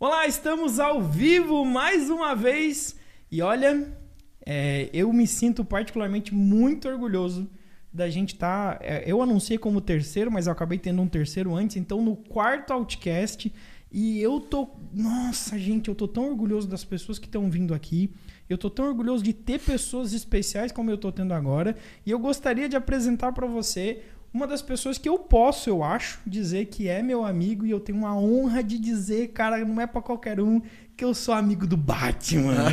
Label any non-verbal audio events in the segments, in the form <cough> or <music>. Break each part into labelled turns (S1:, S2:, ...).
S1: Olá, estamos ao vivo mais uma vez e olha, é, eu me sinto particularmente muito orgulhoso da gente estar. Tá, é, eu anunciei como terceiro, mas eu acabei tendo um terceiro antes, então no quarto Outcast. E eu tô. Nossa, gente, eu tô tão orgulhoso das pessoas que estão vindo aqui. Eu tô tão orgulhoso de ter pessoas especiais como eu tô tendo agora. E eu gostaria de apresentar para você uma das pessoas que eu posso, eu acho, dizer que é meu amigo e eu tenho uma honra de dizer, cara, não é para qualquer um que eu sou amigo do Batman. <laughs>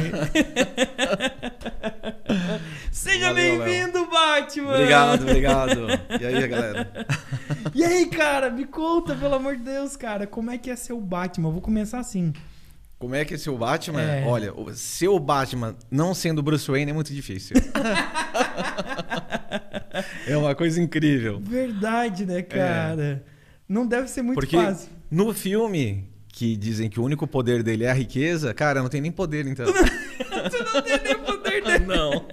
S1: Seja bem-vindo, Batman!
S2: Obrigado, obrigado. E aí, galera? <laughs>
S1: e aí, cara, me conta, pelo amor de Deus, cara, como é que é ser o Batman? Eu vou começar assim.
S2: Como é que é ser o Batman? É. Olha, ser o Batman não sendo Bruce Wayne é muito difícil. <laughs> <laughs> é uma coisa incrível.
S1: Verdade, né, cara? É. Não deve ser muito
S2: Porque
S1: fácil.
S2: No filme, que dizem que o único poder dele é a riqueza, cara, não tem nem poder, então. <laughs>
S1: Você não tem nem poder dele. <laughs>
S2: Não.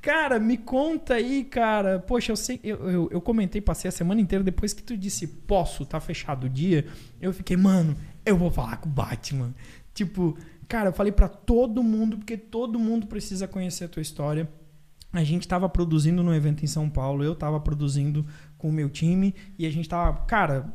S1: Cara, me conta aí, cara. Poxa, eu sei, eu, eu, eu, comentei, passei a semana inteira depois que tu disse posso, tá fechado o dia. Eu fiquei, mano, eu vou falar com o Batman. Tipo, cara, eu falei para todo mundo, porque todo mundo precisa conhecer a tua história. A gente tava produzindo no evento em São Paulo, eu tava produzindo com o meu time e a gente tava, cara,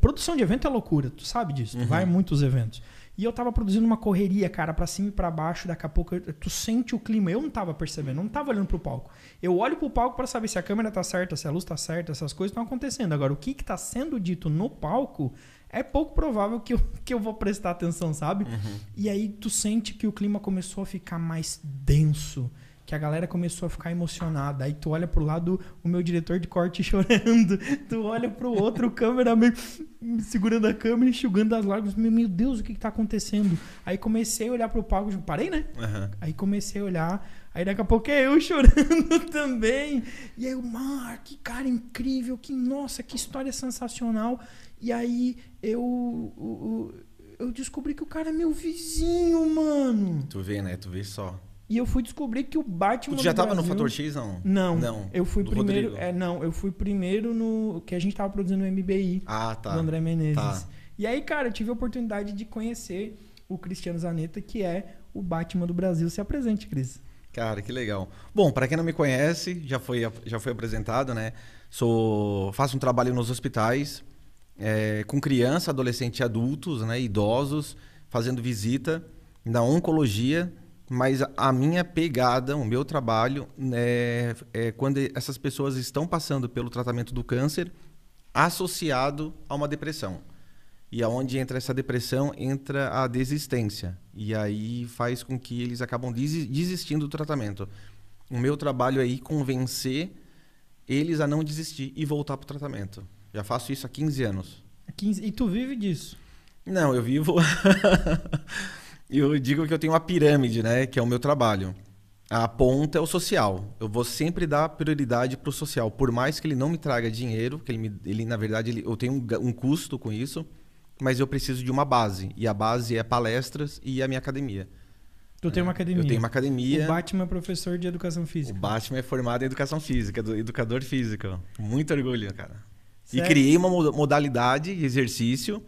S1: produção de evento é loucura, tu sabe disso, tu uhum. vai em muitos eventos. E eu tava produzindo uma correria, cara, para cima e para baixo, daqui a pouco tu sente o clima. Eu não tava percebendo, não tava olhando pro palco. Eu olho pro palco para saber se a câmera tá certa, se a luz tá certa, essas coisas estão acontecendo. Agora, o que que tá sendo dito no palco é pouco provável que eu, <laughs> que eu vou prestar atenção, sabe? Uhum. E aí tu sente que o clima começou a ficar mais denso, que a galera começou a ficar emocionada. Aí tu olha pro lado, o meu diretor de corte <laughs> chorando, tu olha pro outro, cameraman segurando a câmera, enxugando as lágrimas. Meu Deus, o que que tá acontecendo? Aí comecei a olhar pro palco, parei, né? Uhum. Aí comecei a olhar, aí daqui a pouco é eu <laughs> chorando também. E aí o Mar, que cara incrível, que nossa, que história sensacional. E aí eu, eu, eu descobri que o cara é meu vizinho, mano.
S2: Tu vê, né? Tu vê só.
S1: E eu fui descobrir que o Batman.
S2: Tu já tava Brasil... no Fator X, não?
S1: Não. Não. Eu fui primeiro. É, não, eu fui primeiro no. Que a gente tava produzindo no MBI.
S2: Ah, tá.
S1: Do André Menezes. Tá. E aí, cara, eu tive a oportunidade de conhecer o Cristiano Zanetta, que é o Batman do Brasil. Se apresente, Cris.
S2: Cara, que legal. Bom, para quem não me conhece, já foi, já foi apresentado, né? Sou, faço um trabalho nos hospitais é, com criança, adolescente e adultos, né, idosos, fazendo visita na oncologia, mas a minha pegada, o meu trabalho é, é quando essas pessoas estão passando pelo tratamento do câncer associado a uma depressão. E aonde entra essa depressão, entra a desistência. E aí faz com que eles acabam desistindo do tratamento. O meu trabalho é ir convencer eles a não desistir e voltar para o tratamento. Já faço isso há 15 anos.
S1: 15... E tu vive disso?
S2: Não, eu vivo. <laughs> <laughs> eu digo que eu tenho uma pirâmide, né? Que é o meu trabalho. A ponta é o social. Eu vou sempre dar prioridade para o social. Por mais que ele não me traga dinheiro, que ele, me, ele na verdade, ele, eu tenho um, um custo com isso, mas eu preciso de uma base. E a base é palestras e a minha academia.
S1: Tu tem uma academia?
S2: Eu tenho uma academia.
S1: O Batman é professor de educação física.
S2: O Batman é formado em educação física, educador físico. Muito orgulho, cara. E criei uma modalidade de exercício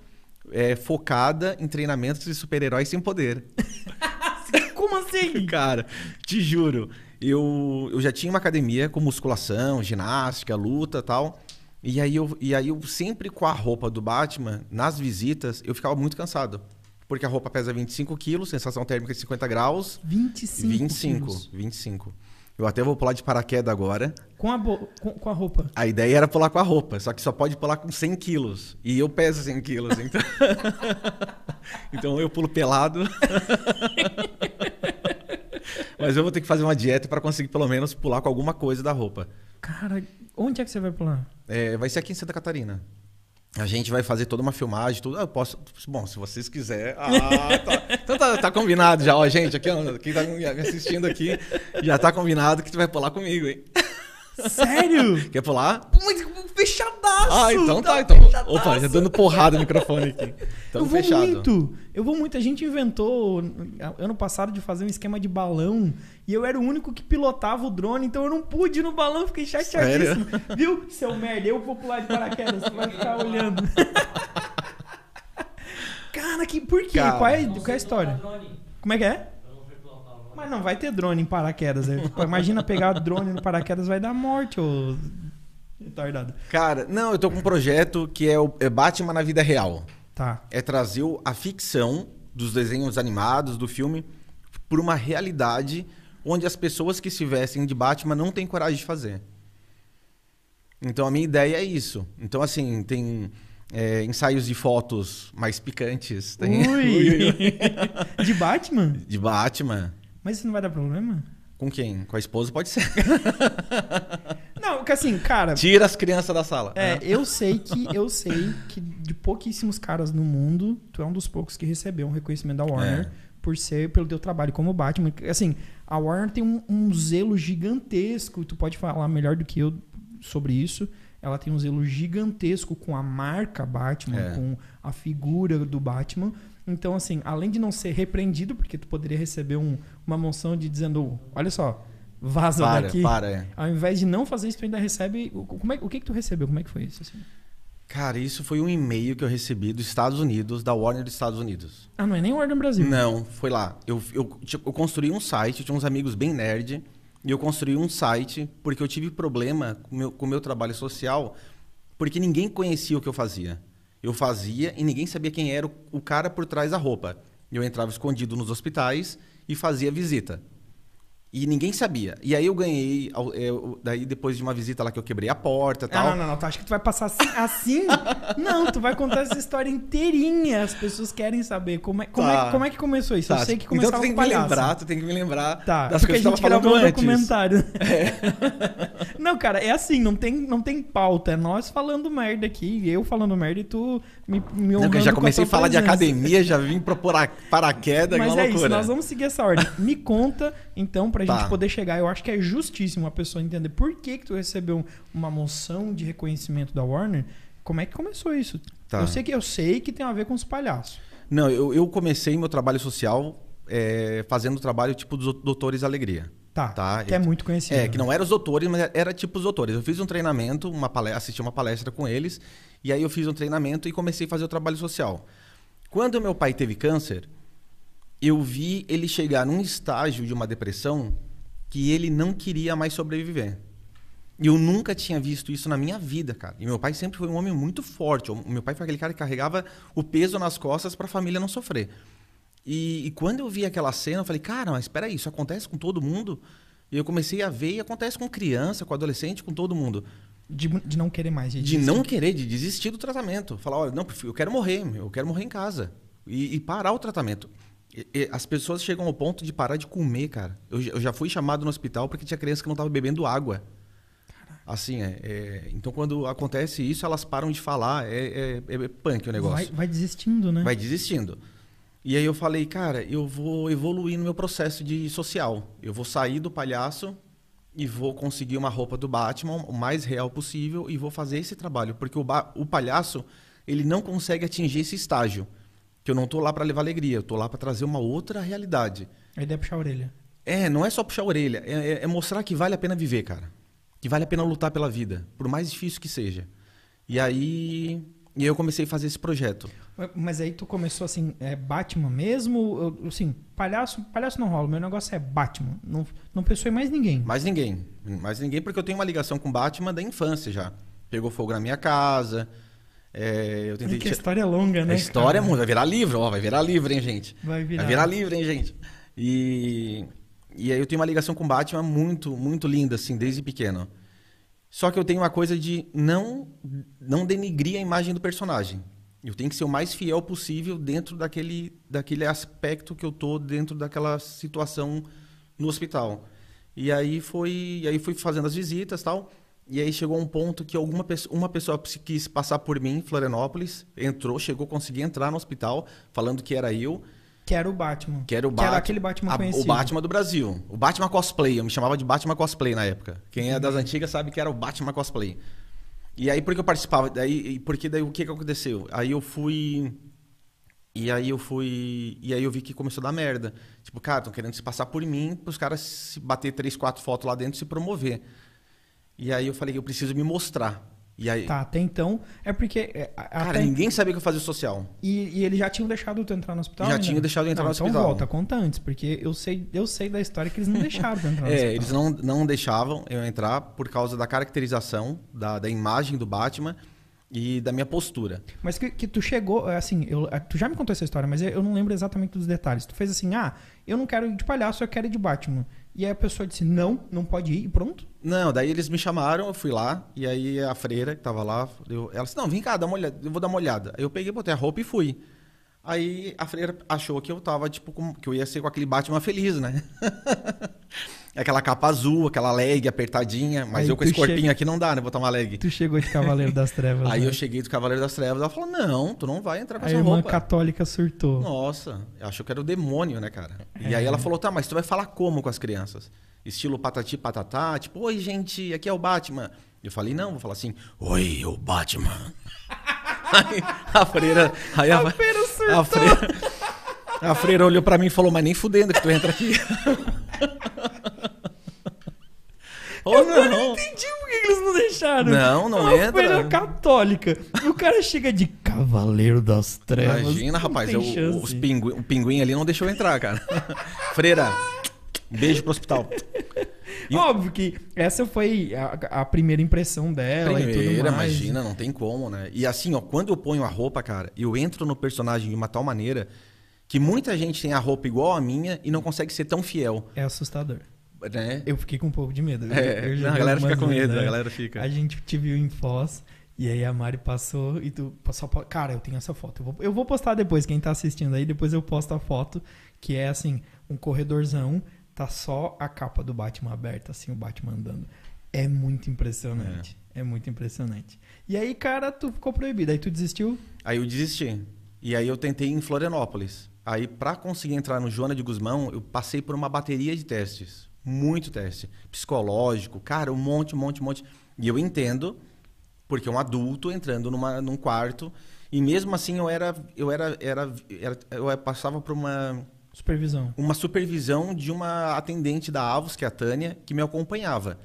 S2: é, focada em treinamentos de super-heróis sem poder. <laughs>
S1: Como assim? <laughs>
S2: Cara, te juro. Eu, eu já tinha uma academia com musculação, ginástica, luta tal. E aí, eu, e aí eu sempre com a roupa do Batman, nas visitas, eu ficava muito cansado. Porque a roupa pesa 25 quilos, sensação térmica de 50 graus.
S1: 25
S2: 25, quilos. 25. Eu até vou pular de paraquedas agora.
S1: Com a, com, com, a roupa?
S2: A ideia era pular com a roupa, só que só pode pular com 100 quilos. E eu peso 100 quilos, então... <laughs> então eu pulo pelado. Mas eu vou ter que fazer uma dieta para conseguir pelo menos pular com alguma coisa da roupa.
S1: Cara, onde é que você vai pular?
S2: É, vai ser aqui em Santa Catarina. A gente vai fazer toda uma filmagem, tudo. Eu posso. Bom, se vocês quiserem. Ah, tá. Então tá, tá, combinado já, ó, gente. Aqui, ó, quem tá me assistindo aqui, já tá combinado que tu vai pular comigo, hein?
S1: Sério?
S2: Quer pular?
S1: Muito fechadaço!
S2: Ah, então tá. tá então. Fechadaço. Opa, já dando porrada no microfone aqui.
S1: Tamo eu vou fechado. muito. Eu vou muito. A gente inventou ano passado de fazer um esquema de balão e eu era o único que pilotava o drone, então eu não pude ir no balão, fiquei chateadíssimo. Sério? Viu? Seu merda, eu vou pular de paraquedas, você vai ficar olhando. <laughs> Cara, que, por quê?
S2: Cara.
S1: Qual, é, qual é a história? Como é que é? Mas não vai ter drone em paraquedas. né? Imagina pegar drone no paraquedas, vai dar morte, ô. Retardado.
S2: Cara, não, eu tô com um projeto que é o é Batman na vida real.
S1: Tá.
S2: É trazer a ficção dos desenhos animados, do filme, por uma realidade onde as pessoas que se vestem de Batman não têm coragem de fazer. Então a minha ideia é isso. Então, assim, tem é, ensaios de fotos mais picantes. Tem
S1: Ui! <laughs> De Batman?
S2: de Batman.
S1: Mas isso não vai dar problema?
S2: Com quem? Com a esposa pode ser. <laughs>
S1: Não, porque assim, cara.
S2: Tira as crianças da sala.
S1: É, eu sei que <laughs> eu sei que de pouquíssimos caras no mundo, tu é um dos poucos que recebeu um reconhecimento da Warner
S2: É.
S1: por ser pelo teu trabalho como Batman. Assim, a Warner tem um, um zelo gigantesco, tu pode falar melhor do que eu sobre isso. Ela tem um zelo gigantesco com a marca Batman,
S2: É.
S1: com a figura do Batman. Então, assim, além de não ser repreendido, porque tu poderia receber um- uma moção de dizendo, olha só, vaza
S2: Para,
S1: daqui.
S2: para. É.
S1: Ao invés de não fazer isso, tu ainda recebe. o- Como é, o que, que tu recebeu? Como é que foi isso? assim?
S2: Cara, isso foi um e-mail que eu recebi dos Estados Unidos, da Warner dos Estados Unidos.
S1: Ah, não é nem Warner Brasil.
S2: Não, foi lá. Eu, eu, eu construí um site, tinha uns amigos bem nerd, e eu construí um site porque eu tive problema com meu, o com meu trabalho social, porque ninguém conhecia o que eu fazia. Eu fazia e ninguém sabia quem era o, o cara por trás da roupa. Eu entrava escondido nos hospitais e fazia visita. E ninguém sabia. E aí eu ganhei, é, eu- daí depois de uma visita lá que eu quebrei a porta e tal.
S1: Ah, não, não, não. Tu acha que tu vai passar assim? assim? <laughs> não, tu vai contar essa história inteirinha. As pessoas querem saber como é, como
S2: Tá.
S1: é, como é que começou isso.
S2: Tá,
S1: Eu sei que
S2: então
S1: começava
S2: tu tem que me lembrar, tu tem que me lembrar
S1: Tá,
S2: das
S1: porque
S2: coisas que eu tava falando
S1: um
S2: antes.
S1: documentário. <laughs> não, cara, é assim, não tem, não tem pauta. É nós falando merda aqui, eu falando merda e tu me, me
S2: Não, eu já comecei a falar de
S1: presença.
S2: academia, já vim a- paraquedas,
S1: Mas
S2: uma
S1: é
S2: loucura.
S1: isso, nós vamos seguir essa ordem. Me conta, então, pra
S2: Tá.
S1: gente poder chegar. Eu acho que é justíssimo a pessoa entender por que, que tu recebeu uma moção de reconhecimento da Warner. Como é que começou isso?
S2: Tá.
S1: Eu sei que eu sei que tem a ver com os palhaços.
S2: Não, eu, eu comecei meu trabalho social é, fazendo trabalho tipo dos Doutores Alegria.
S1: Tá.
S2: Tá,
S1: Que é muito conhecido.
S2: É, que não era os doutores, mas era tipo os doutores. Eu fiz um treinamento, uma palestra, assisti uma palestra com eles, e aí eu fiz um treinamento e comecei a fazer o trabalho social. Quando meu pai teve câncer, eu vi ele chegar num estágio de uma depressão que ele não queria mais sobreviver. E eu nunca tinha visto isso na minha vida, cara. E meu pai sempre foi um homem muito forte. O meu pai foi aquele cara que carregava o peso nas costas para a família não sofrer. E, e quando eu vi aquela cena, eu falei, cara, mas espera aí, isso acontece com todo mundo? E eu comecei a ver e acontece com criança, com adolescente, com todo mundo.
S1: De, de não querer mais.
S2: De não querer, de desistir do tratamento. Falar, olha, não, eu quero morrer, eu quero morrer em casa. E, e parar o tratamento. As pessoas chegam ao ponto de parar de comer, cara. Eu, já- eu já fui chamado no hospital porque tinha criança que não estava bebendo água. Assim, é, é, Então, quando acontece isso, elas param de falar. É, é, é punk o negócio
S1: Vai, vai desistindo, né?
S2: vai desistindo. E aí eu falei, cara, eu vou evoluir no meu processo de social. Eu vou sair do palhaço e vou conseguir uma roupa do Batman o mais real possível e vou fazer esse trabalho, porque o, o palhaço ele não consegue atingir esse estágio. Que eu não tô lá para levar alegria, eu tô lá para trazer uma outra realidade.
S1: A ideia é puxar a orelha.
S2: É, não é só puxar a orelha, é, é- é mostrar que vale a pena viver, cara. Que vale a pena lutar pela vida, por mais difícil que seja. E aí, e aí eu comecei a fazer esse projeto.
S1: Mas aí tu começou assim, é Batman mesmo? Assim, palhaço, palhaço não rola. Meu negócio é Batman. Não, não pensou em mais ninguém.
S2: Mais ninguém. Mais ninguém, porque eu tenho uma ligação com Batman da infância já. Pegou fogo na minha casa. É, eu tentei
S1: Porque a
S2: tirar-
S1: história é longa, né?
S2: A história é
S1: cara?
S2: Vai virar livro, ó. Vai virar livro, hein, gente?
S1: Vai virar.
S2: Vai virar livro, hein, gente? E, e aí eu tenho uma ligação com Batman muito, muito linda, assim, desde pequeno. Só que eu tenho uma coisa de não, não denigrir a imagem do personagem. Eu tenho que ser o mais fiel possível dentro daquele, daquele aspecto que eu tô dentro daquela situação no hospital. E aí foi, e aí fui fazendo as visitas, tal. E aí chegou um ponto que alguma pessoa, uma pessoa quis passar por mim em Florianópolis, entrou, chegou, consegui entrar no hospital, falando que era eu,
S1: Que era o Batman.
S2: que era o
S1: Que
S2: Batman.
S1: era aquele Batman
S2: a-
S1: conhecido.
S2: O Batman do Brasil. O Batman cosplay. Eu me chamava de Batman cosplay na época. Quem é das antigas sabe que era o Batman cosplay. E aí, porque eu participava, daí, porque daí o que, que aconteceu? Aí eu fui. E aí eu fui. E aí eu vi que começou a dar merda. Tipo, cara, estão querendo se passar por mim pros caras se bater três, quatro fotos lá dentro e se promover. E aí eu falei, eu preciso me mostrar. E aí,
S1: Tá, até então. É porque. é,
S2: cara,
S1: até-
S2: ninguém sabia que eu fazia social.
S1: e, e eles já tinham deixado tu entrar no hospital?
S2: Já
S1: ainda?
S2: tinham deixado eu entrar
S1: Não,
S2: no
S1: então
S2: hospital.
S1: volta, conta antes, porque eu sei, eu sei da história que eles não <laughs> deixaram tu entrar no
S2: É,
S1: hospital.
S2: eles não, não deixavam eu entrar por causa da caracterização, da, da imagem do Batman e da minha postura.
S1: Mas que, que tu chegou, assim, eu, tu já me contou essa história, mas eu não lembro exatamente dos detalhes. Tu fez assim, ah, eu não quero ir de palhaço, eu quero ir de Batman. E aí a pessoa disse, não, não pode ir, e pronto.
S2: Não, daí eles me chamaram, eu fui lá, e aí a freira que tava lá, eu, ela disse, não, vem cá, dá uma olhada, eu vou dar uma olhada. Aí eu peguei, botei a roupa e fui. Aí a freira achou que eu tava, tipo, com- que eu ia ser com aquele Batman feliz, né? <laughs> aquela capa azul, aquela leg apertadinha, mas
S1: Aí
S2: eu com esse corpinho
S1: chega-
S2: aqui não dá, né? Botar uma leg.
S1: Tu chegou de Cavaleiro das Trevas.
S2: Aí
S1: né?
S2: eu cheguei do Cavaleiro das Trevas, ela falou, não, tu não vai entrar com
S1: A
S2: essa
S1: irmã
S2: roupa.
S1: católica surtou.
S2: Nossa, achou que era o demônio, né, cara? E
S1: É.
S2: aí ela falou, tá, mas tu vai falar como com as crianças? Estilo patati patatá, tipo, oi, gente, aqui é o Batman. Eu falei, não, vou falar assim, oi, eu Batman. <laughs> aí a freira... Aí a,
S1: A freira surtou.
S2: a freira, a freira olhou pra mim e falou, mas nem fudendo que tu entra aqui. <laughs> oh,
S1: Eu não
S2: não.
S1: entendi por que eles não deixaram.
S2: Não, não
S1: É uma
S2: entra.
S1: feira católica. O cara chega de Cavaleiro das Trevas.
S2: Imagina, rapaz, eu- os pinguim, o pinguim ali não deixou entrar, cara. <laughs> freira, beijo pro hospital. E-
S1: Óbvio que essa foi a, a primeira impressão dela e tudo
S2: Primeira, imagina, não tem como, né? E assim, ó, quando eu ponho a roupa, cara, eu entro no personagem de uma tal maneira que muita gente tem a roupa igual a minha e não consegue ser tão fiel,
S1: É assustador.
S2: Né?
S1: Eu fiquei com um pouco de medo.
S2: É, não, a galera fica com medo,
S1: vezes,
S2: a
S1: né?
S2: galera fica.
S1: A gente te viu em Foz e aí a Mari passou e tu passou. Cara, eu tenho essa foto. Eu vou, eu vou postar depois, quem tá assistindo aí, depois eu posto a foto, que é assim, um corredorzão, tá só a capa do Batman aberta, assim, o Batman andando. É muito impressionante. É. muito impressionante. E aí, cara, tu ficou proibido. Aí tu desistiu?
S2: Aí eu desisti. E aí eu tentei em Florianópolis. Aí, pra conseguir entrar no Joana de Guzmão, eu passei por uma bateria de testes. Muito teste. Psicológico, cara, um monte, um monte, um monte. E eu entendo, porque um adulto entrando numa, num quarto. E mesmo assim eu era. Eu era. era, era eu passava por uma,
S1: Supervisão.
S2: uma supervisão de uma atendente da Avos, que é a Tânia, que me acompanhava.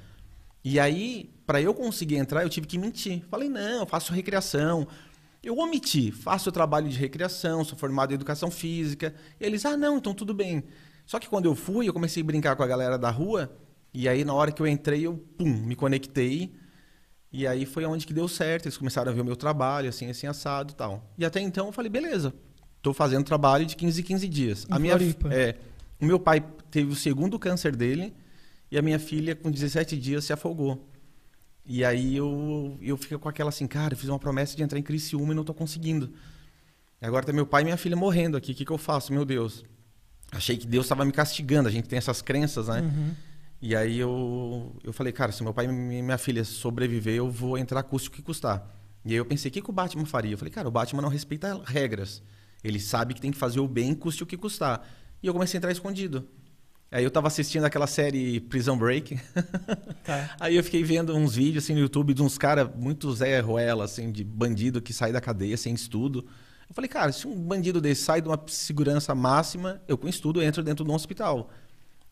S2: E aí, para eu conseguir entrar, eu tive que mentir. Falei, não, eu faço recreação. Eu omiti, faço o trabalho de recreação, sou formado em educação física. E eles, ah, não, então tudo bem. Só que quando eu fui, eu comecei a brincar com a galera da rua. E aí, na hora que eu entrei, eu, pum, me conectei. E aí foi onde que deu certo. Eles começaram a ver o meu trabalho, assim, assim, assado e tal. E até então eu falei, beleza, tô fazendo trabalho de 15 em 15 dias.
S1: Em
S2: a minha, é, o meu pai teve o segundo câncer dele e a minha filha, com 17 dias, se afogou. E aí eu, eu fico com aquela assim, cara, eu fiz uma promessa de entrar em Criciúma e não tô conseguindo. Agora tá meu pai e minha filha morrendo aqui, o que, que eu faço? Meu Deus. Achei que Deus estava me castigando, a gente tem essas crenças, né?
S1: Uhum.
S2: E aí eu, eu falei, cara, se meu pai e minha filha sobreviver, eu vou entrar custe o que custar. E aí eu pensei, o que, que o Batman faria? Eu falei, cara, o Batman não respeita regras. Ele sabe que tem que fazer o bem, custe o que custar. E eu comecei a entrar escondido. Aí eu tava assistindo aquela série Prison Break. <laughs>
S1: Tá.
S2: Aí eu fiquei vendo uns vídeos assim no YouTube de uns caras muito Zé Ruela, assim, de bandido que sai da cadeia sem estudo. Eu falei, cara, se um bandido desse sai de uma segurança máxima, eu com estudo entro dentro de um hospital.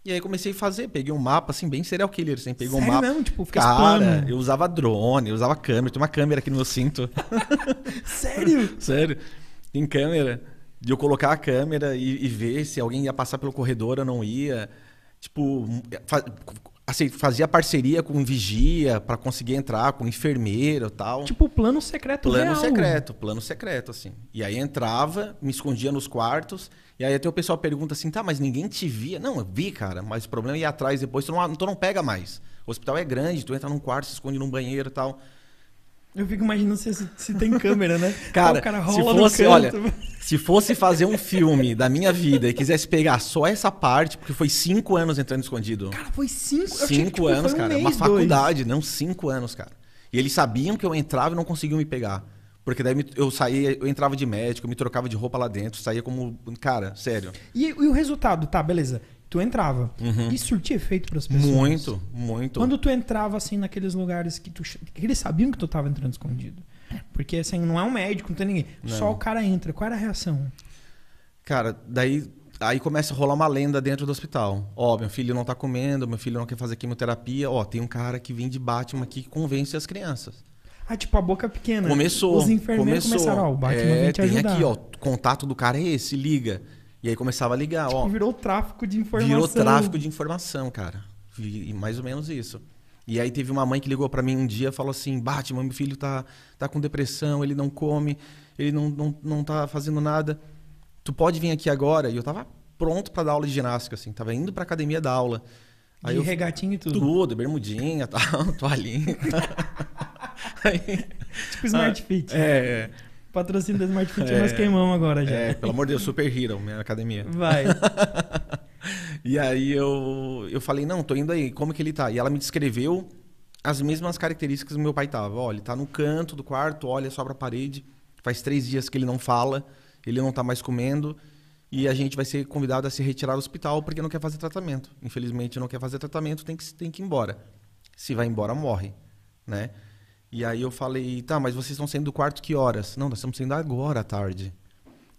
S2: E aí comecei a fazer, peguei um mapa, assim, bem serial killer, assim, peguei um
S1: Sério
S2: mapa.
S1: mesmo? Tipo,
S2: Cara,
S1: plano?
S2: eu usava drone, eu usava câmera, tem uma câmera aqui no meu cinto. <laughs>
S1: Sério? <laughs>
S2: Sério, tem câmera. De eu colocar a câmera e, e ver se alguém ia passar pelo corredor ou não ia. Tipo, assim, fazia parceria com vigia para conseguir entrar, com enfermeiro e tal.
S1: Tipo, plano secreto
S2: Plano
S1: real.
S2: secreto, plano secreto, assim. E aí entrava, me escondia nos quartos, e aí até o pessoal pergunta assim, tá, mas ninguém te via? Não, eu vi, cara, mas o problema é ir atrás depois, tu não, tu não pega mais. O hospital é grande, tu entra num quarto, se esconde num banheiro e tal.
S1: Eu fico imaginando se, se tem câmera, né? <laughs>
S2: Cara,
S1: o cara
S2: se fosse, olha, se fosse fazer um filme da minha vida e quisesse pegar só essa parte, porque foi cinco anos entrando escondido.
S1: Cara, foi cinco... eu achei
S2: cinco
S1: tipo,
S2: anos,
S1: um
S2: cara.
S1: mês,
S2: uma
S1: dois.
S2: faculdade, não cinco anos, cara. E eles sabiam que eu entrava e não conseguiam me pegar. Porque daí eu saía, eu entrava de médico, eu me trocava de roupa lá dentro, saía como. Cara, sério.
S1: E, e o resultado? Tá, beleza. Tu entrava. E surtia efeito pras pessoas?
S2: Uhum. Muito, muito.
S1: Quando tu entrava, assim, naqueles lugares que tu... que eles sabiam que tu tava entrando escondido. Porque, assim, não é um médico, não tem ninguém.
S2: Não.
S1: Só o cara entra. Qual era a reação?
S2: Cara, daí aí começa a rolar uma lenda dentro do hospital. Ó, meu filho não tá comendo, meu filho não quer fazer quimioterapia. Ó, tem um cara que vem de Batman aqui que convence as crianças.
S1: Ah, tipo, a boca pequena.
S2: Começou.
S1: Os enfermeiros
S2: começou.
S1: começaram, ó, o Batman
S2: é,
S1: vem te
S2: tem
S1: ajudar.
S2: aqui, ó, o contato do cara é esse, liga. E aí começava a ligar, ó.
S1: Tipo, virou tráfico de informação.
S2: Virou tráfico de informação, cara. Vi- Mais ou menos isso. E aí teve uma mãe que ligou pra mim um dia e falou assim: Batman, meu filho tá, tá com depressão, ele não come, ele não, não, não tá fazendo nada. Tu pode vir aqui agora? E eu tava pronto pra dar aula de ginástica, assim. Tava indo pra academia dar aula. Aí
S1: De
S2: eu,
S1: regatinho e tudo.
S2: tudo, bermudinha, <laughs> tal, toalhinha. Aí- <laughs>
S1: Tipo Smart Fit.
S2: é,
S1: Patrocínio da Smart Fit
S2: É.
S1: nós queimamos agora já.
S2: é, pelo amor de Deus, Super Hero, minha academia.
S1: Vai. <laughs>
S2: E aí eu, eu falei, não, tô indo aí, como que ele tá? E ela me descreveu as mesmas características que meu pai tava. Ó, ele tá no canto do quarto, olha só pra parede, faz três dias que ele não fala, ele não tá mais comendo, e a gente vai ser convidado a se retirar do hospital porque não quer fazer tratamento. Infelizmente não quer fazer tratamento, tem que, tem que ir embora. Se vai embora, morre, né? E aí eu falei, tá, mas vocês estão saindo do quarto que horas? Não, nós estamos saindo agora à tarde.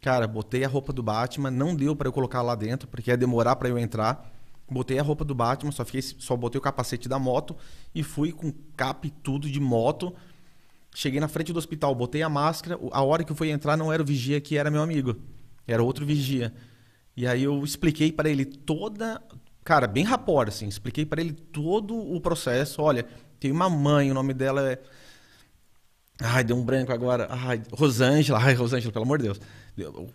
S2: Cara, botei a roupa do Batman, não deu pra eu colocar lá dentro, porque ia demorar pra eu entrar. Botei a roupa do Batman, só fiquei, só botei o capacete da moto e fui com cap e tudo de moto. Cheguei na frente do hospital, botei a máscara. A hora que eu fui entrar não era o vigia que era meu amigo, era outro vigia. E aí eu expliquei pra ele toda, cara, bem rapor assim, expliquei pra ele todo o processo. Olha, tem uma mãe, o nome dela é Ai, deu um branco agora. Ai, Rosângela. Ai, Rosângela, pelo amor de Deus.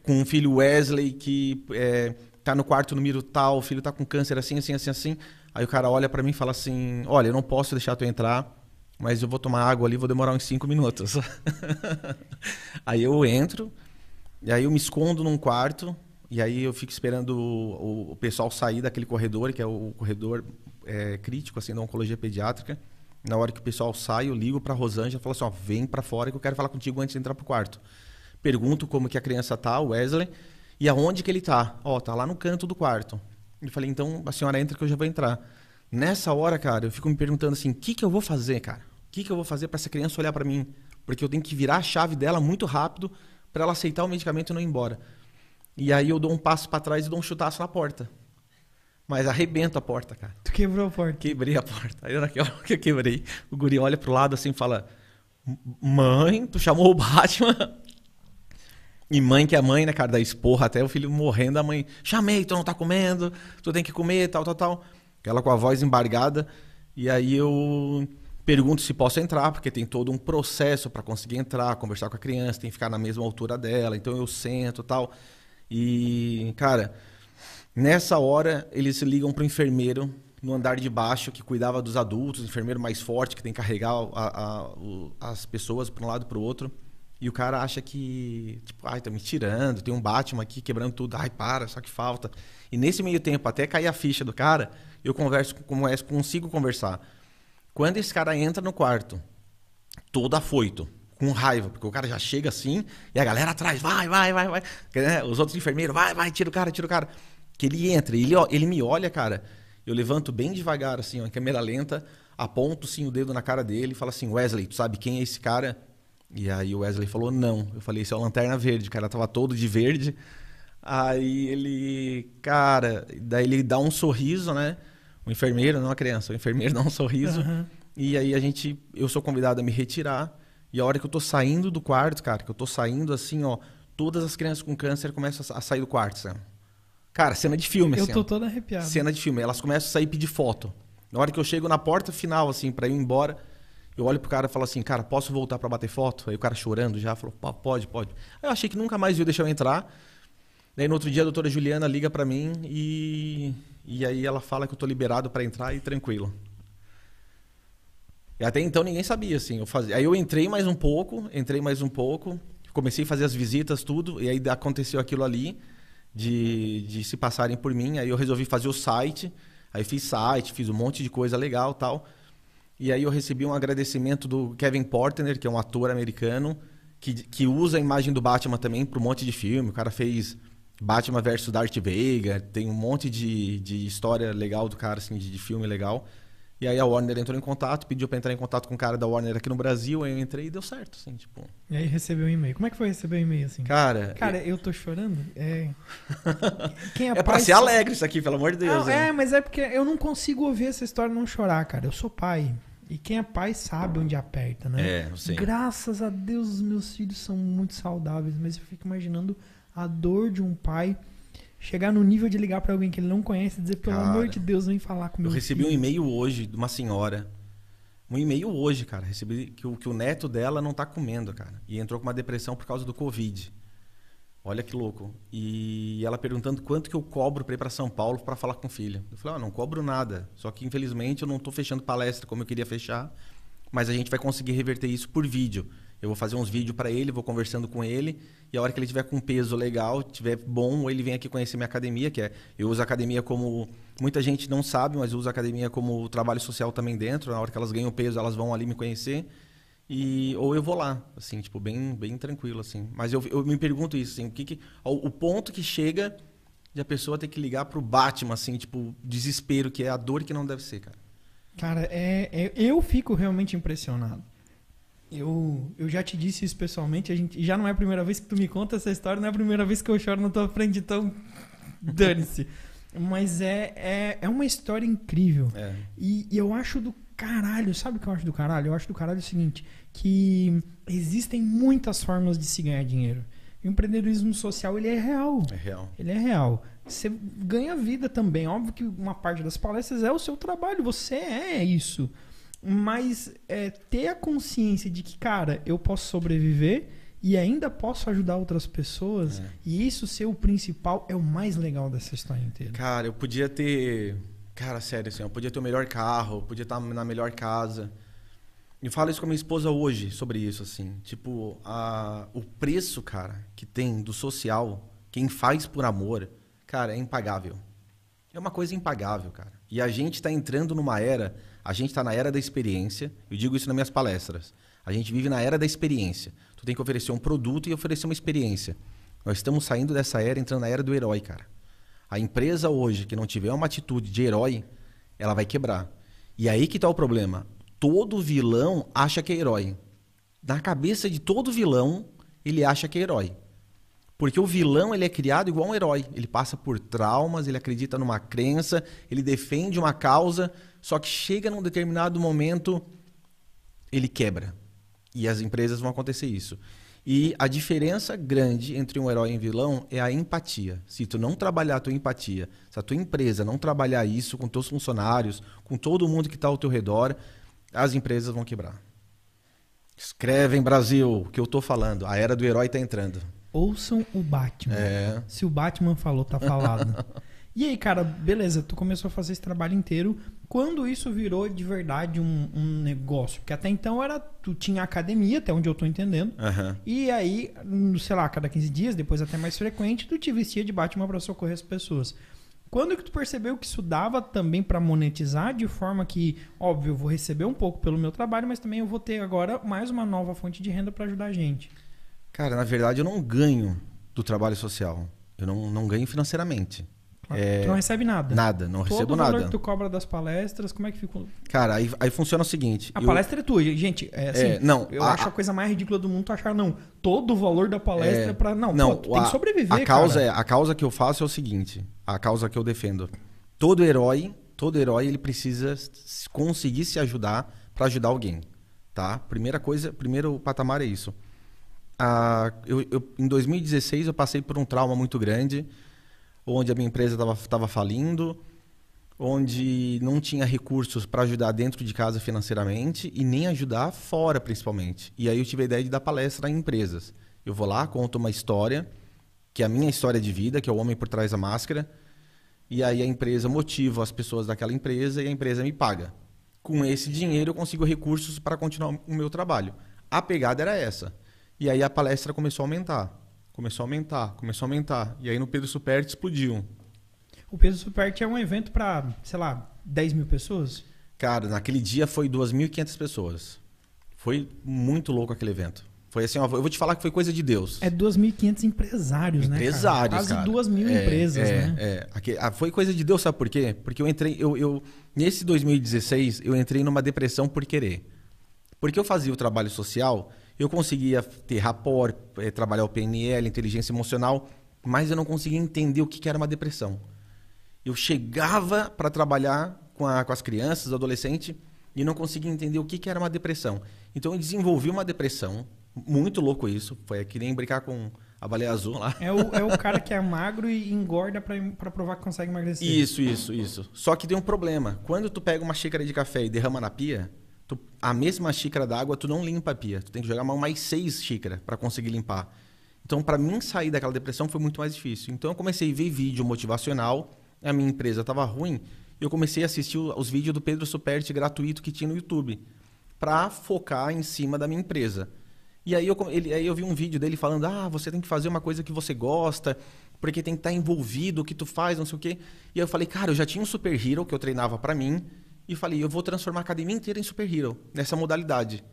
S2: Com um filho Wesley que é, tá no quarto número tal, o filho tá com câncer assim, assim, assim, assim. Aí o cara olha pra mim e fala assim: Olha, eu não posso deixar tu entrar, mas eu vou tomar água ali, vou demorar uns cinco minutos. <laughs> aí eu entro, e aí eu me escondo num quarto, e aí eu fico esperando o, o pessoal sair daquele corredor, que é o corredor é, crítico, assim, da oncologia pediátrica. Na hora que o pessoal sai, eu ligo pra Rosângela e falo assim, ó, vem pra fora que eu quero falar contigo antes de entrar pro quarto. Pergunto como que a criança tá, o Wesley, e aonde que ele tá. Ó, tá lá no canto do quarto. Eu falei, então a senhora entra que eu já vou entrar. Nessa hora, cara, eu fico me perguntando assim, o que que eu vou fazer, cara? O que que eu vou fazer pra essa criança olhar pra mim? Porque eu tenho que virar a chave dela muito rápido pra ela aceitar o medicamento e não ir embora. E aí eu dou um passo pra trás e dou um chutaço na porta. Mas arrebento a porta, cara.
S1: Tu quebrou a porta.
S2: Quebrei a porta. Aí naquela hora <laughs> que eu quebrei, o guri olha pro lado assim e fala: Mãe, tu chamou o Batman? <laughs> E mãe que é mãe, né, cara? Da esporra até o filho morrendo, a mãe, chamei, tu não tá comendo, tu tem que comer, tal, tal, tal. Ela com a voz embargada. E aí eu pergunto se posso entrar, porque tem todo um processo para conseguir entrar, conversar com a criança, tem que ficar na mesma altura dela. Então eu sento tal. E, cara, Nessa hora, eles ligam pro enfermeiro no andar de baixo que cuidava dos adultos, o enfermeiro mais forte que tem que carregar a- a- o- as pessoas para um lado para o outro. E o cara acha que, tipo, ai, tá me tirando, tem um Batman aqui quebrando tudo, ai, para, só que falta. E nesse meio tempo, até cair a ficha do cara, eu converso com o consigo conversar. Quando esse cara entra no quarto, todo afoito, com raiva, porque o cara já chega assim e a galera atrás, vai, vai, vai, vai. Né? Os outros enfermeiros, vai, vai, tira o cara, tira o cara. Que ele entra, ele, ó- ele me olha, cara. Eu levanto bem devagar, assim, ó, em câmera lenta, aponto sim o dedo na cara dele e falo assim: Wesley, tu sabe quem é esse cara? E aí o Wesley falou: não. Eu falei: esse é o Lanterna Verde. O cara tava todo de verde. Aí ele, cara, daí ele dá um sorriso, né? O enfermeiro, não a criança, o enfermeiro <laughs> dá um sorriso.
S1: Aham.
S2: E aí a gente, eu sou convidado a me retirar. E a hora que eu tô saindo do quarto, cara, que eu tô saindo assim, ó, todas as crianças com câncer começam a sair do quarto, sabe? Cara, cena de filme,
S1: Eu
S2: assim.
S1: tô todo arrepiado.
S2: Cena de filme. Elas começam a sair pedir foto. Na hora que eu chego na porta final, assim, pra ir embora, eu olho pro cara e falo assim, cara, posso voltar pra bater foto? Aí o cara chorando já, falou, "Pô, pode, pode. Aí eu achei que nunca mais ia deixar eu entrar. Daí no outro dia a doutora Juliana liga pra mim e, e aí ela fala que eu tô liberado pra entrar e tranquilo. E até então ninguém sabia, assim. Eu fazia... Aí eu entrei mais um pouco, entrei mais um pouco, comecei a fazer as visitas, tudo, e aí aconteceu aquilo ali de, de se passarem por mim. Aí eu resolvi fazer o site, aí fiz site, fiz um monte de coisa legal tal. E aí eu recebi um agradecimento do Kevin Portner, que é um ator americano, que, que usa a imagem do Batman também para um monte de filme. O cara fez Batman versus Darth Vader, tem um monte de, de história legal do cara, assim, de, de filme legal. E aí a Warner entrou em contato, pediu para entrar em contato com o cara da Warner aqui no Brasil, aí eu entrei e deu certo, assim, tipo...
S1: E aí recebeu um e-mail. Como é que foi receber um e-mail assim?
S2: Cara,
S1: Cara, eu tô chorando. É. <laughs> Quem é,
S2: é pra
S1: pai
S2: ser alegre isso aqui, pelo amor de Deus.
S1: Não,
S2: né?
S1: é, mas é porque eu não consigo ouvir essa história e não chorar, cara. Eu sou pai. E quem é pai sabe onde aperta, né?
S2: É, sim.
S1: Graças a Deus, os meus filhos são muito saudáveis, mas eu fico imaginando a dor de um pai chegar no nível de ligar para alguém que ele não conhece e dizer, pelo
S2: Cara,
S1: amor de Deus, vem falar
S2: Eu
S1: comigo.
S2: recebi um e-mail hoje de uma senhora. Um e-mail hoje, cara. Recebi que o, que o neto dela não tá comendo, cara. E entrou com uma depressão por causa do Covid. Olha que louco. E ela perguntando quanto que eu cobro para ir para São Paulo para falar com o filho. Eu falei, ah, não cobro nada. Só que infelizmente eu não tô fechando palestra como eu queria fechar. Mas a gente vai conseguir reverter isso por vídeo. Eu vou fazer uns vídeos para ele, vou conversando com ele. E a hora que ele tiver com peso legal, tiver bom, ele vem aqui conhecer minha academia, que é. Eu uso a academia como. Muita gente não sabe, mas eu uso a academia como trabalho social também dentro. Na hora que elas ganham peso, elas vão ali me conhecer. E, ou eu vou lá, assim, tipo, bem, bem tranquilo, assim. Mas eu, eu me pergunto isso, assim, o, que que, o, o ponto que chega de a pessoa ter que ligar pro Batman, assim, tipo, desespero, que é a dor que não deve ser, cara.
S1: Cara, é, é- eu fico realmente impressionado. Eu, eu já te disse isso pessoalmente, a gente, já não é a primeira vez que tu me conta essa história, não é a primeira vez que eu choro na tua frente, então <laughs> dane-se. Mas é, é, é uma história incrível.
S2: É.
S1: E, e eu acho do caralho, sabe o que eu acho do caralho? Eu acho do caralho o seguinte, que existem muitas formas de se ganhar dinheiro. O empreendedorismo social, ele é real.
S2: É real.
S1: Ele é real. Você ganha vida também. Óbvio que uma parte das palestras é o seu trabalho, você é isso. Mas é, ter a consciência de que, cara, eu posso sobreviver e ainda posso ajudar outras pessoas,
S2: É.
S1: e isso ser o principal é o mais legal dessa história inteira.
S2: Cara, eu podia ter. Cara, sério, assim, eu podia ter o melhor carro, eu podia estar na melhor casa. Eu falo isso com a minha esposa hoje sobre isso, assim. Tipo, a... o preço, cara, que tem do social, quem faz por amor, cara, é impagável. É uma coisa impagável, cara. E a gente tá entrando numa era, a gente tá na era da experiência. Eu digo isso nas minhas palestras. A gente vive na era da experiência. Tu tem que oferecer um produto e oferecer uma experiência. Nós estamos saindo dessa era, entrando na era do herói, cara. A empresa hoje que não tiver uma atitude de herói, ela vai quebrar. E aí que tá o problema. Todo vilão acha que é herói. Na cabeça de todo vilão, ele acha que é herói. Porque o vilão ele é criado igual um herói. Ele passa por traumas, ele acredita numa crença, ele defende uma causa, só que chega num determinado momento, ele quebra. E as empresas vão acontecer isso. E a diferença grande entre um herói e um vilão é a empatia. Se tu não trabalhar a tua empatia, se a tua empresa não trabalhar isso com teus funcionários, com todo mundo que está ao teu redor, as empresas vão quebrar. Escrevem, Brasil, o que eu tô falando. A era do herói está entrando.
S1: Ouçam o Batman.
S2: É.
S1: Se o Batman falou, tá falado. <laughs> e aí, cara, beleza, tu começou a fazer esse trabalho inteiro. Quando isso virou de verdade um, um negócio? Porque até então era. Tu tinha academia, até onde eu tô entendendo.
S2: Aham.
S1: E aí, sei lá, cada 15 dias, depois até mais frequente, tu te vestia de Batman pra socorrer as pessoas. Quando que tu percebeu que isso dava também pra monetizar de forma que, óbvio, eu vou receber um pouco pelo meu trabalho, mas também eu vou ter agora mais uma nova fonte de renda pra ajudar a gente?
S2: Cara, na verdade eu não ganho do trabalho social. Eu não, não ganho financeiramente. É,
S1: Tu não recebe nada.
S2: Nada, não
S1: Todo
S2: recebo
S1: o valor
S2: nada.
S1: que tu cobra das palestras, como é que fica?
S2: Cara, aí, aí funciona o seguinte.
S1: A
S2: eu-
S1: palestra é tua, gente. É assim,
S2: É, não,
S1: eu
S2: a-
S1: acho a coisa mais ridícula do mundo tu achar, não, todo o valor da palestra
S2: É,
S1: pra. Não,
S2: não
S1: pô, tem que sobreviver.
S2: A causa,
S1: cara.
S2: é, a causa que eu faço é o seguinte: a causa que eu defendo. Todo herói, todo herói, ele precisa conseguir se ajudar para ajudar alguém, tá? Primeira coisa, primeiro patamar é isso. Ah, eu, eu- em 2016 eu passei por um trauma muito grande, onde a minha empresa estava falindo, onde não tinha recursos para ajudar dentro de casa financeiramente e nem ajudar fora, principalmente. E aí eu tive a ideia de dar palestra em empresas. Eu vou lá, conto uma história, que é a minha história de vida, que é o homem por trás da máscara, e aí a empresa motiva as pessoas daquela empresa e a empresa me paga. Com esse dinheiro eu consigo recursos para continuar o meu trabalho. A pegada era essa. E aí a palestra começou a aumentar. Começou a aumentar, começou a aumentar. E aí no Pedro Superti explodiu.
S1: O Peso Superte é um evento pra, sei lá, 10 mil pessoas?
S2: Cara, naquele dia foi 2.500 pessoas. Foi muito louco aquele evento. Foi assim, ó, eu vou te falar que foi coisa de Deus.
S1: É 2.500 empresários, né? cara?
S2: Empresários,
S1: Quase
S2: cara.
S1: 2 mil
S2: É,
S1: empresas,
S2: é,
S1: né?
S2: É, ah, foi coisa de Deus, sabe por quê? Porque eu entrei, eu, eu nesse 2016 eu entrei numa depressão por querer. Porque eu fazia o trabalho social, eu conseguia ter rapport, eh, trabalhar o PNL, inteligência emocional, mas eu não conseguia entender o que era uma depressão. Eu chegava para trabalhar com, a- com as crianças, adolescentes, e não conseguia entender o que, era uma depressão. Então eu desenvolvi uma depressão, muito louco isso. Foi que nem brincar com a baleia azul lá.
S1: É o, é o cara que é magro e engorda pra provar que consegue emagrecer.
S2: Isso, isso, isso. Só que tem um problema. Quando tu pega uma xícara de café e derrama na pia, tu- a mesma xícara d'água tu não limpa a pia. Tu tem que jogar mais- seis xícaras para conseguir limpar. Então, para mim sair daquela depressão foi muito mais difícil. Então, eu comecei a ver vídeo motivacional. A minha empresa estava ruim. E eu comecei a assistir os vídeos do Pedro Superti gratuito que tinha no YouTube. Para focar em cima da minha empresa. E aí eu, ele, aí eu vi um vídeo dele falando: ah, você tem que fazer uma coisa que você gosta, porque tem que estar envolvido, o que tu faz, não sei o quê. E aí eu falei: cara, eu já tinha um Super Hero que eu treinava para mim. E falei: eu vou transformar a academia inteira em Super Hero, nessa modalidade.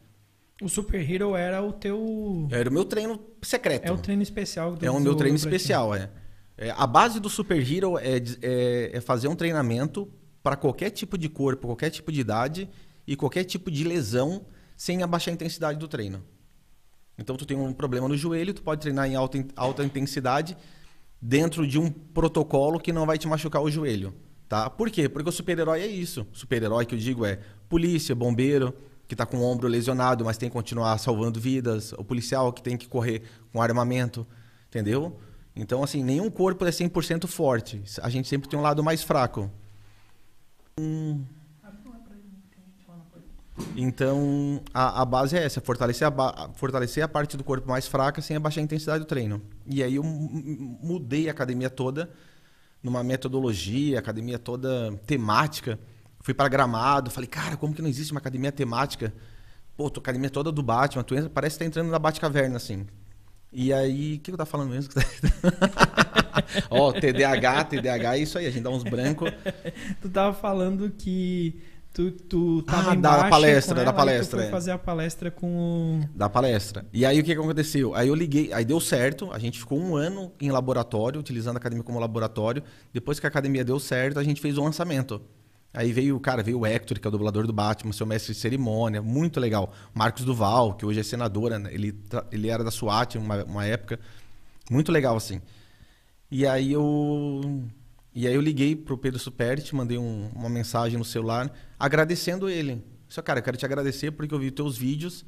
S1: O Super Hero era o teu.
S2: Era o meu treino secreto.
S1: É o treino especial que tu
S2: É o meu treino especial, é. É, A base do Super Hero é, é- é fazer um treinamento para qualquer tipo de corpo, qualquer tipo de idade e qualquer tipo de lesão sem abaixar a intensidade do treino. Então, tu tem um problema no joelho, tu pode treinar em alta, alta intensidade dentro de um protocolo que não vai te machucar o joelho, tá? Por quê? Porque o super-herói é isso. Super-herói que eu digo é polícia, bombeiro, que está com o ombro lesionado, mas tem que continuar salvando vidas, o policial que tem que correr com armamento, entendeu? Então, assim, nenhum corpo é 100% forte. A gente sempre tem um lado mais fraco. Então, a, a base é essa, fortalecer a, fortalecer a parte do corpo mais fraca sem abaixar a intensidade do treino. E aí eu mu- mu- mudei a academia toda numa metodologia, academia toda temática. Fui para Gramado, falei, cara, como que não existe uma academia temática? Pô, tua academia toda do Batman, tu entra, parece que tá entrando na Batcaverna, assim. E aí, o que eu tava falando mesmo? <laughs> Ó, TDAH, TDAH é isso aí, a gente dá uns brancos.
S1: Tu tava falando que tu, tu tava
S2: Ah, da
S1: baixa
S2: palestra, da palestra,
S1: Tu foi
S2: é.
S1: fazer a palestra com o...
S2: da palestra. E aí o que, aconteceu? Aí eu liguei, aí deu certo, a gente ficou um ano em laboratório, utilizando a academia como laboratório. Depois que a academia deu certo, a gente fez o lançamento. Aí veio, cara, veio o Hector, que é o dublador do Batman, seu mestre de cerimônia, muito legal. Marcos Duval, que hoje é senadora, né? ele, ele era da SWAT uma, uma época. Muito legal, assim. E aí eu. E aí eu liguei pro Pedro Superti, mandei um- uma mensagem no celular agradecendo ele. Só, cara, eu quero te agradecer porque eu vi teus vídeos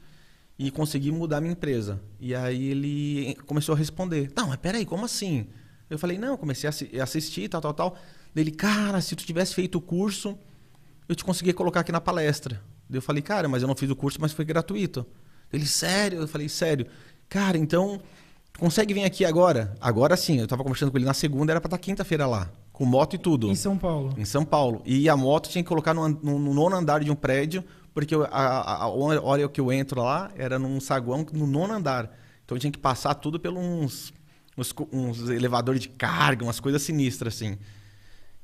S2: e consegui mudar minha empresa. E aí ele começou a responder. Não, mas peraí, como assim? Eu falei, não, comecei a assi- a assistir, tal, tal, tal. Dele, cara, se tu tivesse feito o curso, eu te conseguia colocar aqui na palestra. Eu falei, cara, mas eu não fiz o curso, mas foi gratuito. Ele, sério? Eu falei, sério. Cara, então, consegue vir aqui agora? Agora sim, eu tava conversando com ele na segunda, era pra estar quinta-feira lá, com moto e tudo.
S1: em São Paulo.
S2: Em São Paulo. E a moto tinha que colocar no, no- no nono andar de um prédio, porque a, a- a hora que eu entro lá era num saguão no nono andar. Então eu tinha que passar tudo pelos uns, uns, uns elevadores de carga, umas coisas sinistras assim.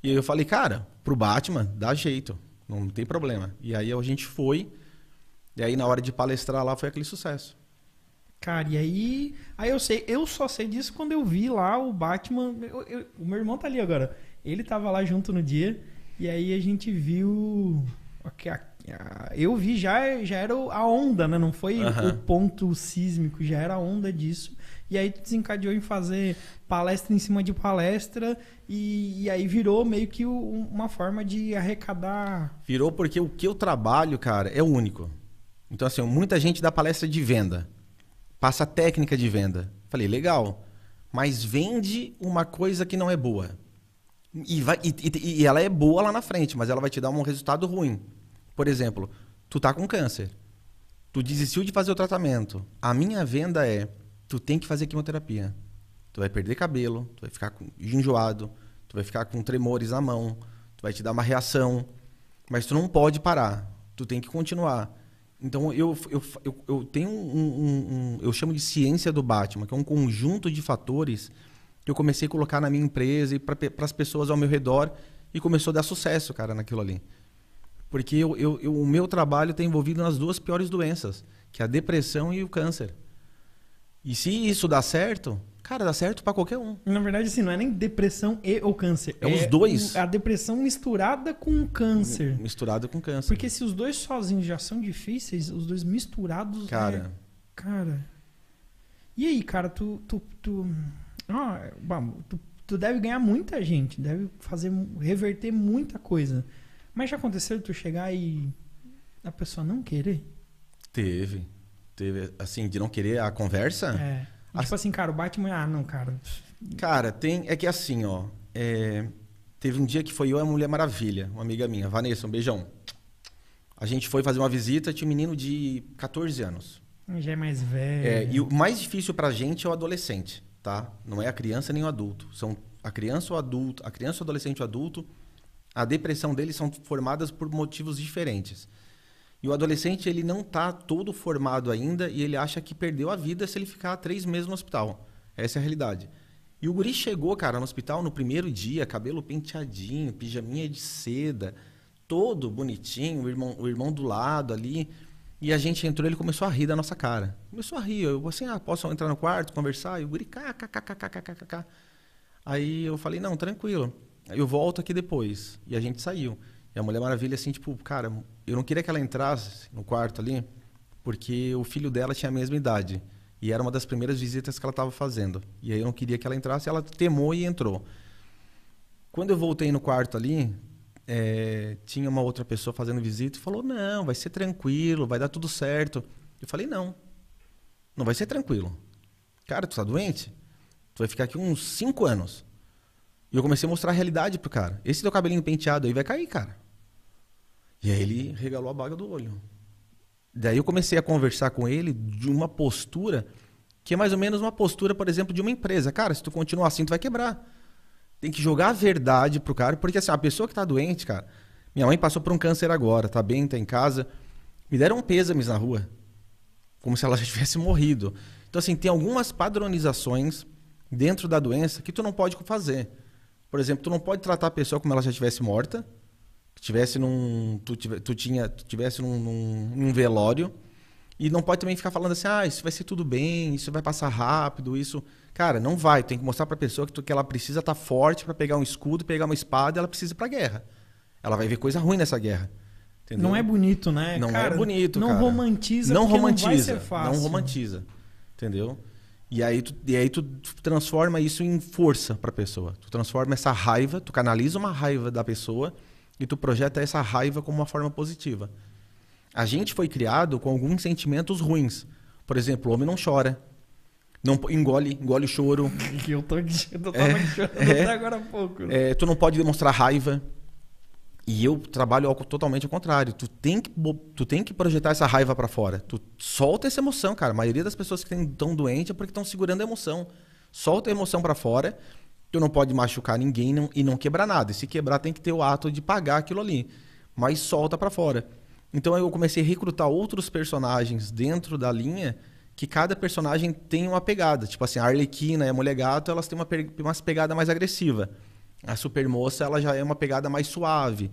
S2: E eu falei, cara, pro Batman, dá jeito, não tem problema. E aí a gente foi, e aí na hora de palestrar lá foi aquele sucesso.
S1: Cara, e aí. Aí eu sei, eu só sei disso quando eu vi lá o Batman. eu- eu- o meu irmão tá ali agora. Ele tava lá junto no dia. E aí a gente viu. ok, a- a- Eu vi já, já era a onda, né? Não foi
S2: Aham.
S1: o ponto sísmico, já era a onda disso. E aí tu desencadeou em fazer palestra em cima de palestra. E, e aí virou meio que o- uma forma de arrecadar.
S2: Virou porque o que eu trabalho, cara, é único. Então, assim, muita gente dá palestra de venda. Passa técnica de venda. Falei, legal. Mas vende uma coisa que não é boa. E, vai, e, e- e ela é boa lá na frente, mas ela vai te dar um resultado ruim. Por exemplo, tu tá com câncer. Tu desistiu de fazer o tratamento. A minha venda é, tu tem que fazer quimioterapia. Tu vai perder cabelo, tu vai ficar enjoado, tu vai ficar com tremores na mão, tu vai te dar uma reação. Mas tu não pode parar. Tu tem que continuar. Então eu, eu, eu, eu tenho um, um- um- Eu chamo de ciência do Batman, que é um conjunto de fatores que eu comecei a colocar na minha empresa e para as pessoas ao meu redor e começou a dar sucesso, cara, naquilo ali. Porque eu, eu, eu- o meu trabalho está envolvido nas duas piores doenças, que é a depressão e o câncer. E se isso dá certo, cara, dá certo para qualquer um.
S1: Na verdade, assim, não é nem depressão e ou câncer.
S2: É os dois.
S1: a depressão misturada com o câncer.
S2: Misturado com câncer.
S1: Porque se os dois sozinhos já são difíceis, os dois misturados.
S2: Cara,
S1: é- Cara. E aí, cara, tu. tu, tu... Ah, bom, tu, tu deve ganhar muita gente, deve fazer reverter muita coisa. Mas já aconteceu tu chegar e A pessoa não querer?
S2: Teve. Teve, assim, de não querer a conversa?
S1: É. E, tipo assim, cara, o Batman, ah, não, cara.
S2: Cara, tem. É que assim, ó. é, teve um dia que foi eu e a Mulher Maravilha, uma amiga minha, Vanessa, um beijão. A gente foi fazer uma visita, tinha um menino de 14 anos.
S1: Já é mais velho.
S2: É, e o mais difícil pra gente é o adolescente, tá? Não é a criança nem o adulto. São a criança ou adulto, a criança, o adolescente e o adulto, a depressão deles são formadas por motivos diferentes. E o adolescente, ele não tá todo formado ainda e ele acha que perdeu a vida se ele ficar três meses no hospital. Essa é a realidade. E o guri chegou, cara, no hospital no primeiro dia, cabelo penteadinho, pijaminha de seda, todo bonitinho, o irmão, o irmão do lado ali. E a gente entrou, ele começou a rir da nossa cara. Começou a rir. Eu assim, ah, posso entrar no quarto, conversar? E o guri, kkkkkkkk. Aí eu falei, não, tranquilo. Eu volto aqui depois. E a gente saiu. E a Mulher Maravilha, assim, tipo, cara, eu não queria que ela entrasse no quarto ali, porque o filho dela tinha a mesma idade. E era uma das primeiras visitas que ela estava fazendo. E aí eu não queria que ela entrasse, ela temou e entrou. Quando eu voltei no quarto ali, é, tinha uma outra pessoa fazendo visita e falou: Não, vai ser tranquilo, vai dar tudo certo. Eu falei: Não, não vai ser tranquilo. Cara, tu tá doente? Tu vai ficar aqui uns 5 anos. E eu comecei a mostrar a realidade pro cara. Esse teu cabelinho penteado aí vai cair, cara. E aí ele regalou a baga do olho. Daí eu comecei a conversar com ele de uma postura que é mais ou menos uma postura, por exemplo, de uma empresa. Cara, se tu continuar assim, tu vai quebrar. Tem que jogar a verdade pro cara, porque assim, a pessoa que tá doente, cara, minha mãe passou por um câncer agora, tá bem, tá em casa. Me deram pêsames na rua. Como se ela <laughs> já tivesse morrido. Então, assim, tem algumas padronizações dentro da doença que tu não pode fazer. Por exemplo, tu não pode tratar a pessoa como ela já tivesse morta, tivesse num tu, tu tinha tu tivesse num, num, num, velório e não pode também ficar falando assim, ah, isso vai ser tudo bem, isso vai passar rápido, isso, cara, não vai. Tem que mostrar para a pessoa que, tu, que ela precisa estar tá forte para pegar um escudo, pegar uma espada, e ela precisa ir para guerra. Ela vai ver coisa ruim nessa guerra.
S1: Entendeu? Não é bonito, né?
S2: Não é cara, é bonito,
S1: não
S2: cara.
S1: romantiza,
S2: não romantiza,
S1: não.
S2: Não romantiza. Entendeu? E aí tu, e aí tu transforma isso em força para a pessoa. Tu transforma essa raiva, tu canaliza uma raiva da pessoa e tu projeta essa raiva como uma forma positiva. A gente foi criado com alguns sentimentos ruins. Por exemplo, o homem não chora. Não engole, engole o choro. <laughs>
S1: eu tô eu tava é, chorando é, até agora há pouco.
S2: É, tu não pode demonstrar raiva. E eu trabalho algo totalmente ao contrário. Tu tem que, tu tem que projetar essa raiva para fora. Tu solta essa emoção, cara. A maioria das pessoas que estão doentes é porque estão segurando a emoção. Solta a emoção para fora Tu não pode machucar ninguém não, e não quebrar nada. E se quebrar, tem que ter o ato de pagar aquilo ali. Mas solta para fora. Então eu comecei a recrutar outros personagens dentro da linha que cada personagem tem uma pegada. Tipo assim, a Arlequina e a Mulher Gato, elas têm uma, uma pegada mais agressiva. A Supermoça, ela já é uma pegada mais suave.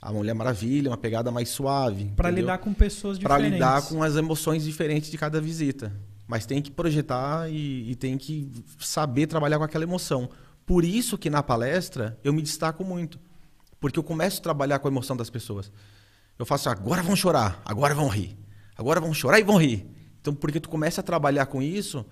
S2: A Mulher Maravilha, é uma pegada mais suave.
S1: Para lidar com pessoas diferentes.
S2: Para lidar com as emoções diferentes de cada visita. Mas tem que projetar e, e tem que saber trabalhar com aquela emoção. Por isso que na palestra eu me destaco muito. Porque eu começo a trabalhar com a emoção das pessoas. Eu faço, agora vão chorar, agora vão rir. Agora vão chorar e vão rir. Então, porque tu começa a trabalhar com isso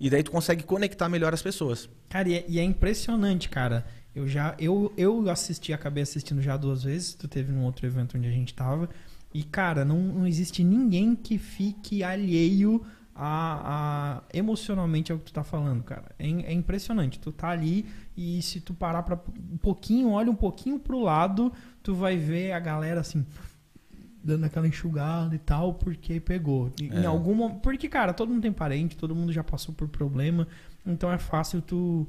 S2: e daí tu consegue conectar melhor as pessoas.
S1: Cara, e é, é impressionante, cara. Eu já eu, eu assisti, acabei assistindo já duas vezes. Tu teve num outro evento onde a gente tava. E, cara, não, não existe ninguém que fique alheio a, a, emocionalmente é o que tu tá falando, cara. É, é, impressionante. Tu tá ali e se tu parar para um pouquinho, olha um pouquinho pro lado, tu vai ver a galera assim dando aquela enxugada e tal, porque pegou. É. Em algum porque cara, todo mundo tem parente, todo mundo já passou por problema, então é fácil tu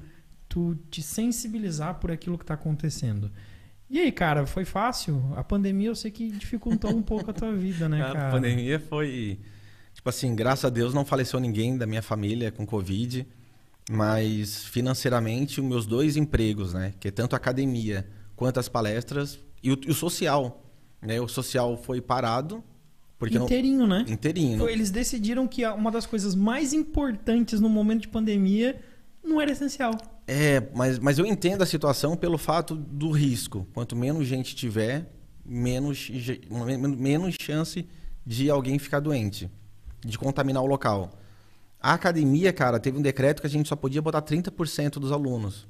S1: tu te sensibilizar por aquilo que tá acontecendo. E aí, cara, foi fácil? A pandemia eu sei que dificultou um pouco a tua vida, né, <laughs> cara?
S2: A pandemia foi Tipo assim, graças a Deus não faleceu ninguém da minha família com Covid, mas financeiramente, os meus dois empregos, né? Que é tanto a academia quanto as palestras e o, e o social. Né? O social foi parado. Porque
S1: Inteirinho,
S2: não...
S1: né?
S2: Inteirinho.
S1: Foi, eles decidiram que uma das coisas mais importantes no momento de pandemia não era essencial.
S2: É, mas, mas eu entendo a situação pelo fato do risco. Quanto menos gente tiver, menos, menos chance de alguém ficar doente de contaminar o local. A academia, cara, teve um decreto que a gente só podia botar 30% dos alunos.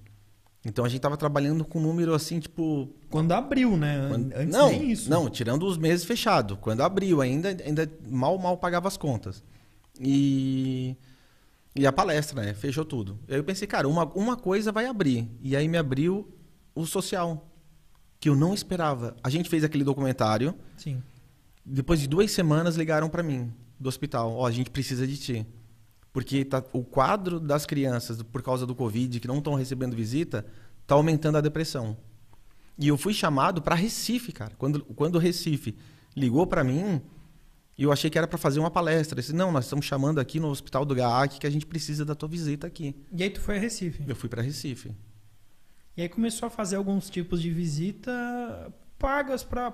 S2: Então a gente tava trabalhando com um número assim, tipo.
S1: Quando abriu, né?
S2: quando-
S1: Antes
S2: não,
S1: nem isso.
S2: não, tirando os meses fechados. Quando abriu, ainda, ainda mal, mal pagava as contas. E. E a palestra, né? Fechou tudo. Aí eu pensei, cara, uma, uma coisa vai abrir. E aí me abriu o social. Que eu não esperava. A gente fez aquele documentário.
S1: Sim.
S2: Depois de duas semanas ligaram pra mim do hospital. Ó, a gente precisa de ti. Porque tá, o quadro das crianças, por causa do Covid, que não estão recebendo visita, tá aumentando a depressão. E eu fui chamado pra Recife, cara. Quando, quando o Recife ligou pra mim, eu achei que era pra fazer uma palestra. Eu disse, não, nós estamos chamando aqui no Hospital do GAAC que a gente precisa da tua visita aqui.
S1: E aí tu foi a Recife.
S2: Eu fui pra Recife.
S1: E aí começou a fazer alguns tipos de visita pagas para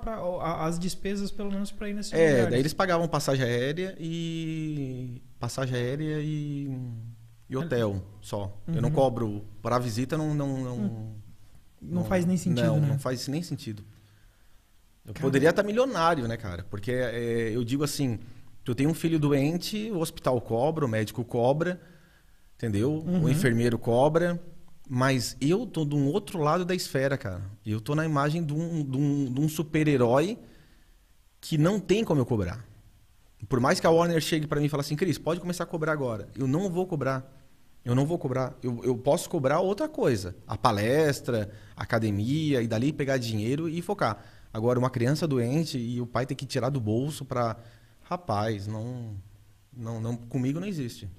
S1: as despesas, pelo menos, para ir nesses
S2: É,
S1: lugares.
S2: daí eles pagavam passagem aérea e. Passagem aérea e. E hotel só. Eu não
S1: Uhum.
S2: cobro. Para a visita não. Não, não,
S1: Não faz nem sentido,
S2: Não,
S1: né?
S2: não faz nem sentido. Eu poderia estar milionário, né, cara? Porque é, eu digo assim: tu tem um filho doente, o hospital cobra, o médico cobra, entendeu?
S1: Uhum.
S2: O enfermeiro cobra. Mas eu tô de um outro lado da esfera, cara. Eu tô na imagem de um, de um, de um super-herói que não tem como eu cobrar. Por mais que a Warner chegue para mim e fale assim, Cris, pode começar a cobrar agora. Eu não vou cobrar. Eu não vou cobrar. Eu, eu posso cobrar outra coisa. A palestra, a academia, e dali pegar dinheiro e focar. Agora, uma criança doente e o pai ter que tirar do bolso para... Rapaz, não, não, não... Comigo não existe.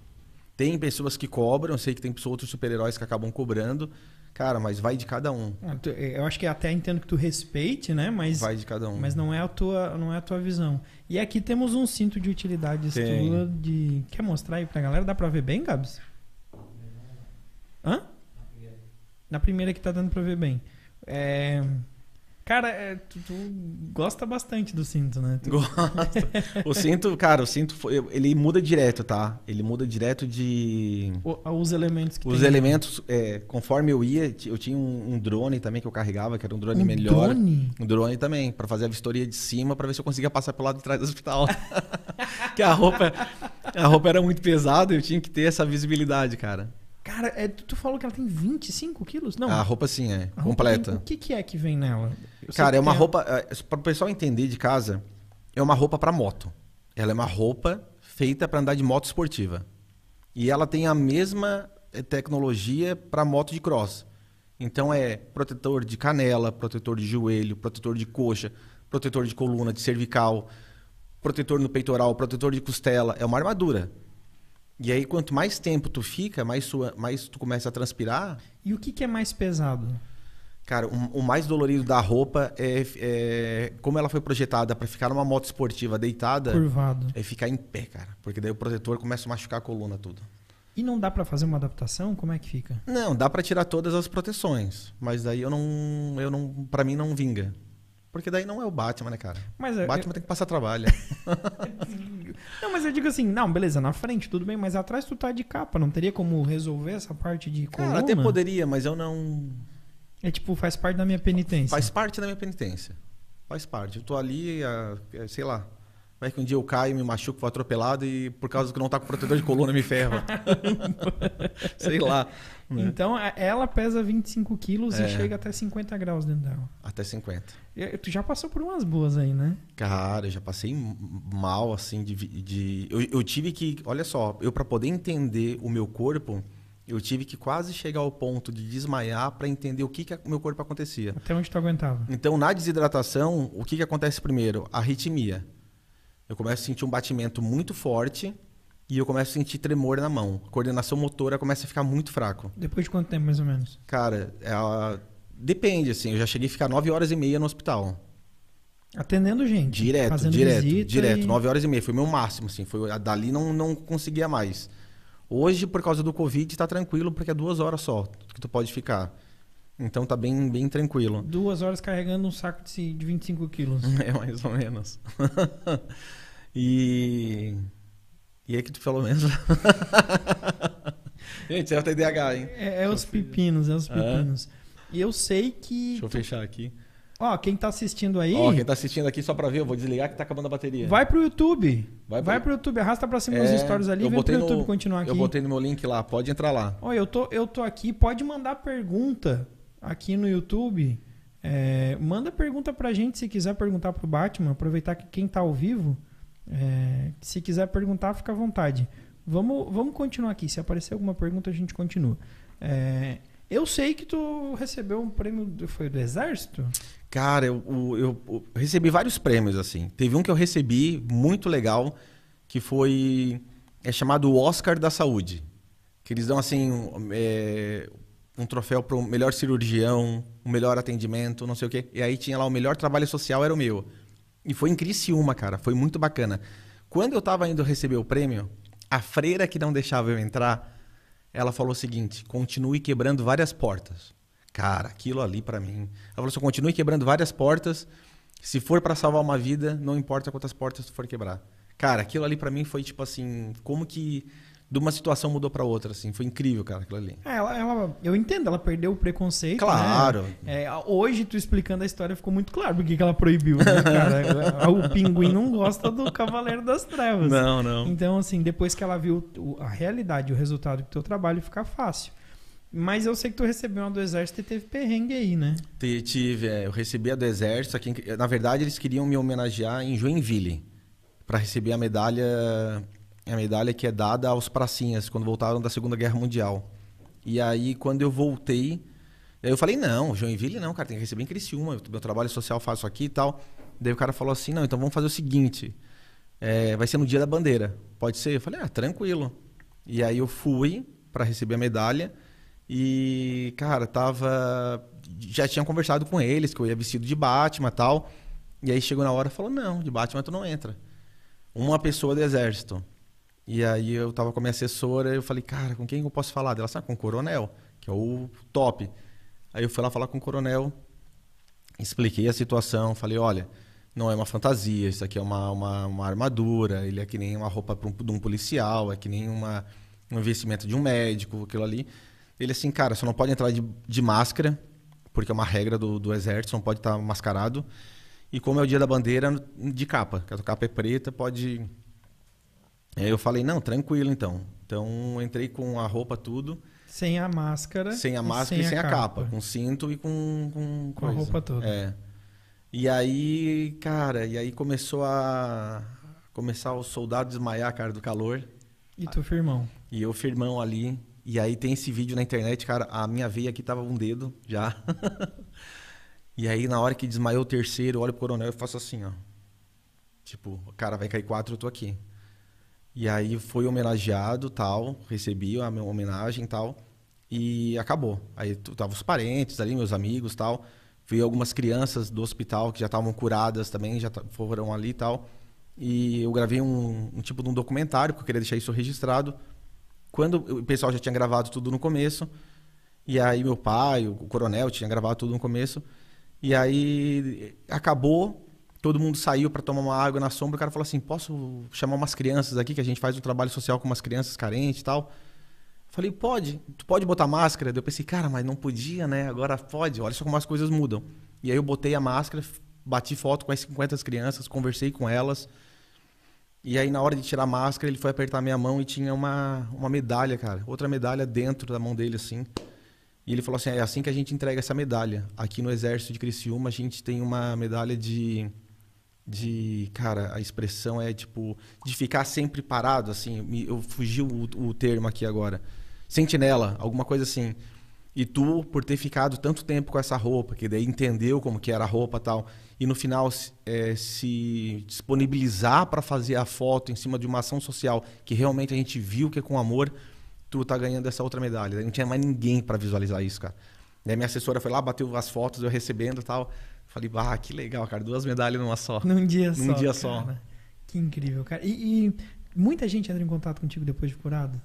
S2: Tem pessoas que cobram, eu sei que tem outros super-heróis que acabam cobrando. Cara, mas vai de cada um.
S1: Ah, tu- Eu acho que até entendo que tu respeite, né? Mas,
S2: Vai de cada um.
S1: mas não, é a tua, não é a tua visão. E aqui temos um cinto de tua de... Quer mostrar aí pra galera? Dá pra ver bem, Gabs? Hã? Na primeira que tá dando pra ver bem. É... Cara, é, tu, tu gosta bastante do cinto, né? Tu-
S2: Gosto. o cinto, cara, o cinto, foi- ele muda direto, tá? Ele muda direto de.
S1: o- Os elementos que
S2: Os
S1: tem.
S2: elementos, é, conforme eu ia, eu tinha um, um drone também que eu carregava, que era um drone
S1: Um
S2: melhor.
S1: drone?
S2: Um drone também, pra fazer a vistoria de cima, pra ver se eu conseguia passar pelo lado de trás do hospital. <laughs> que a roupa, a roupa era muito pesada, eu tinha que ter essa visibilidade, cara.
S1: Cara, é, tu, tu falou que ela tem 25 quilos? Não.
S2: A roupa sim, é,
S1: roupa
S2: completa.
S1: tem- o que, que é que vem nela?
S2: Cara, é uma
S1: a-
S2: roupa. Para o pessoal entender de casa, é uma roupa para moto. Ela é uma roupa feita para andar de moto esportiva. E ela tem a mesma eh, tecnologia para moto de cross. Então é protetor de canela, protetor de joelho, protetor de coxa, protetor de coluna, de cervical, protetor no peitoral, protetor de costela. É uma armadura. E aí, quanto mais tempo tu fica, mais, sua, mais tu começa a transpirar,
S1: E o que, que é mais pesado?
S2: Cara, o, o mais dolorido da roupa é, é como ela foi projetada para ficar numa moto esportiva deitada,
S1: Curvado.
S2: é ficar em pé, cara. Porque daí o protetor começa a machucar a coluna tudo.
S1: E não dá pra fazer uma adaptação? Como é que fica?
S2: Não, dá para tirar todas as proteções, mas daí eu não, eu não, para mim não vinga. Porque daí não é o Batman, né, cara?
S1: Mas
S2: O
S1: é-
S2: Batman tem que passar trabalho. <laughs> <laughs>
S1: Não, mas eu digo assim, não, beleza, na frente tudo bem, mas atrás tu tá de capa, não teria como resolver essa parte de coluna?
S2: Cara, até poderia, mas eu não
S1: É tipo, faz parte da minha penitência.
S2: faz parte da minha penitência. Faz parte. Eu tô ali, é, sei lá. Vai que um dia eu caio, me machuco, vou atropelado e por causa que não tá com protetor de coluna me ferro. <laughs> sei lá. Né?
S1: Então, ela pesa 25 quilos e
S2: É.
S1: chega até 50 graus dentro dela.
S2: Até 50.
S1: E- Tu já passou por umas boas aí, né?
S2: Cara, eu já passei mal, assim, de. de... Eu, eu tive que. Olha só, eu para poder entender o meu corpo, eu tive que quase chegar ao ponto de desmaiar para entender o que, que o meu corpo acontecia.
S1: Até onde tu aguentava.
S2: Então, na desidratação, o que, que acontece primeiro? A arritmia. Eu começo a sentir um batimento muito forte e eu começo a sentir tremor na mão. A coordenação motora começa a ficar muito fraco.
S1: Depois de quanto tempo, mais ou menos?
S2: Cara, é a- depende, assim. Eu já cheguei a ficar 9 horas e meia no hospital.
S1: Atendendo gente.
S2: Direto, direto, direto.
S1: e-
S2: 9 horas e meia. Foi o meu máximo, assim. Foi, dali não, não conseguia mais. Hoje, por causa do Covid, tá tranquilo, porque é duas horas só que tu pode ficar. Então tá bem, bem tranquilo.
S1: Duas horas carregando um saco de de 25 quilos. <laughs>
S2: É mais ou menos. <laughs> e. E é que tu falou mesmo. <laughs> Gente, é o TDAH, hein?
S1: É, é os pepinos, é os
S2: Ah.
S1: pepinos. E eu sei que.
S2: Deixa eu fechar aqui.
S1: Ó, quem tá assistindo aí.
S2: Ó, quem tá assistindo aqui só pra ver, eu vou desligar que tá acabando a bateria.
S1: Vai pro YouTube.
S2: Vai
S1: Vai,
S2: pro-
S1: pro YouTube, arrasta pra cima
S2: É,
S1: os stories ali e
S2: eu
S1: vem pro YouTube
S2: no-
S1: continuar aqui.
S2: Eu botei no meu link lá, pode entrar lá.
S1: Ó, eu tô, eu tô aqui, pode mandar pergunta aqui no YouTube, é, manda pergunta pra gente se quiser perguntar pro Batman. Aproveitar que quem tá ao vivo, é, se quiser perguntar, fica à vontade. Vamos, vamos continuar aqui. Se aparecer alguma pergunta, a gente continua. É, eu sei que tu recebeu um prêmio, do, foi do Exército?
S2: Cara, eu, eu, eu, recebi vários prêmios, assim. Teve um que eu recebi muito legal, que foi é chamado Oscar da Saúde. Que eles dão, assim, é, um troféu para o melhor cirurgião, o melhor atendimento, não sei o quê. E aí tinha lá o melhor trabalho social, era o meu. E foi em Criciúma, cara. Foi muito bacana. Quando eu tava indo receber o prêmio, a freira que não deixava eu entrar, ela falou o seguinte: continue quebrando várias portas. Cara, aquilo ali para mim. Ela falou assim: continue quebrando várias portas. Se for para salvar uma vida, não importa quantas portas tu for quebrar. Cara, aquilo ali para mim foi tipo assim: como que de uma situação mudou para outra, assim. Foi incrível, cara, aquilo ali.
S1: É, ela, ela, eu entendo, ela perdeu o preconceito.
S2: Claro.
S1: Né? É, hoje, tu explicando a história, ficou muito claro porque que ela proibiu, né, cara? <laughs> o pinguim não gosta do Cavaleiro das Trevas.
S2: Não, não.
S1: Então, assim, depois que ela viu a realidade, o resultado do teu trabalho, fica fácil. Mas eu sei que tu recebeu uma do exército e teve perrengue aí, né?
S2: Tive, é, eu recebi a do exército. Aqui, na verdade, eles queriam me homenagear em Joinville para receber a medalha é a medalha que é dada aos pracinhas quando voltaram da Segunda Guerra Mundial. E aí, quando eu voltei, eu falei, não, Joinville não, cara, tem que receber em Criciúma, meu trabalho social faço aqui e tal. Daí o cara falou assim, não, então vamos fazer o seguinte, é, vai ser no dia da bandeira, pode ser? Eu falei, ah, tranquilo. E aí eu fui para receber a medalha e, cara, tava... Já tinha conversado com eles, que eu ia vestido de Batman e tal. E aí chegou na hora e falou, não, de Batman tu não entra. Uma pessoa do exército. E aí eu tava com a minha assessora e eu falei, cara, com quem eu posso falar? Ela, sabe, com o coronel, que é o top. Aí eu fui lá falar com o coronel, expliquei a situação, falei, olha, não é uma fantasia, isso aqui é uma, uma, uma armadura, ele é que nem uma roupa de um policial, é que nem uma, um investimento de um médico, aquilo ali. Ele assim, cara, você não pode entrar de, de máscara, porque é uma regra do, do exército, não pode estar mascarado. E como é o dia da bandeira, de capa, que a capa é preta, pode eu falei, não, tranquilo então. Então entrei com a roupa tudo.
S1: Sem a máscara.
S2: Sem a máscara sem e sem a, capa. capa. Com cinto e com. Com,
S1: com a roupa toda.
S2: É. E aí, cara, e aí começou a. Começar o soldado desmaiar, cara, do calor.
S1: E tu, firmão.
S2: E eu, firmão ali. E aí tem esse vídeo na internet, cara. A minha veia aqui tava um dedo já. <laughs> e aí, na hora que desmaiou o terceiro, olho pro coronel e faço assim, ó. Tipo, cara, vai cair quatro, eu tô aqui. E aí foi homenageado, tal, recebi a minha homenagem, tal, e acabou. Aí tava os parentes ali, meus amigos, tal. Vi algumas crianças do hospital que já estavam curadas também, já foram ali, tal. E eu gravei um, um tipo de um documentário, porque eu queria deixar isso registrado. Quando o pessoal já tinha gravado tudo no começo, e aí meu pai, o coronel, tinha gravado tudo no começo. E aí acabou, todo mundo saiu para tomar uma água na sombra. O cara falou assim: posso chamar umas crianças aqui, que a gente faz um trabalho social com umas crianças carentes e tal. Falei, pode, tu pode botar máscara? eu pensei, cara, mas não podia, né? Agora pode, olha só como as coisas mudam. E aí eu botei a máscara, bati foto com as 50 crianças, conversei com elas. E aí na hora de tirar a máscara, ele foi apertar minha mão e tinha uma, uma medalha, cara. Outra medalha dentro da mão dele, assim. E ele falou assim, é assim que a gente entrega essa medalha. Aqui no Exército de Criciúma, a gente tem uma medalha de de, cara, a expressão é tipo, de ficar sempre parado, assim, eu fugi o, o termo aqui agora. Sentinela, alguma coisa assim. E tu, por ter ficado tanto tempo com essa roupa, que daí entendeu como que era a roupa tal, e no final é, se disponibilizar para fazer a foto em cima de uma ação social que realmente a gente viu que é com amor, tu tá ganhando essa outra medalha. Não tinha mais ninguém para visualizar isso, cara. Daí minha assessora foi lá, bateu as fotos, eu recebendo e tal. Falei, ah, que legal, cara. Duas medalhas numa só.
S1: Num dia
S2: Num
S1: só.
S2: Num dia cara. só.
S1: Que incrível, cara. E, e, muita gente entra em contato contigo depois de curado?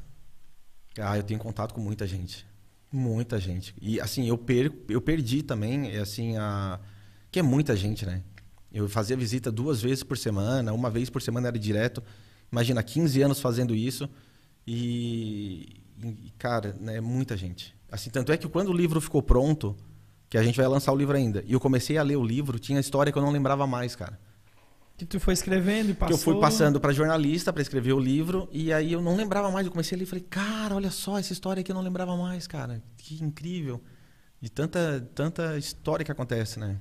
S2: Ah, eu tenho contato com muita gente. Muita gente. E assim, eu, per, eu perdi também, assim, a. Que é muita gente, né? Eu fazia visita duas vezes por semana, uma vez por semana era direto. Imagina, 15 anos fazendo isso. E, e cara, né, é muita gente. Assim, tanto é que quando o livro ficou pronto, que a gente vai lançar o livro ainda. E eu comecei a ler o livro, tinha história que eu não lembrava mais, cara.
S1: Que tu foi escrevendo e passou...
S2: Que eu fui passando para jornalista para escrever o livro e aí eu não lembrava mais. Eu comecei a ler e falei, cara, olha só essa história que eu não lembrava mais, cara. Que incrível. De tanta, tanta história que acontece, né?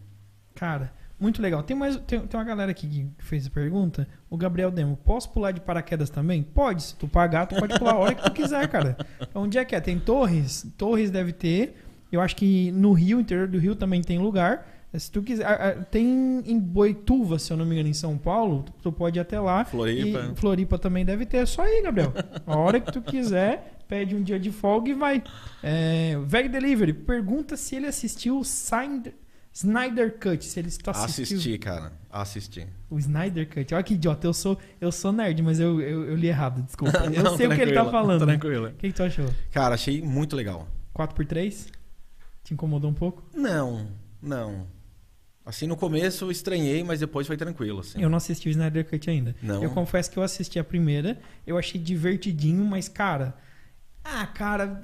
S1: Cara, muito legal. Tem mais tem, tem uma galera aqui que fez a pergunta. O Gabriel Demo, posso pular de paraquedas também? Pode, se tu pagar, tu pode pular a hora que tu quiser, cara. <laughs> Onde é que é? Tem Torres? Torres deve ter. Eu acho que no Rio, interior do Rio, também tem lugar. Se tu quiser. Tem em Boituva, se eu não me engano, em São Paulo. Tu pode ir até lá.
S2: Floripa.
S1: Floripa também deve ter. É só aí, Gabriel. A hora que tu quiser, pede um dia de folga e vai. É, Veg Delivery, pergunta se ele assistiu Signed. Snyder Cut, se ele está assistindo.
S2: Assisti, cara. Assisti.
S1: O Snyder Cut. Olha que idiota, eu sou, eu sou nerd, mas eu, eu, eu li errado, desculpa. <laughs> Eu Não, sei o que ele tá falando.
S2: Tranquilo.
S1: O que, que tu achou?
S2: Cara, achei muito legal.
S1: 4x3? Te incomodou um pouco?
S2: Não, não. Assim, no começo eu estranhei, mas depois foi tranquilo. Assim.
S1: Eu não assisti o Snyder Cut ainda.
S2: Não.
S1: Eu confesso que eu assisti a primeira, eu achei divertidinho, mas, cara. Ah, cara.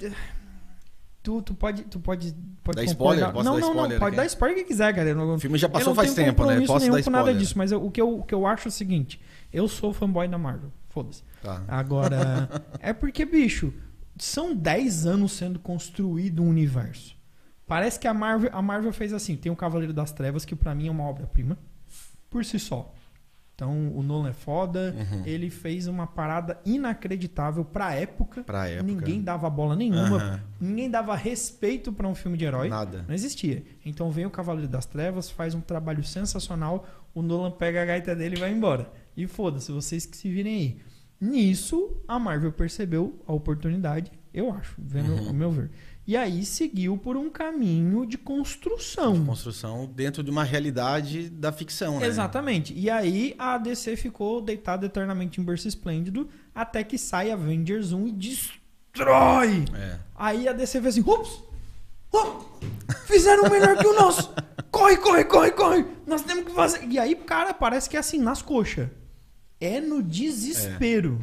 S1: Tu, tu pode. Tu pode, pode
S2: Dá spoiler?
S1: Posso não,
S2: dar
S1: não,
S2: spoiler
S1: não. Pode
S2: aqui?
S1: dar spoiler que quiser, galera.
S2: O filme já passou faz tempo, né? Posso
S1: nenhum
S2: dar
S1: com nada
S2: spoiler.
S1: disso, mas eu- o, que eu, o que eu acho é o seguinte: eu sou fanboy da Marvel. Foda-se.
S2: Tá.
S1: Agora, <laughs> é porque, bicho, são 10 anos sendo construído um universo. Parece que a Marvel, a Marvel fez assim: tem o Cavaleiro das Trevas, que pra mim é uma obra-prima, por si só. Então, o Nolan é foda,
S2: Uhum.
S1: ele fez uma parada inacreditável pra época.
S2: Pra época.
S1: Ninguém dava bola nenhuma,
S2: Aham.
S1: ninguém dava respeito pra um filme de herói.
S2: Nada.
S1: Não existia. Então vem o Cavaleiro das Trevas, faz um trabalho sensacional, o Nolan pega a gaita dele e vai embora. E foda-se, vocês que se virem aí. Nisso, a Marvel percebeu a oportunidade, eu acho, vendo
S2: Uhum.
S1: o meu ver. E aí seguiu por um caminho de construção.
S2: Construção dentro de uma realidade da ficção, né?
S1: Exatamente. E aí a DC ficou deitada eternamente em berço esplêndido até que sai Avengers 1 e destrói
S2: É.
S1: Aí a DC fez assim: ups! Fizeram melhor que o nosso! Corre, corre, corre, corre! Nós temos que fazer. E aí, cara, parece que é assim, nas coxas. É no desespero.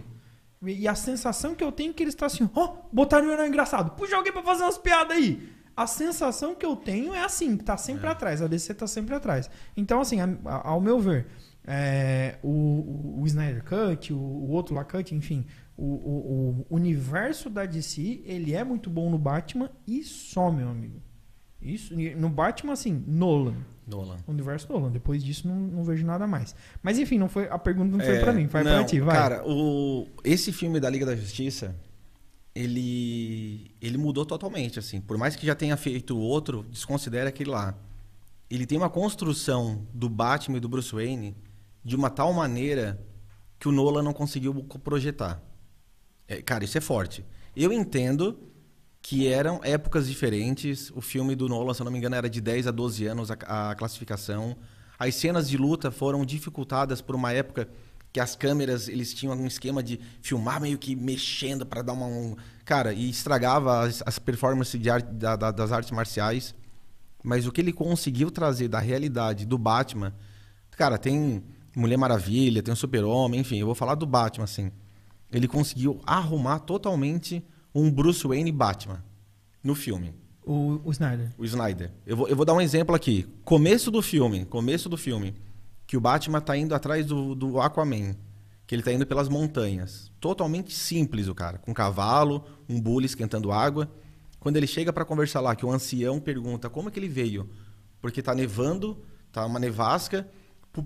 S1: E a sensação que eu tenho é que eles estão assim: ó, botaram um herói engraçado. Puxa alguém pra fazer umas piadas aí. A sensação que eu tenho é assim, que tá sempre atrás. A DC tá sempre atrás. Então, assim, a- a- ao meu ver, é, o, o- o Snyder Cut, o, o outro lá Cut, enfim, o, o- o universo da DC, ele é muito bom no Batman e só, meu amigo. Isso, no Batman, assim, Nolan.
S2: Nolan.
S1: Universo Nolan. Depois disso, não, não vejo nada mais. Mas enfim, não foi, a pergunta não foi
S2: É,
S1: pra mim, foi pra ti, vai.
S2: Cara, o, esse filme da Liga da Justiça, ele, ele mudou totalmente, assim. Por mais que já tenha feito outro, desconsidera aquele lá. Ele tem uma construção do Batman e do Bruce Wayne de uma tal maneira que o Nolan não conseguiu projetar. É, cara, isso é forte. Eu entendo que eram épocas diferentes. O filme do Nolan, se eu não me engano, era de 10 a 12 anos a, a classificação. As cenas de luta foram dificultadas por uma época que as câmeras eles tinham um esquema de filmar meio que mexendo para dar uma um... cara e estragava as, as performances de arte, da- da- das artes marciais. Mas o que ele conseguiu trazer da realidade do Batman, cara, tem Mulher Maravilha, tem o Super Homem, enfim, eu vou falar do Batman assim. Ele conseguiu arrumar totalmente um Bruce Wayne Batman no filme.
S1: O, o Snyder.
S2: O Snyder. Eu vou, eu vou dar um exemplo aqui. Começo do filme, começo do filme, que o Batman tá indo atrás do, do Aquaman, que ele tá indo pelas montanhas. Totalmente simples o cara, com um cavalo, um bule esquentando água. Quando ele chega para conversar lá, que o ancião pergunta como é que ele veio, porque tá nevando, tá uma nevasca,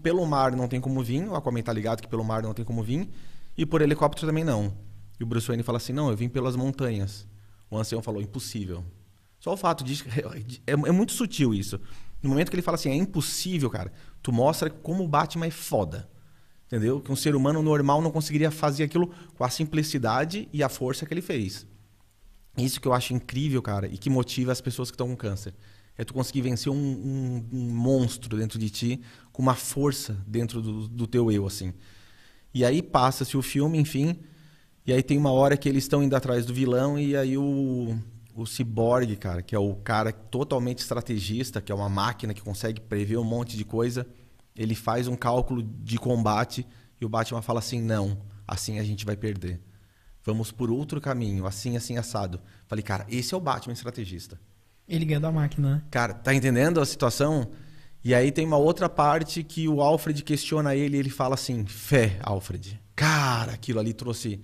S2: pelo mar não tem como vir, o Aquaman tá ligado que pelo mar não tem como vir, e por helicóptero também não. E o Bruce Wayne fala assim: "Não, eu vim pelas montanhas". O ancião falou: "Impossível". Só o fato de. <laughs> É, é muito sutil isso. No momento que ele fala assim, é impossível, cara, tu mostra como o Batman é foda. Entendeu? Que um ser humano normal não conseguiria fazer aquilo com a simplicidade e a força que ele fez. Isso que eu acho incrível, cara, e que motiva as pessoas que estão com câncer. É tu conseguir vencer um, um- um monstro dentro de ti com uma força dentro do, do teu eu, assim. E aí passa-se o filme, enfim. E aí tem uma hora que eles estão indo atrás do vilão e aí o, o Cyborg, cara, que é o cara totalmente estrategista, que é uma máquina que consegue prever um monte de coisa, ele faz um cálculo de combate e o Batman fala assim: "Não, assim a gente vai perder. Vamos por outro caminho, assim assim assado". Falei: "Cara, esse é o Batman estrategista".
S1: Ele ganha da máquina, né?
S2: Cara, tá entendendo a situação? E aí tem uma outra parte que o Alfred questiona ele e ele fala assim: fé, Alfred. Cara, aquilo ali trouxe.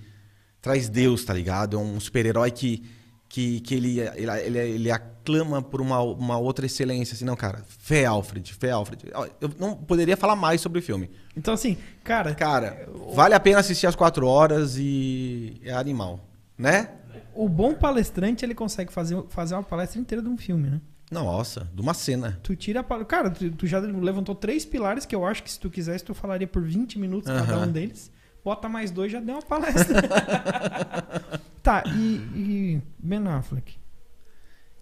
S2: Traz Deus, tá ligado? É um super-herói que, que, que ele, ele, ele, ele clama por uma, uma outra excelência. Assim, não, cara, fé Alfred, fé Alfred. Eu não poderia falar mais sobre o filme.
S1: Então, assim, cara.
S2: Cara, vale a pena assistir às quatro horas e é animal, né?
S1: O bom palestrante, ele consegue fazer, fazer uma palestra inteira de um filme, né?
S2: Nossa, de uma cena.
S1: Tu tira a Cara, tu, tu, já levantou três pilares que eu acho que se tu quisesse, tu falaria por 20 minutos uhum. cada um deles. Bota mais dois, já deu uma palestra. <laughs> tá, e, e Ben Affleck?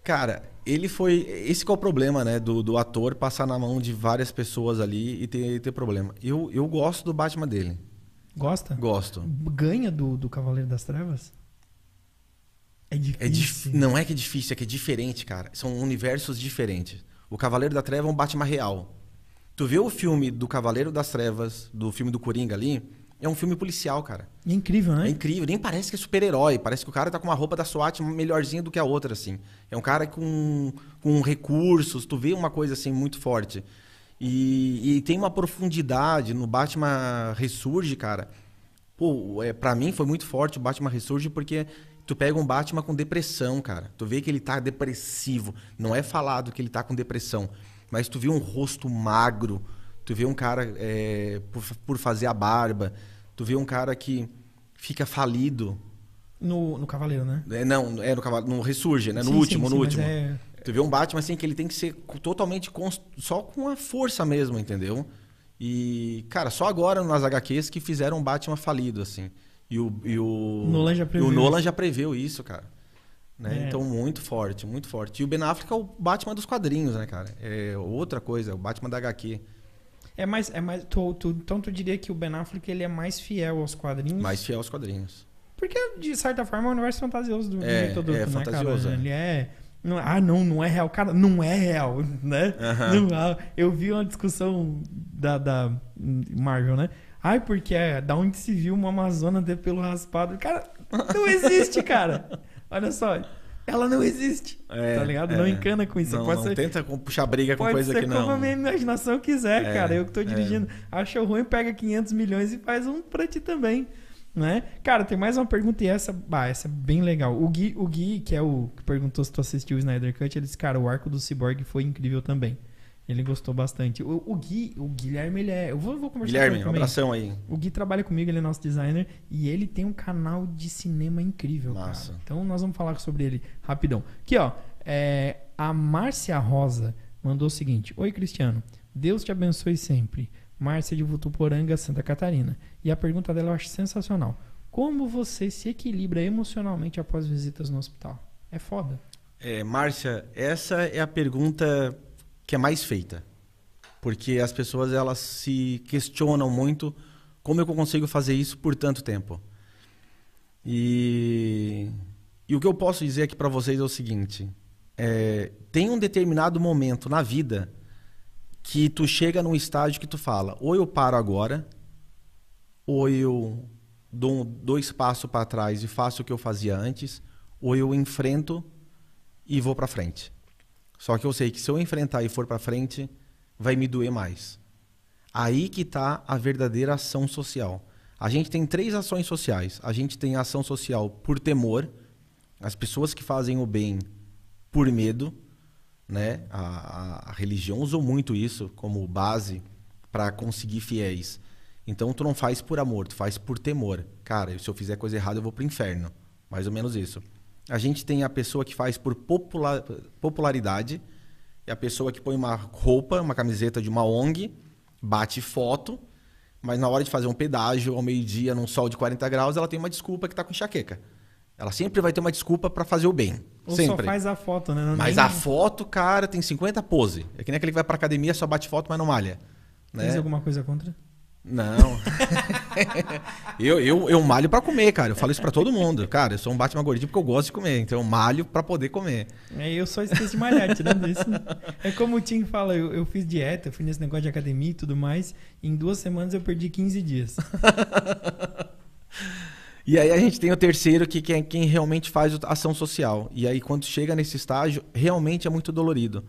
S2: Cara, ele foi. Esse que é o problema, né? Do, do ator passar na mão de várias pessoas ali e ter, ter problema. Eu, eu gosto do Batman dele.
S1: Gosta?
S2: Gosto.
S1: Ganha do, do Cavaleiro das Trevas? É difícil. É dif...
S2: Não é que é difícil, é que é diferente, cara. São universos diferentes. O Cavaleiro da Treva é um Batman real. Tu vê o filme do Cavaleiro das Trevas, do filme do Coringa ali, é um filme policial, cara.
S1: É incrível, né?
S2: É incrível. Nem parece que é super-herói. Parece que o cara tá com uma roupa da SWAT melhorzinha do que a outra, assim. É um cara com, com recursos. Tu vê uma coisa, assim, muito forte. E, e tem uma profundidade no Batman Ressurge, cara. Pô, é, pra mim foi muito forte o Batman Ressurge porque tu pega um Batman com depressão, cara. Tu vê que ele tá depressivo. Não é falado que ele tá com depressão. Mas tu vê um rosto magro. Tu vê um cara é, por, por fazer a barba Tu vê um cara que fica falido.
S1: No, no Cavaleiro, né?
S2: É, não, é no Cavaleiro, no Ressurge, né? No sim, último, sim, no último. É... Tu vê um Batman assim que ele tem que ser totalmente const... só com a força mesmo, entendeu? E, cara, só agora nas HQs que fizeram um Batman falido, assim. E o, e o,
S1: Nolan já preveu
S2: o Nolan isso. já preveu isso, cara. Né? É. Então, muito forte, muito forte. E o Ben Affleck é o Batman dos quadrinhos, né, cara? É outra coisa, é o Batman da HQ.
S1: É mais. É mais tu, tu, então tu diria que o Ben Affleck ele é mais fiel aos quadrinhos?
S2: Mais fiel aos quadrinhos.
S1: Porque, de certa forma, é um universo fantasioso do
S2: é, todo, é, né, fantasioso,
S1: cara? É. Ele é. Não, ah, não, não é real. Cara, não é real, <laughs> né? Uhum. Não, eu vi uma discussão da, da Marvel, né? Ai, porque é da onde se viu uma Amazona ter pelo raspado. Cara, não existe, cara. <laughs> Olha só, ela não existe. É, tá ligado? É. Não encana com isso.
S2: Não,
S1: pode
S2: não
S1: ser,
S2: tenta puxar briga com coisa que não.
S1: Pode ser como a minha imaginação quiser, é, cara. Eu que tô é. dirigindo. Acha ruim, pega 500 milhões e faz um pra ti também. Né? Cara, tem mais uma pergunta e essa, bah, essa é bem legal. O Gui, o Gui, que é o que perguntou se tu assistiu o Snyder Cut, ele disse, cara, o arco do Cyborg foi incrível também. Ele gostou bastante. O, o, Gui, o Guilherme, ele é. Eu vou, vou conversar
S2: Guilherme,
S1: com ele.
S2: Um abração aí.
S1: O Gui trabalha comigo, ele é nosso designer. E ele tem um canal de cinema incrível, Massa. cara. Então nós vamos falar sobre ele rapidão. Aqui, ó. É, a Márcia Rosa mandou o seguinte: Oi, Cristiano. Deus te abençoe sempre. Márcia de Votuporanga, Santa Catarina. E a pergunta dela eu acho sensacional. Como você se equilibra emocionalmente após visitas no hospital? É foda.
S2: É, Márcia, essa é a pergunta que é mais feita. Porque as pessoas elas se questionam muito como eu consigo fazer isso por tanto tempo. E, e o que eu posso dizer aqui para vocês é o seguinte: é, tem um determinado momento na vida que tu chega num estágio que tu fala, ou eu paro agora, ou eu dou dois passos para trás e faço o que eu fazia antes, ou eu enfrento e vou para frente. Só que eu sei que se eu enfrentar e for para frente, vai me doer mais. Aí que está a verdadeira ação social. A gente tem três ações sociais. A gente tem a ação social por temor, as pessoas que fazem o bem por medo, né? A, a, a religião usou muito isso como base para conseguir fiéis. Então tu não faz por amor, tu faz por temor. Cara, se eu fizer coisa errada, eu vou pro inferno. Mais ou menos isso. A gente tem a pessoa que faz por popular, popularidade, e a pessoa que põe uma roupa, uma camiseta de uma ONG, bate foto, mas na hora de fazer um pedágio ao meio-dia, num sol de 40 graus, ela tem uma desculpa que está com enxaqueca. Ela sempre vai ter uma desculpa para fazer o bem.
S1: Ou
S2: sempre.
S1: só faz a foto, né?
S2: Não mas nem... a foto, cara, tem 50 pose. É que nem aquele que vai pra academia, só bate foto, mas não malha. Né?
S1: Tem alguma coisa contra?
S2: Não. <laughs> eu, eu, eu malho para comer, cara. Eu falo isso para todo mundo. Cara, eu sou um Batman gordinho porque eu gosto de comer. Então eu malho para poder comer.
S1: É, eu só esqueço de malhar, tirando isso. É como o Tim fala, eu, eu fiz dieta, eu fui nesse negócio de academia e tudo mais. E em duas semanas eu perdi 15 dias. <laughs>
S2: e aí a gente tem o terceiro, que é quem realmente faz ação social. E aí quando chega nesse estágio, realmente é muito dolorido.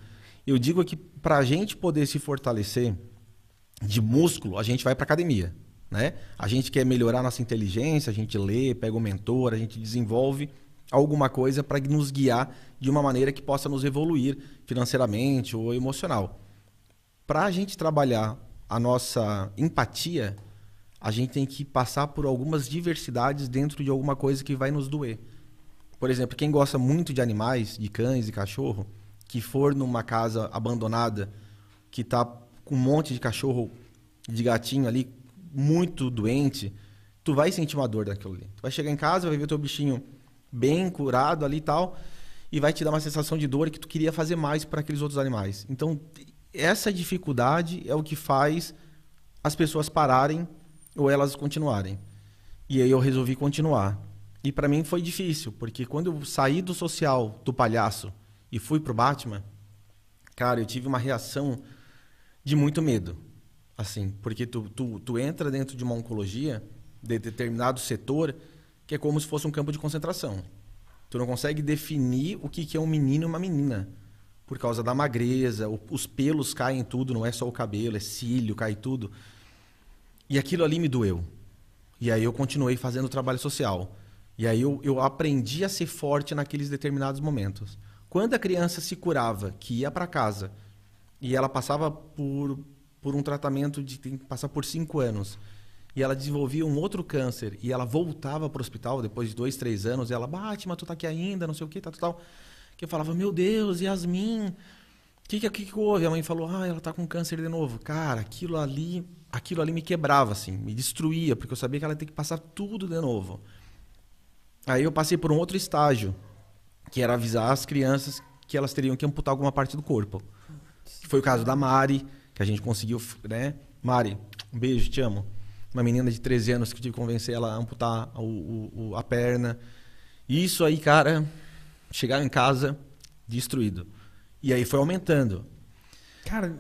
S2: Eu digo que pra gente poder se fortalecer de músculo, a gente vai para academia, né? A gente quer melhorar nossa inteligência, a gente lê, pega um mentor, a gente desenvolve alguma coisa para nos guiar de uma maneira que possa nos evoluir financeiramente ou emocional. Para a gente trabalhar a nossa empatia, a gente tem que passar por algumas diversidades dentro de alguma coisa que vai nos doer. Por exemplo, quem gosta muito de animais, de cães e cachorro, que for numa casa abandonada, que tá com um monte de cachorro, de gatinho ali, muito doente, tu vai sentir uma dor daquilo ali. Tu vai chegar em casa, vai ver teu bichinho bem curado ali e tal, e vai te dar uma sensação de dor que tu queria fazer mais para aqueles outros animais. Então, essa dificuldade é o que faz as pessoas pararem ou elas continuarem. E aí eu resolvi continuar. E para mim foi difícil, porque quando eu saí do social, do palhaço, e fui pro Batman, cara, eu tive uma reação de muito medo. Assim, porque tu, tu, tu entra dentro de uma oncologia, de determinado setor, que é como se fosse um campo de concentração. Tu não consegue definir o que, que é um menino e uma menina. Por causa da magreza, os pelos caem tudo, não é só o cabelo, é cílio, cai tudo. E aquilo ali me doeu. E aí eu continuei fazendo trabalho social. E aí eu, eu aprendi a ser forte naqueles determinados momentos. Quando a criança se curava, que ia para casa, e ela passava por, por um tratamento de tem que passar por cinco anos, e ela desenvolvia um outro câncer, e ela voltava para o hospital depois de dois, três anos, e ela, Batman, tu tá aqui ainda, não sei o que, tal, tal. Que eu falava, meu Deus, Yasmin, o que, que, que, que houve? A mãe falou, ah, ela tá com câncer de novo. Cara, aquilo ali, aquilo ali me quebrava, assim, me destruía, porque eu sabia que ela ia ter que passar tudo de novo. Aí eu passei por um outro estágio, que era avisar as crianças que elas teriam que amputar alguma parte do corpo. Foi o caso da Mari, que a gente conseguiu, né? Mari, um beijo, te amo. Uma menina de 13 anos que eu tive que convencer ela a amputar o, o, a perna. Isso aí, cara, chegar em casa destruído. E aí foi aumentando.
S1: Cara,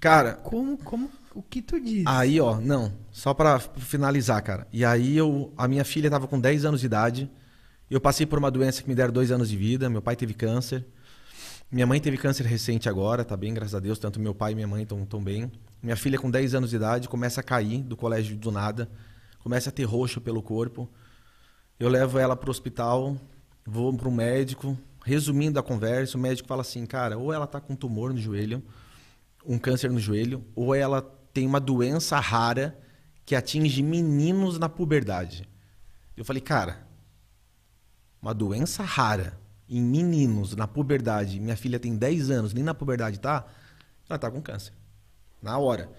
S2: cara,
S1: como, como o que tu disse?
S2: Aí, ó, não, só para finalizar, cara. E aí eu, a minha filha tava com 10 anos de idade. Eu passei por uma doença que me deram dois anos de vida. Meu pai teve câncer. Minha mãe teve câncer recente agora, tá bem, graças a Deus. Tanto meu pai e minha mãe estão tão bem. Minha filha, com 10 anos de idade, começa a cair do colégio do nada. Começa a ter roxo pelo corpo. Eu levo ela pro hospital, vou pro médico. Resumindo a conversa, o médico fala assim, cara, ou ela tá com tumor no joelho, um câncer no joelho, ou ela tem uma doença rara que atinge meninos na puberdade. Eu falei, cara, uma doença rara em meninos na puberdade, minha filha tem 10 anos, nem na puberdade tá, ela tá com câncer. Na hora.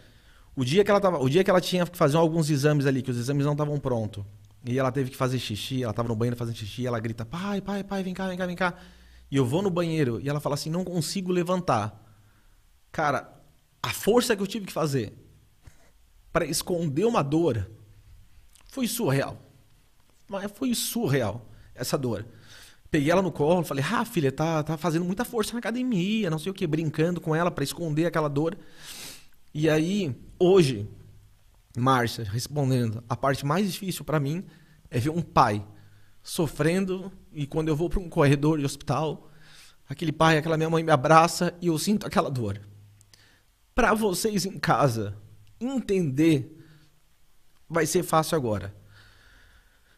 S2: O dia que ela tava, o dia que ela tinha que fazer alguns exames ali, que os exames não estavam prontos, e ela teve que fazer xixi, ela tava no banheiro fazendo xixi, ela grita: "Pai, pai, pai, vem cá, vem cá, vem cá". E eu vou no banheiro e ela fala assim: "Não consigo levantar". Cara, a força que eu tive que fazer para esconder uma dor foi surreal. Mas foi surreal essa dor. Peguei ela no colo, falei: "Ah, filha, tá tá fazendo muita força na academia, não sei o que, brincando com ela para esconder aquela dor". E aí, hoje, Márcia, respondendo, a parte mais difícil para mim é ver um pai sofrendo e quando eu vou para um corredor de hospital, aquele pai, aquela minha mãe me abraça e eu sinto aquela dor. Para vocês em casa entender, vai ser fácil agora.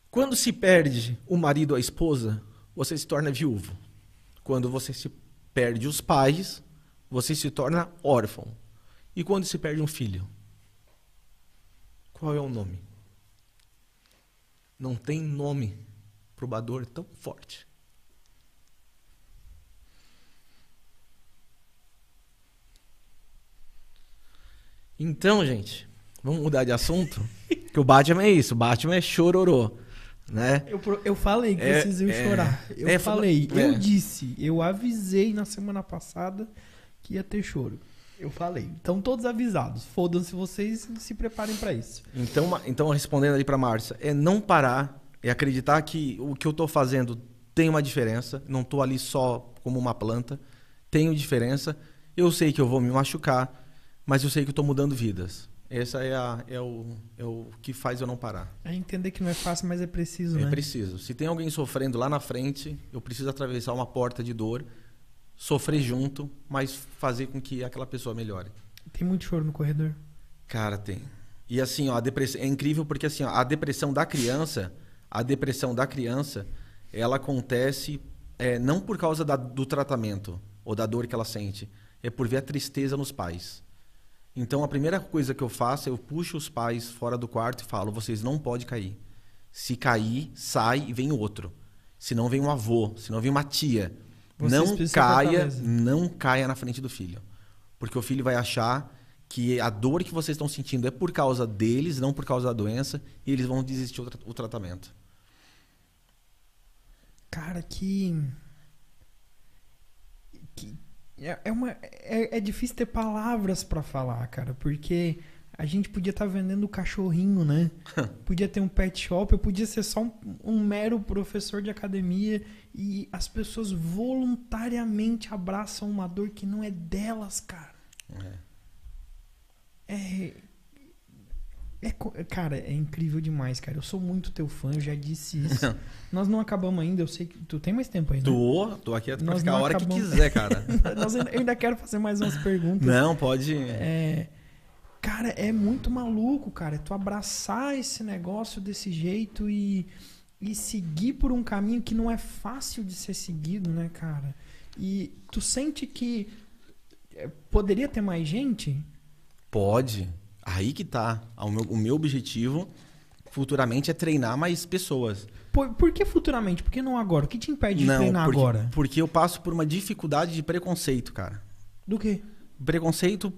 S2: Quando se perde o marido ou a esposa, você se torna viúvo. Quando você se perde os pais, você se torna órfão. E quando se perde um filho? Qual é o nome? Não tem nome para uma dor tão forte. Então, gente, vamos mudar de assunto? <laughs> que o Batman é isso, o Batman é chororô, né?
S1: Eu, eu falei que é, vocês iam é, chorar. Eu é, falei, é. eu disse, eu avisei na semana passada que ia ter choro. Eu falei. Então, todos avisados. Fodam-se vocês se preparem para isso.
S2: Então, então, respondendo ali para Márcia, é não parar, é acreditar que o que eu estou fazendo tem uma diferença. Não estou ali só como uma planta. Tenho diferença. Eu sei que eu vou me machucar mas eu sei que eu estou mudando vidas. Essa é, a, é, o, é o que faz eu não parar.
S1: É entender que não é fácil, mas é preciso,
S2: é
S1: né?
S2: É preciso. Se tem alguém sofrendo lá na frente, eu preciso atravessar uma porta de dor, sofrer junto, mas fazer com que aquela pessoa melhore.
S1: Tem muito choro no corredor?
S2: Cara, tem. E assim, ó, a depressão é incrível porque assim, ó, a depressão da criança, a depressão da criança, ela acontece é, não por causa da, do tratamento ou da dor que ela sente, é por ver a tristeza nos pais. Então a primeira coisa que eu faço é eu puxo os pais fora do quarto e falo: vocês não podem cair. Se cair, sai e vem outro. Se não vem um avô, se não vem uma tia.
S1: Vocês
S2: não caia, não caia na frente do filho. Porque o filho vai achar que a dor que vocês estão sentindo é por causa deles, não por causa da doença, e eles vão desistir o, tra- o tratamento.
S1: Cara, que. que é, é uma, é, é difícil ter palavras pra falar, cara, porque a gente podia estar vendendo cachorrinho, né? <laughs> podia ter um pet shop, eu podia ser só um, um mero professor de academia e as pessoas voluntariamente abraçam uma dor que não é delas, cara. É. É, co- cara, é incrível demais, cara. Eu sou muito teu fã, eu já disse isso. <laughs> Nós não acabamos ainda, eu sei que tu tem mais tempo ainda.
S2: Tô, tô aqui
S1: Nós
S2: ficar a hora que
S1: acabamos.
S2: quiser, cara. <laughs>
S1: Nós eu ainda quero fazer mais umas perguntas.
S2: não, pode.
S1: É, cara, é muito maluco, cara. Tu abraçar esse negócio desse jeito e, e seguir por um caminho que não é fácil de ser seguido, né, cara? E tu sente que é, poderia ter mais gente?
S2: Pode. Aí que tá. O meu, o meu objetivo futuramente é treinar mais pessoas.
S1: Por, por que futuramente? Por que não agora? O que te impede de
S2: não,
S1: treinar
S2: porque,
S1: agora?
S2: porque eu passo por uma dificuldade de preconceito, cara.
S1: Do quê?
S2: Preconceito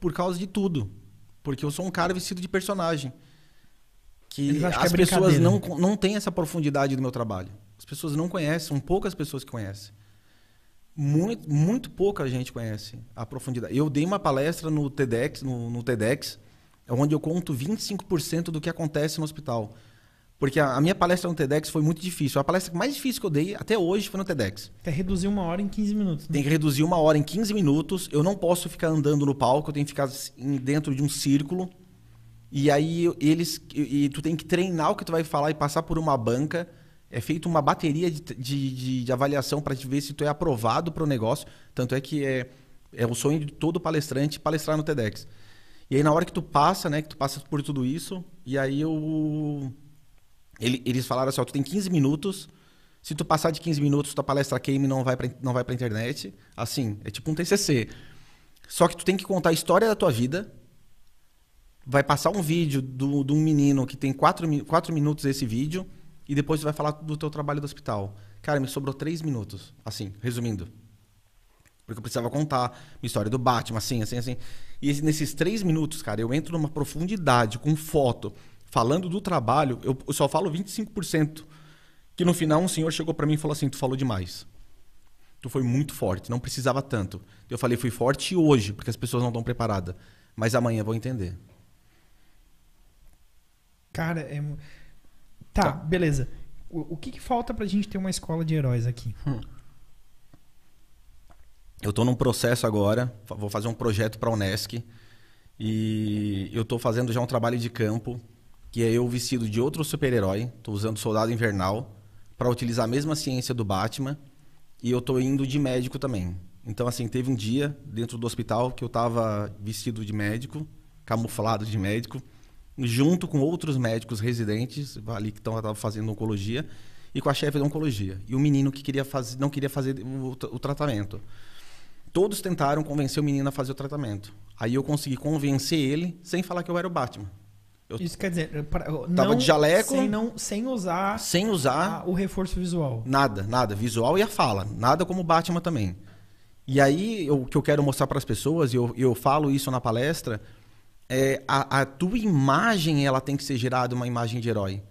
S2: por causa de tudo. Porque eu sou um cara vestido de personagem. Que
S1: acham que
S2: as
S1: é
S2: pessoas não, não têm essa profundidade do meu trabalho. As pessoas não conhecem, são poucas pessoas que conhecem. Muito, muito pouca gente conhece a profundidade. Eu dei uma palestra no TEDx, no, no TEDx, onde eu conto 25% do que acontece no hospital. Porque a, a minha palestra no TEDx foi muito difícil. A palestra mais difícil que eu dei até hoje foi no TEDx.
S1: Quer reduzir uma hora em 15 minutos. Né?
S2: Tem que reduzir uma hora em 15 minutos. Eu não posso ficar andando no palco, eu tenho que ficar dentro de um círculo. E aí eles. E, e tu tem que treinar o que tu vai falar e passar por uma banca. É feita uma bateria de, de, de- de avaliação para ver se tu é aprovado para o negócio. Tanto é que é, é o sonho de todo palestrante palestrar no TEDx. E aí na hora que tu passa, né, que tu passa por tudo isso, e aí eu ele- eles falaram assim, ó, tu tem 15 minutos. Se tu passar de 15 minutos, tua palestra queima e não vai pra, não vai pra internet. Assim, é tipo um TCC. Só que tu tem que contar a história da tua vida. Vai passar um vídeo do- de um menino que tem 4, quatro minutos esse vídeo. E depois tu vai falar do teu trabalho do hospital. Cara, me sobrou 3 minutos. Assim, resumindo. Porque eu precisava contar minha história do Batman, assim, assim, assim. E esse- nesses três minutos, cara, eu entro numa profundidade com foto, falando do trabalho, eu, só falo 25%. Que no final um senhor chegou pra mim e falou assim: Tu falou demais. Tu foi muito forte, não precisava tanto. Eu falei: Fui forte hoje, porque as pessoas não estão preparadas. Mas amanhã vão entender.
S1: Cara, é. Tá,
S2: Tá.
S1: beleza. O, o que, que falta pra gente ter uma escola de heróis aqui?
S2: Eu tô num processo agora, vou fazer um projeto para a Unesc e eu tô fazendo já um trabalho de campo, que é eu vestido de outro super-herói, tô usando Soldado Invernal para utilizar a mesma ciência do Batman e eu tô indo de médico também. Então assim, teve um dia dentro do hospital que eu tava vestido de médico, camuflado de médico, junto com outros médicos residentes ali que estavam fazendo oncologia e com a chefe da oncologia. E o menino que queria fazer, não queria fazer o, o tratamento. Todos tentaram convencer o menino a fazer o tratamento. Aí eu consegui convencer ele sem falar que eu era o Batman. Eu
S1: Isso quer dizer, pra-
S2: Tava de jaleco.
S1: Sem, não, sem usar
S2: sem usar
S1: a- o reforço visual.
S2: nada, nada, visual e a fala, nada como o Batman também. E aí o que eu quero mostrar para as pessoas e eu, eu falo isso na palestra é a, a tua imagem ela tem que ser gerada uma imagem de herói.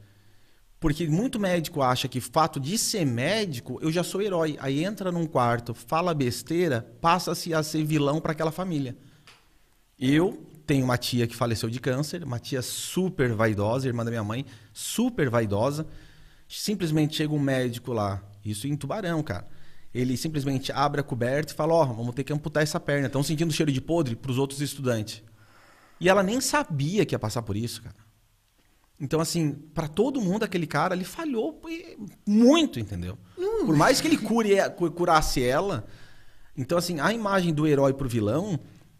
S2: Porque muito médico acha que fato de ser médico, eu já sou herói. Aí entra num quarto, fala besteira, passa-se a ser vilão para aquela família. Eu tenho uma tia que faleceu de câncer, uma tia super vaidosa, irmã da minha mãe, super vaidosa. Simplesmente chega um médico lá, isso em Tubarão, cara. Ele simplesmente abre a coberta e fala: Ó, vamos ter que amputar essa perna. Estão sentindo cheiro de podre para os outros estudantes. E ela nem sabia que ia passar por isso, cara. Então, assim, para todo mundo, aquele cara, ele falhou muito, entendeu? Por mais que ele cure, cu- curasse ela. Então, assim, a imagem do herói pro vilão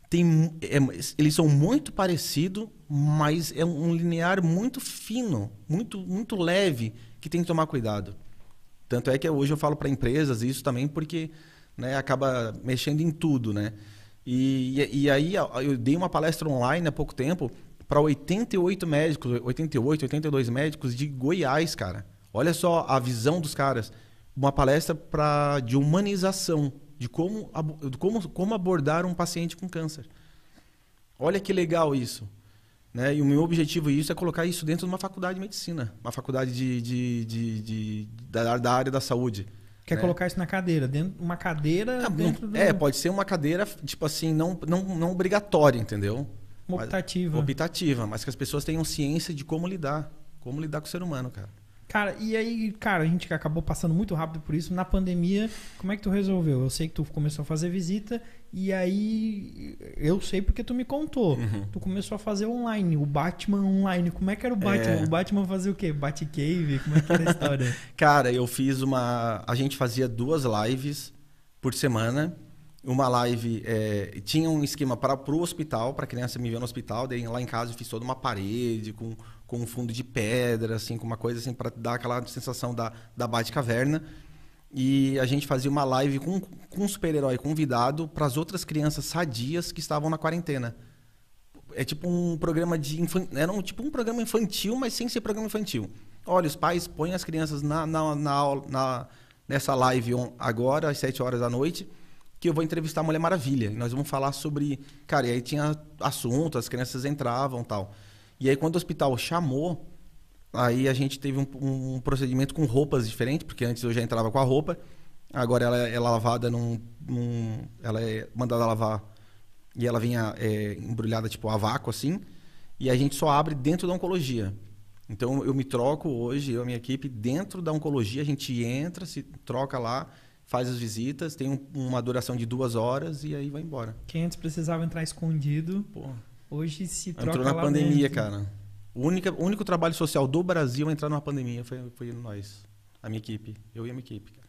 S2: tem, é- eles são muito parecidos, mas é um linear muito fino, muito, muito leve, que tem que tomar cuidado. Tanto é que hoje eu falo para empresas isso também porque né, acaba mexendo em tudo, né? E, e, aí eu dei uma palestra online há pouco tempo para 88 médicos, 88, 82 médicos de Goiás, cara. Olha só a visão dos caras. Uma palestra pra, de humanização, de como, como, como abordar um paciente com câncer. Olha que legal isso. Né? E o meu objetivo isso é colocar isso dentro de uma faculdade de medicina, uma faculdade de, de, de, de da, da, área da saúde.
S1: Quer né? colocar isso na cadeira, dentro uma cadeira
S2: ah,
S1: dentro
S2: do... É, pode ser uma cadeira, tipo assim, não, não, não obrigatória, entendeu?
S1: Uma optativa.
S2: Mas, optativa, mas que as pessoas tenham ciência de como lidar, como lidar com o ser humano, cara.
S1: Cara, e aí, cara, a gente acabou passando muito rápido por isso. Na pandemia, como é que tu resolveu? Eu sei que tu começou a fazer visita e aí eu sei porque tu me contou. Uhum. Tu começou a fazer online, o Batman online. Como é que era o Batman? É... O Batman fazia o quê? Batcave? Como é que era a história? <laughs>
S2: cara, eu fiz uma. A gente fazia duas lives por semana. Uma live é... tinha um esquema para o hospital, para criança me ver no hospital. Daí lá em casa eu fiz toda uma parede com com um fundo de pedra, assim, com uma coisa assim para dar aquela sensação da, da Batcaverna. E a gente fazia uma live com, com um super-herói convidado para as outras crianças sadias que estavam na quarentena. É tipo um programa de infan... era um, tipo um programa infantil, mas sem ser programa infantil. Olha, os pais põem as crianças na, na, na, na nessa live agora às 7 horas da noite, que eu vou entrevistar a Mulher Maravilha. E nós vamos falar sobre, cara, e aí tinha assunto, as crianças entravam, tal. E aí, quando o hospital chamou, aí a gente teve um, um, procedimento com roupas diferentes, porque antes eu já entrava com a roupa, agora ela é lavada num, num ela é mandada lavar e ela vinha é, embrulhada tipo a vácuo assim, e a gente só abre dentro da oncologia. Então eu me troco hoje, eu e a minha equipe, dentro da oncologia, a gente entra, se troca lá, faz as visitas, tem um, uma duração de duas horas e aí vai embora.
S1: Quem antes precisava entrar escondido. Pô. Hoje se troca
S2: Entrou na pandemia, dentro. cara. O único, o único trabalho social do Brasil a entrar numa pandemia foi, foi nós. A minha equipe. Eu e a minha equipe, cara.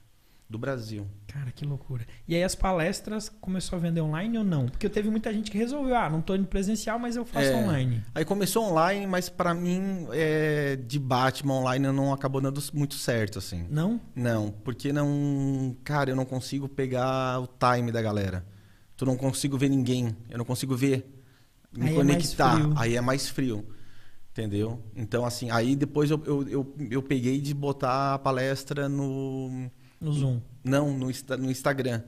S2: Do Brasil.
S1: Cara, que loucura. E aí as palestras começou a vender online ou não? Porque teve muita gente que resolveu, ah, não tô indo presencial, mas eu faço é, online.
S2: Aí começou online, mas para mim, é, de Batman online não acabou dando muito certo, assim.
S1: Não?
S2: Não, porque não... Cara, eu não consigo pegar o time da galera. Tu não consigo ver ninguém. Eu não consigo ver me aí é conectar. É aí é mais frio. Entendeu? Então, assim, aí depois eu, eu, eu, eu, peguei de botar a palestra no.
S1: No Zoom.
S2: Não, no, no Instagram.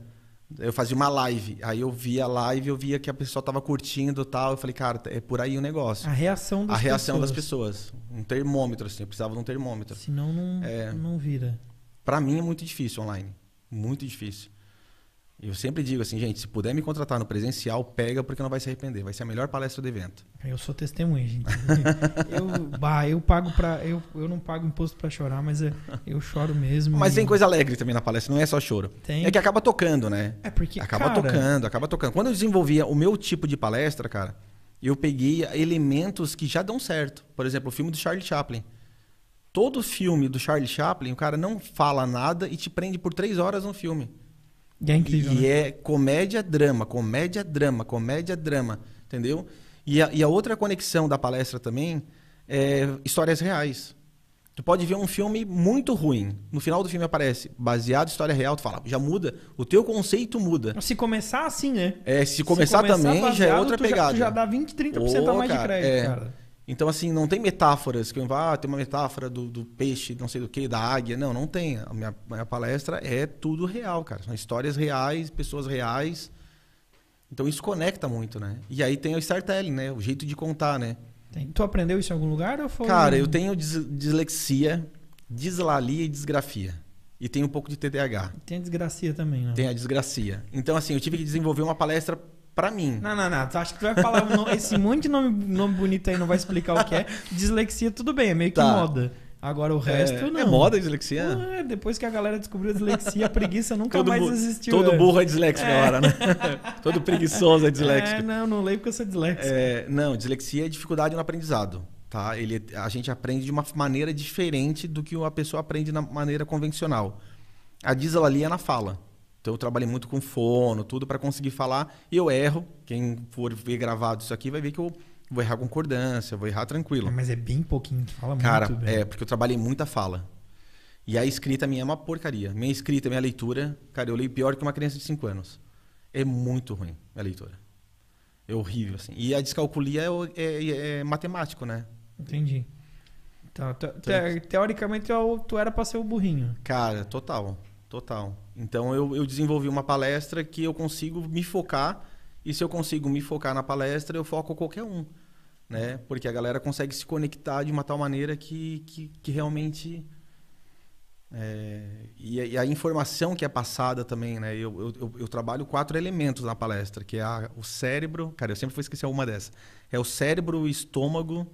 S2: Eu fazia uma live. Aí eu via a live, eu via que a pessoa tava curtindo e tal. Eu falei, cara, é por aí o negócio.
S1: A reação das
S2: pessoas. A reação pessoas. das pessoas. Um termômetro, assim. Eu precisava de um termômetro.
S1: Senão não, é, não vira.
S2: Para mim é muito difícil online. Muito difícil. Eu sempre digo assim, gente, se puder me contratar no presencial, pega porque não vai se arrepender. Vai ser a melhor palestra do evento.
S1: Eu sou testemunha, gente. <laughs> eu, bah, eu pago para eu, eu não pago imposto para chorar, mas eu, eu choro mesmo.
S2: Mas e... tem coisa alegre também na palestra, não é só choro.
S1: Tem.
S2: É que acaba tocando, né?
S1: É porque
S2: acaba
S1: cara...
S2: tocando, acaba tocando. Quando eu desenvolvia o meu tipo de palestra, cara, eu peguei elementos que já dão certo. Por exemplo, o filme do Charlie Chaplin. Todo filme do Charlie Chaplin, o cara não fala nada e te prende por três horas no filme.
S1: E é incrível.
S2: E
S1: né?
S2: é comédia, drama, comédia, drama, comédia, drama. Entendeu? E a, e a outra conexão da palestra também é histórias reais. Tu pode ver um filme muito ruim. No final do filme aparece baseado em história real. Tu fala, já muda. O teu conceito muda.
S1: Se começar assim, né?
S2: É, se começar, se começar também baseado, já é outra pegada. Já, tu
S1: já dá 20, 30% oh, a mais cara, de crédito, é. cara.
S2: Então, assim, não tem metáforas. Que ah, tem uma metáfora do, do, peixe, não sei do que, da águia. Não, não tem. A minha, minha palestra é tudo real, cara. São histórias reais, pessoas reais. Então, isso conecta muito, né? E aí tem o storytelling, né? O jeito de contar, né?
S1: Tem. Tu aprendeu isso em algum lugar ou foi...
S2: Cara, eu tenho dis dislexia, dislalia e disgrafia. E tenho um pouco de TDAH.
S1: Tem a desgracia também, né?
S2: Tem a desgracia. Então, assim, eu tive que desenvolver uma palestra Pra mim.
S1: Não, não, não. Tu acha que tu vai falar esse monte de nome, nome bonito aí, não vai explicar o que é. Dislexia, tudo bem, é meio que tá. moda. Agora o resto
S2: é,
S1: não.
S2: É moda a dislexia?
S1: É, depois que a galera descobriu a dislexia, a preguiça <laughs> nunca todo mais existiu.
S2: Todo é. burro é disléxico é. agora, né? <laughs> todo preguiçoso é disléxico.
S1: É, não, não leio porque eu sou disléxico.
S2: É, não, dislexia é dificuldade no aprendizado. Tá? Ele, a gente aprende de uma maneira diferente do que a pessoa aprende na maneira convencional. A dislalia é na fala. Então eu trabalhei muito com fono, tudo para conseguir falar. E eu erro. Quem for ver gravado isso aqui vai ver que eu vou errar concordância, vou errar tranquilo.
S1: É, mas é bem pouquinho, fala
S2: Cara,
S1: muito.
S2: Cara, é porque eu trabalhei muita fala. E a escrita minha é uma porcaria. Minha escrita, minha leitura, cara, eu leio pior que uma criança de 5 anos. É muito ruim a leitura. É horrível, assim. E a descalculia é, é, é matemático, né?
S1: Entendi. Então, te, te, teoricamente, eu, tu era para ser o burrinho.
S2: Cara, total. Total. Então, eu, eu desenvolvi uma palestra que eu consigo me focar. E se eu consigo me focar na palestra, eu foco qualquer um. Né? Porque a galera consegue se conectar de uma tal maneira que, que, que realmente é, e, e, a informação que é passada também, né? Eu, eu, eu, trabalho quatro elementos na palestra, que é a, o cérebro. Cara, eu sempre vou esquecer uma dessas. É o cérebro, o estômago.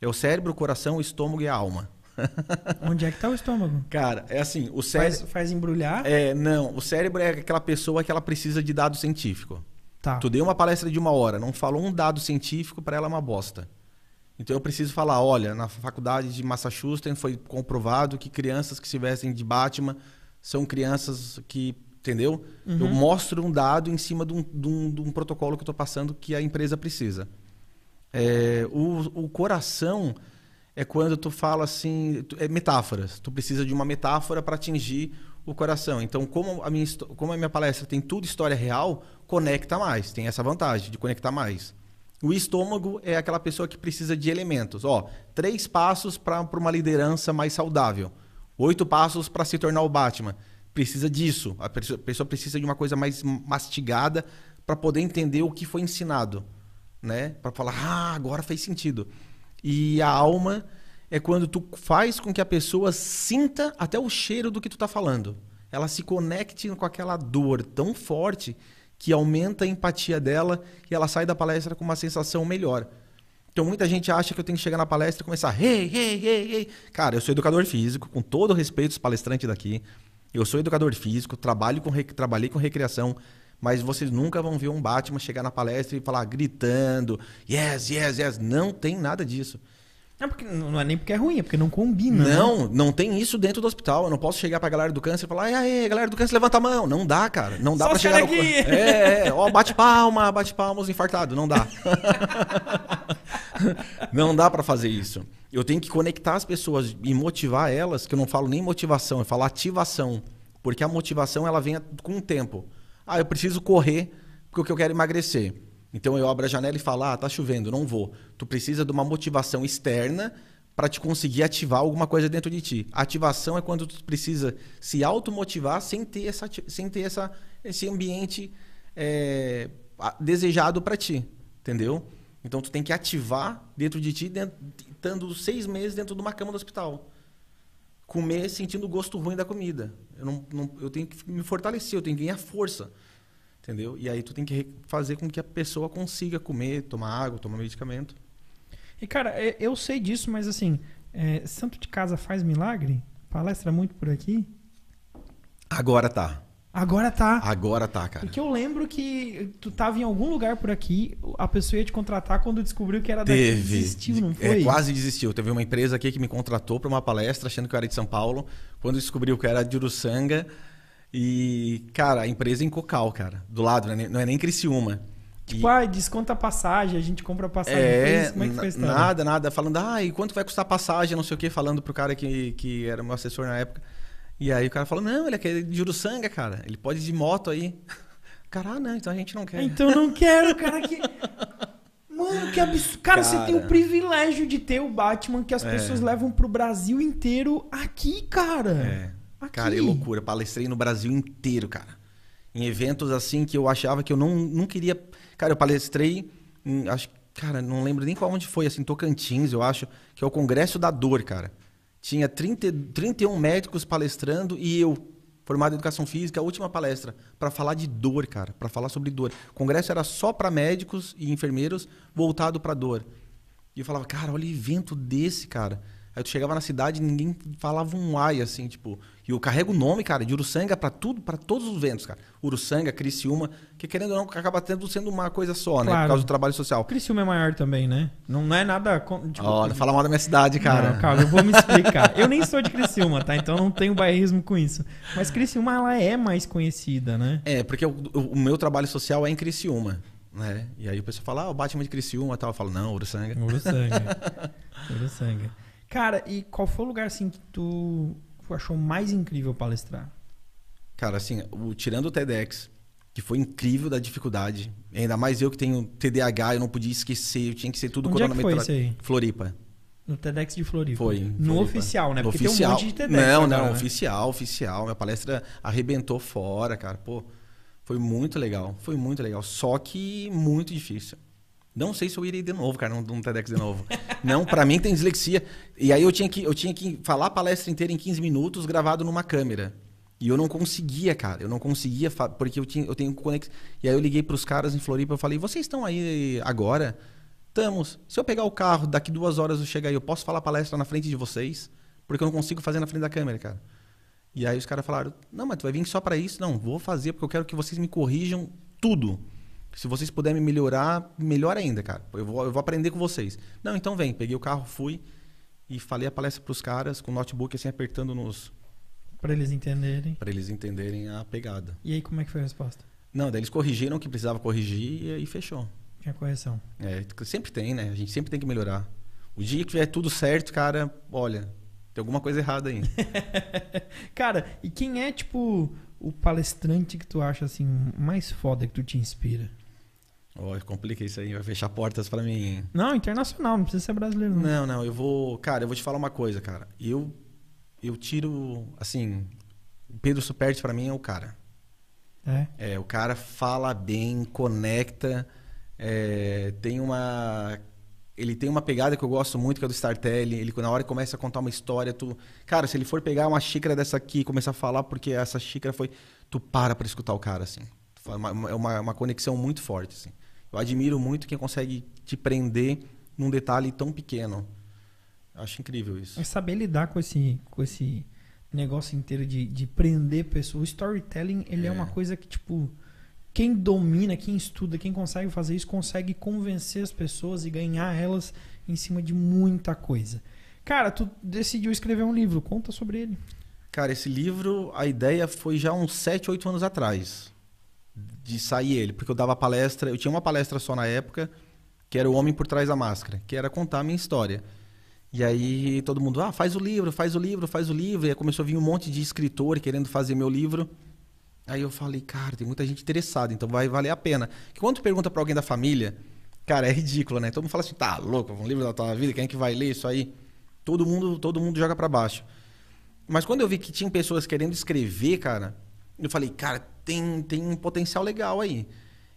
S2: É o cérebro, o coração, o estômago e a alma. <laughs>
S1: Onde é que tá o estômago?
S2: Cara, é assim, o cérebro...
S1: Faz, faz embrulhar?
S2: É, não. O cérebro é aquela pessoa que ela precisa de dado científico.
S1: Tá.
S2: Tu deu uma palestra de uma hora, não falou um dado científico, para ela é uma bosta. Então eu preciso falar, olha, na faculdade de Massachusetts foi comprovado que crianças que se vestem de Batman são crianças que, entendeu? Uhum. Eu mostro um dado em cima de um, de um, de um protocolo que eu estou passando que a empresa precisa. É, o, o coração é quando tu fala assim, é metáforas. Tu precisa de uma metáfora para atingir o coração. Então, como a minha, como a minha palestra tem tudo história real, conecta mais. Tem essa vantagem de conectar mais. O estômago é aquela pessoa que precisa de elementos. Ó, três passos para uma liderança mais saudável. Oito passos para se tornar o Batman. Precisa disso. A pessoa precisa de uma coisa mais mastigada para poder entender o que foi ensinado. Né? Para falar, ah, agora fez sentido. E a alma é quando tu faz com que a pessoa sinta até o cheiro do que tu está falando. Ela se conecte com aquela dor tão forte que aumenta a empatia dela e ela sai da palestra com uma sensação melhor. Então muita gente acha que eu tenho que chegar na palestra e começar, hey, hey, hey, hey. Cara, eu sou educador físico, com todo respeito aos palestrantes daqui. Eu sou educador físico, trabalho com, trabalhei com recreação, mas vocês nunca vão ver um Batman chegar na palestra e falar gritando, yes, yes, yes. Não tem nada disso.
S1: É porque não é nem porque é ruim, é porque não combina.
S2: Né? Não, né? não tem isso dentro do hospital. Eu não posso chegar pra galera do câncer e falar, e aí, galera do câncer, levanta a mão. Não dá, cara. Não dá Só pra chegar aqui. no. É, é, ó, bate palma, bate palmas, infartado. Não dá. <laughs> não dá para fazer isso. Eu tenho que conectar as pessoas e motivar elas, que eu não falo nem motivação, eu falo ativação. Porque a motivação ela vem com o tempo. Ah, eu preciso correr porque eu quero emagrecer. Então eu abro a janela e falo: ah, tá chovendo, não vou. Tu precisa de uma motivação externa para te conseguir ativar alguma coisa dentro de ti. Ativação é quando tu precisa se automotivar sem ter, essa, sem ter essa, esse ambiente é, desejado para ti. Entendeu? Então tu tem que ativar dentro de ti, dentro, estando seis meses dentro de uma cama do hospital. Comer sentindo o gosto ruim da comida. Eu, não, não, eu tenho que me fortalecer, eu tenho que ganhar força. Entendeu? E aí tu tem que fazer com que a pessoa consiga comer, tomar água, tomar medicamento.
S1: E cara, é, eu sei disso, mas assim, é, santo de casa faz milagre? Palestra muito por aqui?
S2: Agora tá.
S1: Agora tá.
S2: Agora tá, cara.
S1: Porque eu lembro que tu tava em algum lugar por aqui, a pessoa ia te contratar quando descobriu que era
S2: Teve.
S1: daqui. Desistiu, não é, foi?
S2: É, quase desistiu. Teve uma empresa aqui que me contratou para uma palestra achando que eu era de São Paulo. Quando descobriu que eu era de Uruçanga, e, cara, a empresa é em Cocal, cara. Do lado, não é nem, não é nem Criciúma.
S1: Tipo, e... ah, desconta a passagem, a gente compra a passagem.
S2: É, Como é que foi isso? Nada, nada. Falando, ah, e quanto vai custar a passagem, não sei o quê, falando pro cara que, que era meu assessor na época. E aí o cara falou, não, ele é de Uruçanga, cara. Ele pode ir de moto aí. <laughs> Cara, ah, não, então a gente não quer.
S1: Então não quero, cara, que... <laughs> Mano, que absurdo. Cara, cara, você tem o privilégio de ter o Batman que as é. pessoas levam pro Brasil inteiro aqui, cara.
S2: É. Aqui. Cara, é loucura. Palestrei no Brasil inteiro, cara. Em eventos assim que eu achava que eu não, não queria. Cara, eu palestrei. Em, acho, cara, não lembro nem qual onde foi, assim, Tocantins, eu acho, que é o Congresso da Dor, cara. Tinha 30, 31 médicos palestrando e eu, formado em educação física, a última palestra, para falar de dor, cara, para falar sobre dor. O congresso era só para médicos e enfermeiros voltado para dor. E eu falava, cara, olha evento desse, cara. Aí tu chegava na cidade e ninguém falava um ai, assim, tipo. E eu carrego o nome, cara, de Uruçanga para tudo, para todos os ventos, cara. Uruçanga, Criciúma, que querendo ou não, acaba tendo sendo uma coisa só, claro. né? Por causa do trabalho social.
S1: Criciúma é maior também, né? Não, não é nada.
S2: Tipo, oh, não fala mal da minha cidade, cara.
S1: Não, calma, eu vou me explicar. <laughs> eu nem sou de Criciúma, tá? Então não tenho bairrismo com isso. Mas Criciúma, ela é mais conhecida, né?
S2: É, porque o, o meu trabalho social é em Criciúma. Né? E aí o pessoal fala, ah, o Batman de Criciúma e tal. Eu falo, não, Uruçanga.
S1: Uruçanga. <laughs> Uruçanga. Cara, e qual foi o lugar assim que tu achou mais incrível palestrar?
S2: Cara, assim, o, tirando o TEDx, que foi incrível da dificuldade. Ainda mais eu que tenho TDAH, eu não podia esquecer, eu tinha que ser tudo
S1: Onde é que foi isso aí?
S2: Floripa.
S1: No TEDx de Floripa.
S2: Foi.
S1: No
S2: Floripa.
S1: oficial, né?
S2: No
S1: Porque
S2: oficial.
S1: tem um monte de TEDx.
S2: Não,
S1: agora,
S2: não,
S1: né?
S2: oficial, oficial. Minha palestra arrebentou fora, cara. Pô, foi muito legal. Foi muito legal. Só que muito difícil. Não sei se eu irei de novo, cara, num, num TEDx de novo. não, pra mim tem dislexia. E aí eu tinha, que, eu tinha que falar a palestra inteira em 15 minutos gravado numa câmera. E eu não conseguia, cara. Eu não conseguia, porque eu, tinha, eu tenho conexão. E aí eu liguei pros caras em Floripa e falei: vocês estão aí agora? Estamos. Se eu pegar o carro, daqui duas horas eu chegar aí, eu posso falar palestra na frente de vocês? Porque eu não consigo fazer na frente da câmera, cara. E aí os caras falaram: não, mas tu vai vir só pra isso? Não, vou fazer porque eu quero que vocês me corrijam tudo. Se vocês puderem me melhorar, melhor ainda, cara. Eu vou, eu vou aprender com vocês. Não, então vem. Peguei o carro, fui e falei a palestra pros caras com o notebook assim apertando nos.
S1: Pra eles entenderem.
S2: Pra eles entenderem a pegada.
S1: E aí, como é que foi a resposta?
S2: Não, daí eles corrigiram o que precisava corrigir e aí fechou.
S1: Tinha correção.
S2: É, sempre tem, né? A gente sempre tem que melhorar. O dia que tiver tudo certo, cara, olha, tem alguma coisa errada aí. <laughs>
S1: Cara, e quem é, tipo, o palestrante que tu acha, assim, mais foda que tu te inspira?
S2: Ó, complica isso aí, vai fechar portas pra mim.
S1: Não, internacional, não precisa ser brasileiro, não.
S2: Não, não, eu vou. Cara, eu vou te falar uma coisa, cara. Eu, eu tiro. Assim, o Pedro Superti pra mim é o cara.
S1: É.
S2: É, o cara fala bem, conecta, é, tem uma. Ele tem uma pegada que eu gosto muito, que é do Startelling. Ele, na hora que começa a contar uma história, tu. Cara, se ele for pegar uma xícara dessa aqui e começar a falar, porque essa xícara foi. Tu para pra escutar o cara, assim. É uma, uma, uma conexão muito forte, assim. Eu admiro muito quem consegue te prender num detalhe tão pequeno. Acho incrível isso.
S1: É saber lidar com esse, com esse negócio inteiro de, de prender pessoas. O storytelling, ele é.
S2: É.
S1: uma coisa que, tipo, quem domina, quem estuda, quem consegue fazer isso, consegue convencer as pessoas e ganhar elas em cima de muita coisa. Cara, tu decidiu escrever um livro, conta sobre ele.
S2: Cara, esse livro, a ideia foi já uns 7, 8 anos atrás de sair ele, porque eu dava palestra, eu tinha uma palestra só na época, que era o Homem por Trás da Máscara, que era contar a minha história. E aí todo mundo, ah, faz o livro, faz o livro, faz o livro. E aí começou a vir um monte de escritor querendo fazer meu livro. Aí eu falei, cara, tem muita gente interessada, então vai valer a pena. Que quando tu pergunta pra alguém da família, cara, é ridículo, né? Todo mundo fala assim, tá louco, um livro da tua vida, quem é que vai ler isso aí? Todo mundo, todo mundo joga pra baixo. Mas quando eu vi que tinham pessoas querendo escrever, cara, eu falei, cara, tem, tem um potencial legal aí.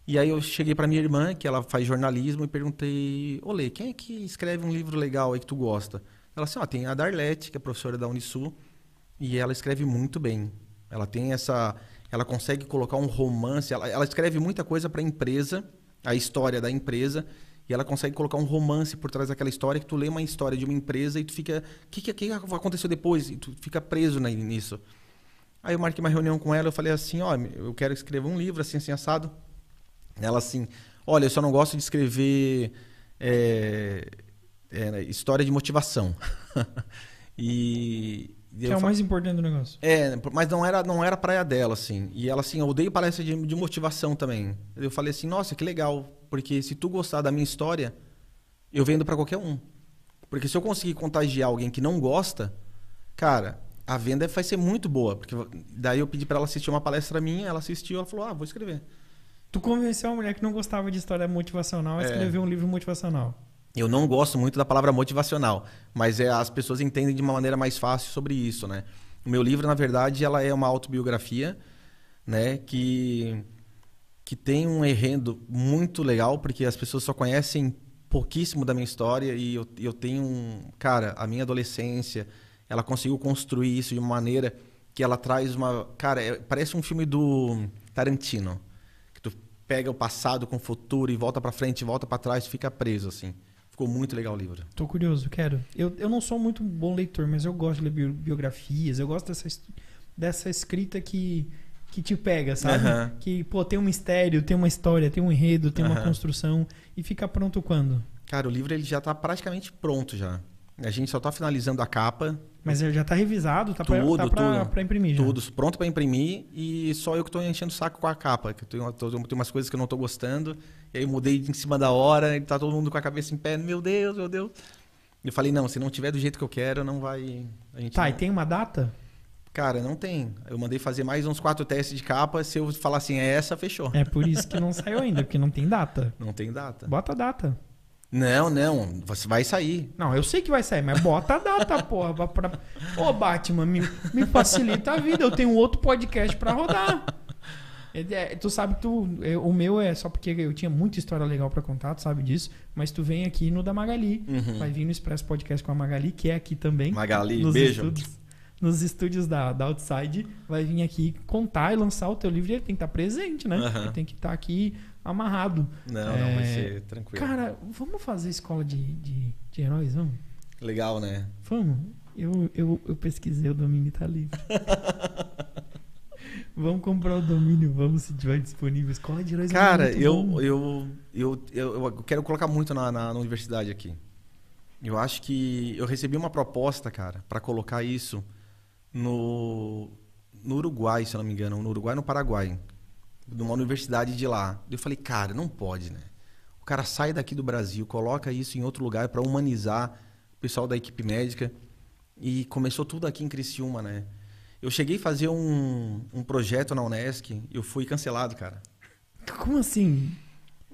S2: E aí eu cheguei pra minha irmã, que ela faz jornalismo, e perguntei, Olê, quem é que escreve um livro legal aí que tu gosta? Ela assim, ó, tem a Darlete, que é professora da Unisul, e ela escreve muito bem. Ela tem essa... Ela consegue colocar um romance, ela, ela escreve muita coisa pra empresa, a história da empresa, e ela consegue colocar um romance por trás daquela história, que tu lê uma história de uma empresa e tu fica... O que, que, que aconteceu depois? E tu fica preso nisso. Aí eu marquei uma reunião com ela, eu falei assim, ó, eu quero escrever um livro assim, assim, assado. Ela assim, olha, eu só não gosto de escrever é, é, história de motivação. <laughs> e
S1: Que é o mais importante do negócio.
S2: é, mas não era, não era a praia dela, assim. E ela, assim, eu odeio palestra de, de motivação também. Eu falei assim, nossa, que legal. Porque se tu gostar da minha história, eu vendo pra qualquer um. Porque se eu conseguir contagiar alguém que não gosta, cara, a venda vai ser muito boa. Porque daí eu pedi pra ela assistir uma palestra minha, ela assistiu, ela falou, ah, vou escrever.
S1: Tu convenceu uma mulher que não gostava de história motivacional a
S2: É.
S1: escrever um livro motivacional.
S2: Eu não gosto muito da palavra motivacional, mas é, as pessoas entendem de uma maneira mais fácil sobre isso, né? O meu livro, na verdade, ela é uma autobiografia, né? Que, que tem um enredo muito legal, porque as pessoas só conhecem pouquíssimo da minha história e eu, eu tenho um... Cara, a minha adolescência, ela conseguiu construir isso de uma maneira que ela traz uma... Cara, é- parece um filme do Tarantino, que tu pega o passado com o futuro e volta pra frente, e volta pra trás, fica preso, assim. Ficou muito legal o livro.
S1: Tô curioso, quero. Eu, eu não sou muito bom leitor, mas eu gosto de ler bio- biografias, eu gosto dessa, es- dessa escrita que, que te pega, sabe?
S2: Aham.
S1: Que, pô, tem um mistério, tem uma história, tem um enredo, tem uma
S2: Aham.
S1: construção e fica pronto quando?
S2: Cara, o livro ele já tá praticamente pronto já. A gente só tá finalizando a capa,
S1: Mas já tá revisado, tá,
S2: Tudo,
S1: tá pra imprimir já.
S2: tudo pronto pra imprimir e só eu que tô enchendo o saco com a capa, que eu tenho, tem umas coisas que eu não tô gostando, e aí eu mudei em cima da hora, e tá todo mundo com a cabeça em pé, meu Deus, meu Deus. Eu falei, não, se não tiver do jeito que eu quero, não vai... A gente
S1: Tá,
S2: não...
S1: e tem uma data?
S2: Cara, não tem. Eu mandei fazer mais uns quatro testes de capa. Se eu falar assim, é essa, fechou.
S1: É por isso que não saiu ainda, porque não tem data.
S2: Não tem data.
S1: Bota a data.
S2: Não, não. Você vai sair.
S1: Não, eu sei que vai sair, mas bota a data, <laughs> porra. Pra. Ô, Batman, me, me facilita a vida. Eu tenho outro podcast pra rodar. É, tu sabe que tu, o meu é só porque eu tinha muita história legal pra contar, tu sabe disso. Mas tu vem aqui no da Magali.
S2: Uhum.
S1: Vai vir no Expresso Podcast com a Magali, que é aqui também.
S2: Magali,
S1: nos
S2: beijo.
S1: Estúdios, nos estúdios da, da Outside. Vai vir aqui contar e lançar o teu livro. E ele tem que estar presente, né?
S2: Aham.
S1: Ele tem que estar aqui amarrado.
S2: Não, não, vai
S1: É,
S2: ser tranquilo.
S1: Cara, vamos fazer escola de, de, de heróis, vamos?
S2: Legal, né?
S1: Vamos. Eu, eu, eu pesquisei, o domínio tá livre. <laughs> vamos comprar o domínio, vamos se tiver disponível. Escola de heróis é
S2: Cara,
S1: muito
S2: eu, eu, eu, eu, eu quero colocar muito na, na, na universidade aqui. Eu acho que eu recebi uma proposta, cara, pra colocar isso no, no Uruguai, se eu não me engano, no Uruguai e no Paraguai, numa universidade de lá. Eu falei, cara, não pode, né? O cara sai daqui do Brasil, coloca isso em outro lugar pra humanizar o pessoal da equipe médica e começou tudo aqui em Criciúma, né? Eu cheguei a fazer um, um projeto na Unesc e eu fui cancelado, cara.
S1: Como assim?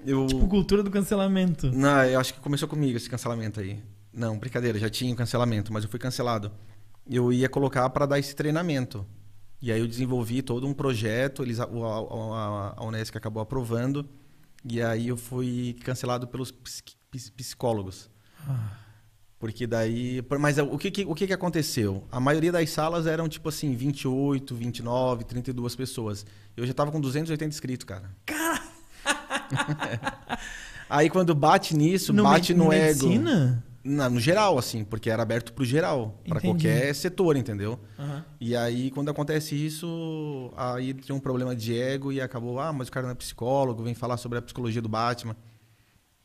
S2: Eu...
S1: Tipo, cultura do cancelamento.
S2: Não, eu acho que começou comigo esse cancelamento aí. Não, brincadeira, já tinha o cancelamento, mas eu fui cancelado. Eu ia colocar para dar esse treinamento. E aí eu desenvolvi todo um projeto, eles, a, a, a Unesc acabou aprovando, e aí eu fui cancelado pelos psicólogos.
S1: Ah,
S2: Porque daí. Mas o que, que- o que, que aconteceu? A maioria das salas eram tipo assim, 28, 29, 32 pessoas. Eu já tava com 280 inscritos, cara.
S1: Cara, <laughs>
S2: Aí quando bate nisso,
S1: no
S2: bate
S1: me-
S2: no ego.
S1: medicina?
S2: Na- no geral, assim, porque era aberto pro geral, para qualquer setor, entendeu?
S1: Aham.
S2: E aí, quando acontece isso, aí tem um problema de ego e acabou, ah, mas o cara não é psicólogo, vem falar sobre a psicologia do Batman.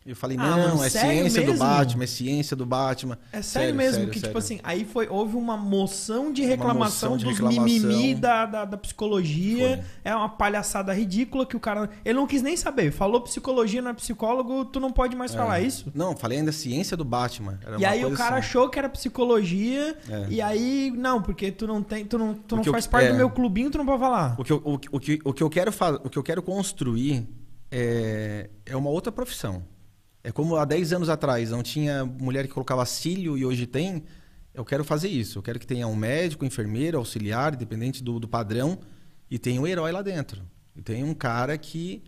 S2: Eu falei,
S1: Ah,
S2: não, é
S1: sério
S2: ciência do
S1: mesmo?
S2: Batman, é ciência do Batman.
S1: É sério, mesmo que, tipo assim, aí foi, houve uma moção de reclamação
S2: moção de
S1: dos
S2: reclamação.
S1: mimimi da, da, da psicologia.
S2: Foi.
S1: É uma palhaçada ridícula que o cara. Ele não quis nem saber. Falou psicologia, não é psicólogo, tu não pode mais falar isso.
S2: Não, falei ainda ciência do Batman. Era
S1: E aí o cara
S2: assim.
S1: achou que era psicologia.
S2: É.
S1: E aí, não, porque tu não tem. Tu não, tu não
S2: Porque eu-
S1: faz parte
S2: é.
S1: do meu clubinho, tu não pode falar.
S2: O que eu, o, que- o, que, o que eu quero o que eu quero construir é, é uma outra profissão. É como há 10 anos atrás não tinha mulher que colocava cílio e hoje tem. Eu quero fazer isso. Eu quero que tenha um médico, enfermeiro, auxiliar, independente do, do padrão, e tenha um herói lá dentro. E tenha um cara que.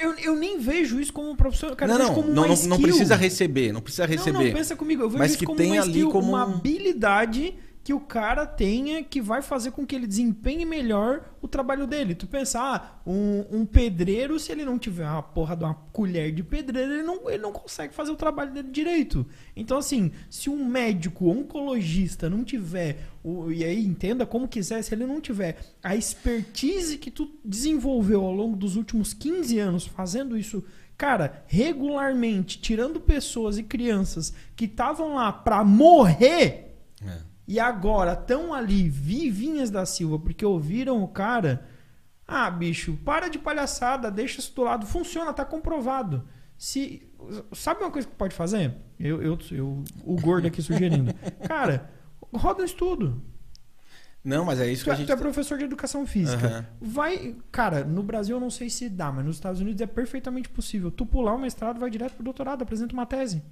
S1: Eu, eu nem vejo isso como um professor. Cara,
S2: não, não, não, não, não precisa receber, não precisa
S1: Não,
S2: receber.
S1: não, pensa comigo. Eu vejo
S2: Mas
S1: isso
S2: que
S1: como
S2: tem
S1: uma
S2: ali
S1: skill,
S2: como
S1: uma
S2: um-
S1: habilidade que o cara tenha que vai fazer com que ele desempenhe melhor o trabalho dele. Tu pensar, ah, um, um pedreiro, se ele não tiver uma porra de uma colher de pedreiro, ele não, ele não consegue fazer o trabalho dele direito. Então, assim, se um médico oncologista não tiver, o, e aí entenda como quiser, se ele não tiver a expertise que tu desenvolveu ao longo dos últimos 15 anos fazendo isso Cara, regularmente, tirando pessoas e crianças que estavam lá pra morrer
S2: É.
S1: e agora estão ali vivinhas da Silva porque ouviram o cara. Ah, bicho, para de palhaçada, deixa isso do lado. Funciona, tá comprovado. Se sabe uma coisa que pode fazer? Eu, eu, eu o gordo aqui sugerindo. <laughs> Cara, roda um estudo.
S2: Não, mas é isso
S1: Tu,
S2: que a
S1: é-
S2: gente.
S1: tu é professor de educação física.
S2: Aham.
S1: Vai, cara, no Brasil eu não sei se dá, mas nos Estados Unidos é perfeitamente possível. Tu pular o mestrado, vai direto pro doutorado, apresenta uma tese.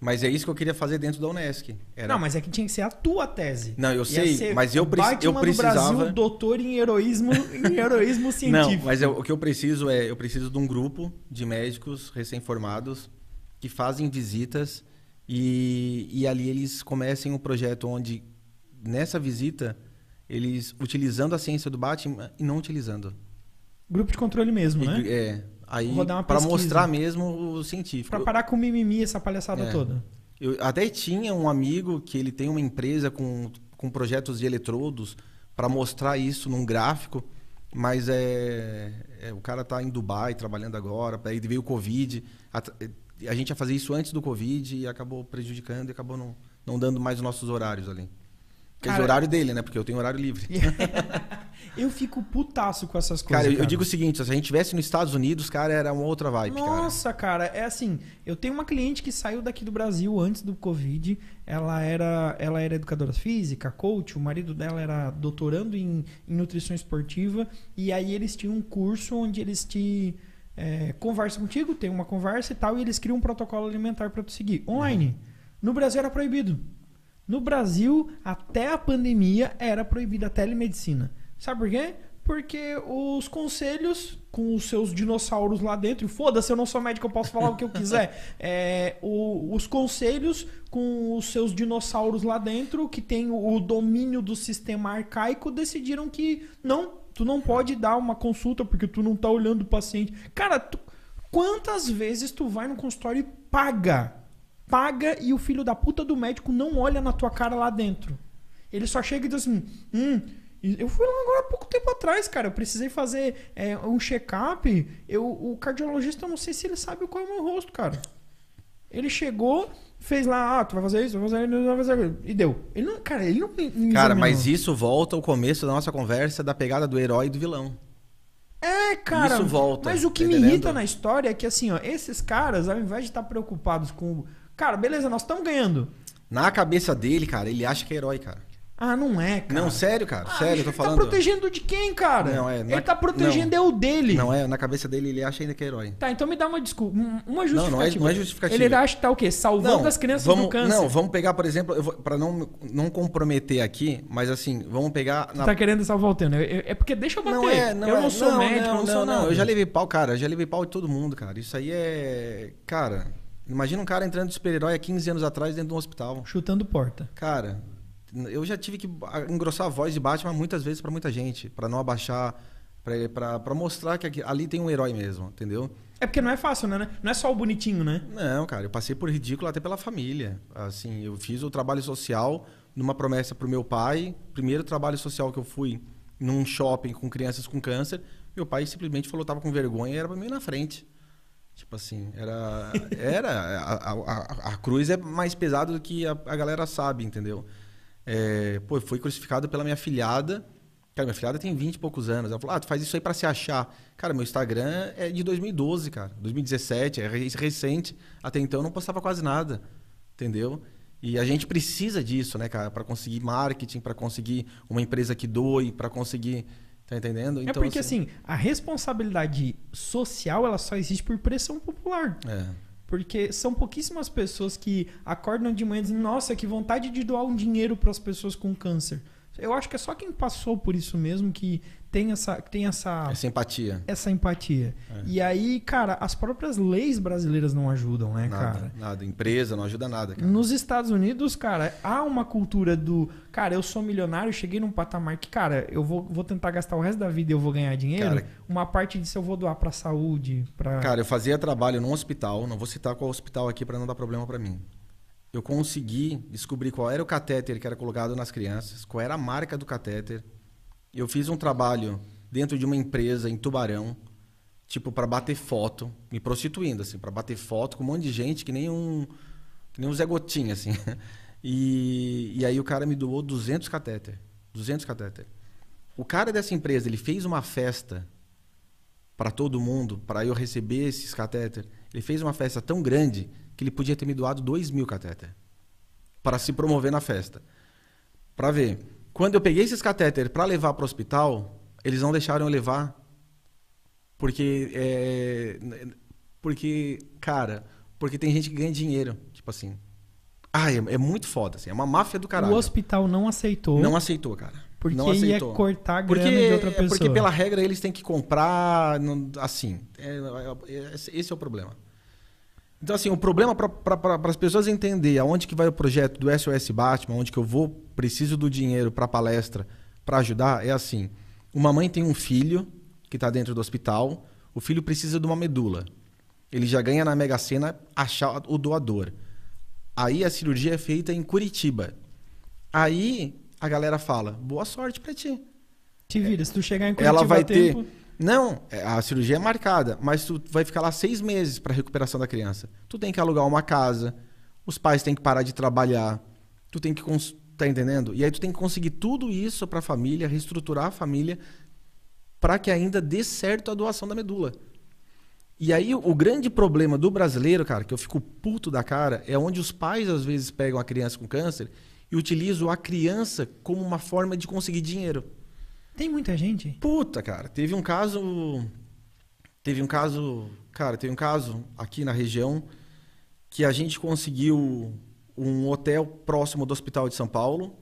S2: Mas é isso que eu queria fazer dentro da Unesc. Era-
S1: Não, mas é que tinha que ser a tua tese.
S2: Não, eu sei, mas eu,
S1: Batman
S2: eu
S1: do
S2: precisava.
S1: Brasil, doutor em heroísmo, em <laughs> heroísmo científico.
S2: Não, mas eu- o que eu preciso é, eu preciso de um grupo de médicos recém-formados que fazem visitas e, e ali eles comecem um projeto onde nessa visita eles utilizando a ciência do Batman e não utilizando.
S1: Grupo de controle mesmo,
S2: E-
S1: né?
S2: É, aí
S1: Rodar uma
S2: para
S1: pesquisa.
S2: mostrar mesmo o científico.
S1: Pra parar com mimimi, essa palhaçada
S2: É.
S1: toda.
S2: Eu até tinha um amigo que ele tem uma empresa com, com projetos de eletrodos para mostrar isso num gráfico, mas é, é, o cara tá em Dubai trabalhando agora, aí veio o Covid, a, a gente ia fazer isso antes do Covid e acabou prejudicando e acabou não, não dando mais os nossos horários ali.
S1: Cara-
S2: horário dele, né? Porque eu tenho horário livre. <laughs> <laughs>
S1: Eu fico putaço com essas coisas.
S2: Cara, eu,
S1: cara.
S2: eu digo o seguinte: se a gente tivesse nos Estados Unidos, cara, era uma outra vibe, cara.
S1: Nossa, cara. é assim, eu tenho uma cliente que saiu daqui do Brasil antes do Covid. Ela era, ela era educadora física, coach, o marido dela era doutorando em, em nutrição esportiva. E aí eles tinham um curso onde eles te é, conversam contigo, tem uma conversa e tal, e eles criam um protocolo alimentar para tu seguir. Online. No Brasil era proibido. No Brasil, até a pandemia, era proibida a telemedicina. Sabe por quê? Porque os conselhos, com os seus dinossauros lá dentro, e foda-se, eu não sou médico, eu posso falar o que eu quiser. <laughs> É, o- os conselhos, com os seus dinossauros lá dentro, que tem o, o domínio do sistema arcaico, decidiram que não, tu não pode dar uma consulta porque tu não tá olhando o paciente. Cara, tu- quantas vezes tu vai no consultório e paga? Paga e o filho da puta do médico não olha na tua cara lá dentro. Ele só chega e diz assim: hum. Eu fui lá agora há pouco tempo atrás, cara. Eu precisei fazer é, um check-up. O cardiologista, eu não sei se ele sabe qual é o meu rosto, cara. Ele chegou, fez lá, ah, tu vai fazer isso, vai fazer isso, vai fazer aquilo. E deu. Ele não, cara, ele não me me
S2: Cara, mas isso volta ao começo da nossa conversa da pegada do herói e do vilão.
S1: É, cara.
S2: Isso volta,
S1: Mas o que
S2: tá
S1: me irrita na história é que, assim, ó, esses caras, ao invés de estar preocupados com. Cara, beleza, nós estamos ganhando.
S2: Na cabeça dele, cara, ele acha que é herói, cara.
S1: Ah, não é, cara.
S2: Não, sério, cara.
S1: Ah,
S2: sério, eu tô
S1: ele
S2: falando.
S1: tá protegendo de quem, cara?
S2: Não, é,
S1: Ele
S2: na-
S1: tá protegendo é o dele.
S2: Não é, na cabeça dele ele acha ainda que é herói.
S1: Tá, então me dá uma desculpa. um- Uma
S2: Não,
S1: justificativa.
S2: não é- não é justificativa.
S1: Ele acha que tá o quê? Salvando as crianças
S2: vamos,
S1: do câncer.
S2: Não, vamos pegar, por exemplo, vou- pra não, não comprometer aqui, mas assim, vamos pegar.
S1: Tu
S2: na-
S1: tá querendo salvar o Teno. É é porque deixa eu bater.
S2: Não é, não
S1: eu
S2: é.
S1: não sou médico, eu não, sou nada.
S2: Eu já levei pau, cara. Eu já levei pau de todo mundo, cara. Isso aí é. Cara, imagina um cara entrando de super-herói há 15 anos atrás dentro de um hospital.
S1: Chutando porta.
S2: Cara, eu já tive que engrossar a voz de Batman muitas vezes pra muita gente, pra não abaixar, pra mostrar que aqui- ali tem um herói mesmo, entendeu?
S1: É porque não é fácil, né? Não é só o bonitinho, né?
S2: Não, cara, eu passei por ridículo até pela família. Assim, eu fiz o trabalho social numa promessa pro meu pai. Primeiro trabalho social que eu fui num shopping com crianças com câncer. Meu pai simplesmente falou que tava com vergonha e era pra mim na frente. Tipo assim, era. Era. A, a, a- a cruz é mais pesada do que a, a galera sabe, entendeu? É, pô, foi crucificado pela minha filhada. Cara, minha filhada tem 20 e poucos anos. Ela falou: Ah, tu faz isso aí pra se achar. Cara, meu Instagram é de 2012, cara. 2017, é re- recente. Até então eu não postava quase nada. Entendeu? E a gente precisa disso, né, cara? Pra conseguir marketing, pra conseguir uma empresa que doe, pra conseguir. Tá entendendo?
S1: é porque, assim, a responsabilidade social, ela só existe por pressão popular.
S2: É.
S1: Porque são pouquíssimas pessoas que acordam de manhã e dizem, nossa, que vontade de doar um dinheiro para as pessoas com câncer. Eu acho que é só quem passou por isso mesmo que tem essa, que tem essa,
S2: Essa empatia.
S1: essa empatia.
S2: É.
S1: E aí, cara, as próprias leis brasileiras não ajudam, né,
S2: Nada,
S1: cara?
S2: nada. Empresa não ajuda nada, cara.
S1: Nos Estados Unidos, cara, há uma cultura do. Cara, eu sou milionário, cheguei num patamar que, cara, eu vou, vou tentar gastar o resto da vida e eu vou ganhar dinheiro.
S2: Cara-
S1: uma parte disso eu vou doar pra saúde, pra.
S2: Cara, eu fazia trabalho num hospital, não vou citar qual hospital aqui para não dar problema para mim. Eu consegui descobrir qual era o catéter que era colocado nas crianças, qual era a marca do catéter. Eu fiz um trabalho dentro de uma empresa em Tubarão, tipo para bater foto, me prostituindo assim, para bater foto com um monte de gente que nem um que nem um Zé Gotinha assim. <laughs> E, e aí o cara me doou 200 catéter, 200 catéter. O cara dessa empresa, ele fez uma festa para todo mundo, para eu receber esses catéter. Ele fez uma festa tão grande que ele podia ter me doado 2 mil catéter para se promover na festa. Para ver. Quando eu peguei esses catéter para levar para o hospital, eles não deixaram eu levar. Porque, é, porque, cara, porque tem gente que ganha dinheiro. Tipo assim. Ah, é, é muito foda, assim. É uma máfia do caralho.
S1: o hospital não aceitou.
S2: Não aceitou, cara.
S1: Porque
S2: não
S1: ia
S2: aceitou.
S1: cortar a grana
S2: Porque,
S1: de outra
S2: é
S1: pessoa.
S2: porque pela regra eles têm que comprar, assim. é- é- esse é o problema. Então, assim, o problema para as pessoas entender aonde que vai o projeto do SOS Batman, onde que eu vou, preciso do dinheiro para palestra, para ajudar, é assim. Uma mãe tem um filho que está dentro do hospital, o filho precisa de uma medula. Ele já ganha na Mega Sena achar o doador. Aí a cirurgia é feita em Curitiba. Aí a galera fala: boa sorte para ti.
S1: Te vira, se tu chegar em Curitiba
S2: Ela vai
S1: tempo,
S2: ter. Não, é, a cirurgia é marcada, mas tu vai ficar lá seis meses para recuperação da criança. Tu tem que alugar uma casa, os pais têm que parar de trabalhar, tu tem que cons- Tá entendendo? E aí tu tem que conseguir tudo isso pra família, reestruturar a família para que ainda dê certo a doação da medula. E aí o grande problema do brasileiro, cara, que eu fico puto da cara, é onde os pais às vezes pegam a criança com câncer e utilizam a criança como uma forma de conseguir dinheiro.
S1: Tem muita gente.
S2: Puta, cara, teve um caso. Teve um caso. Cara, teve um caso aqui na região que a gente conseguiu um hotel próximo do Hospital de São Paulo.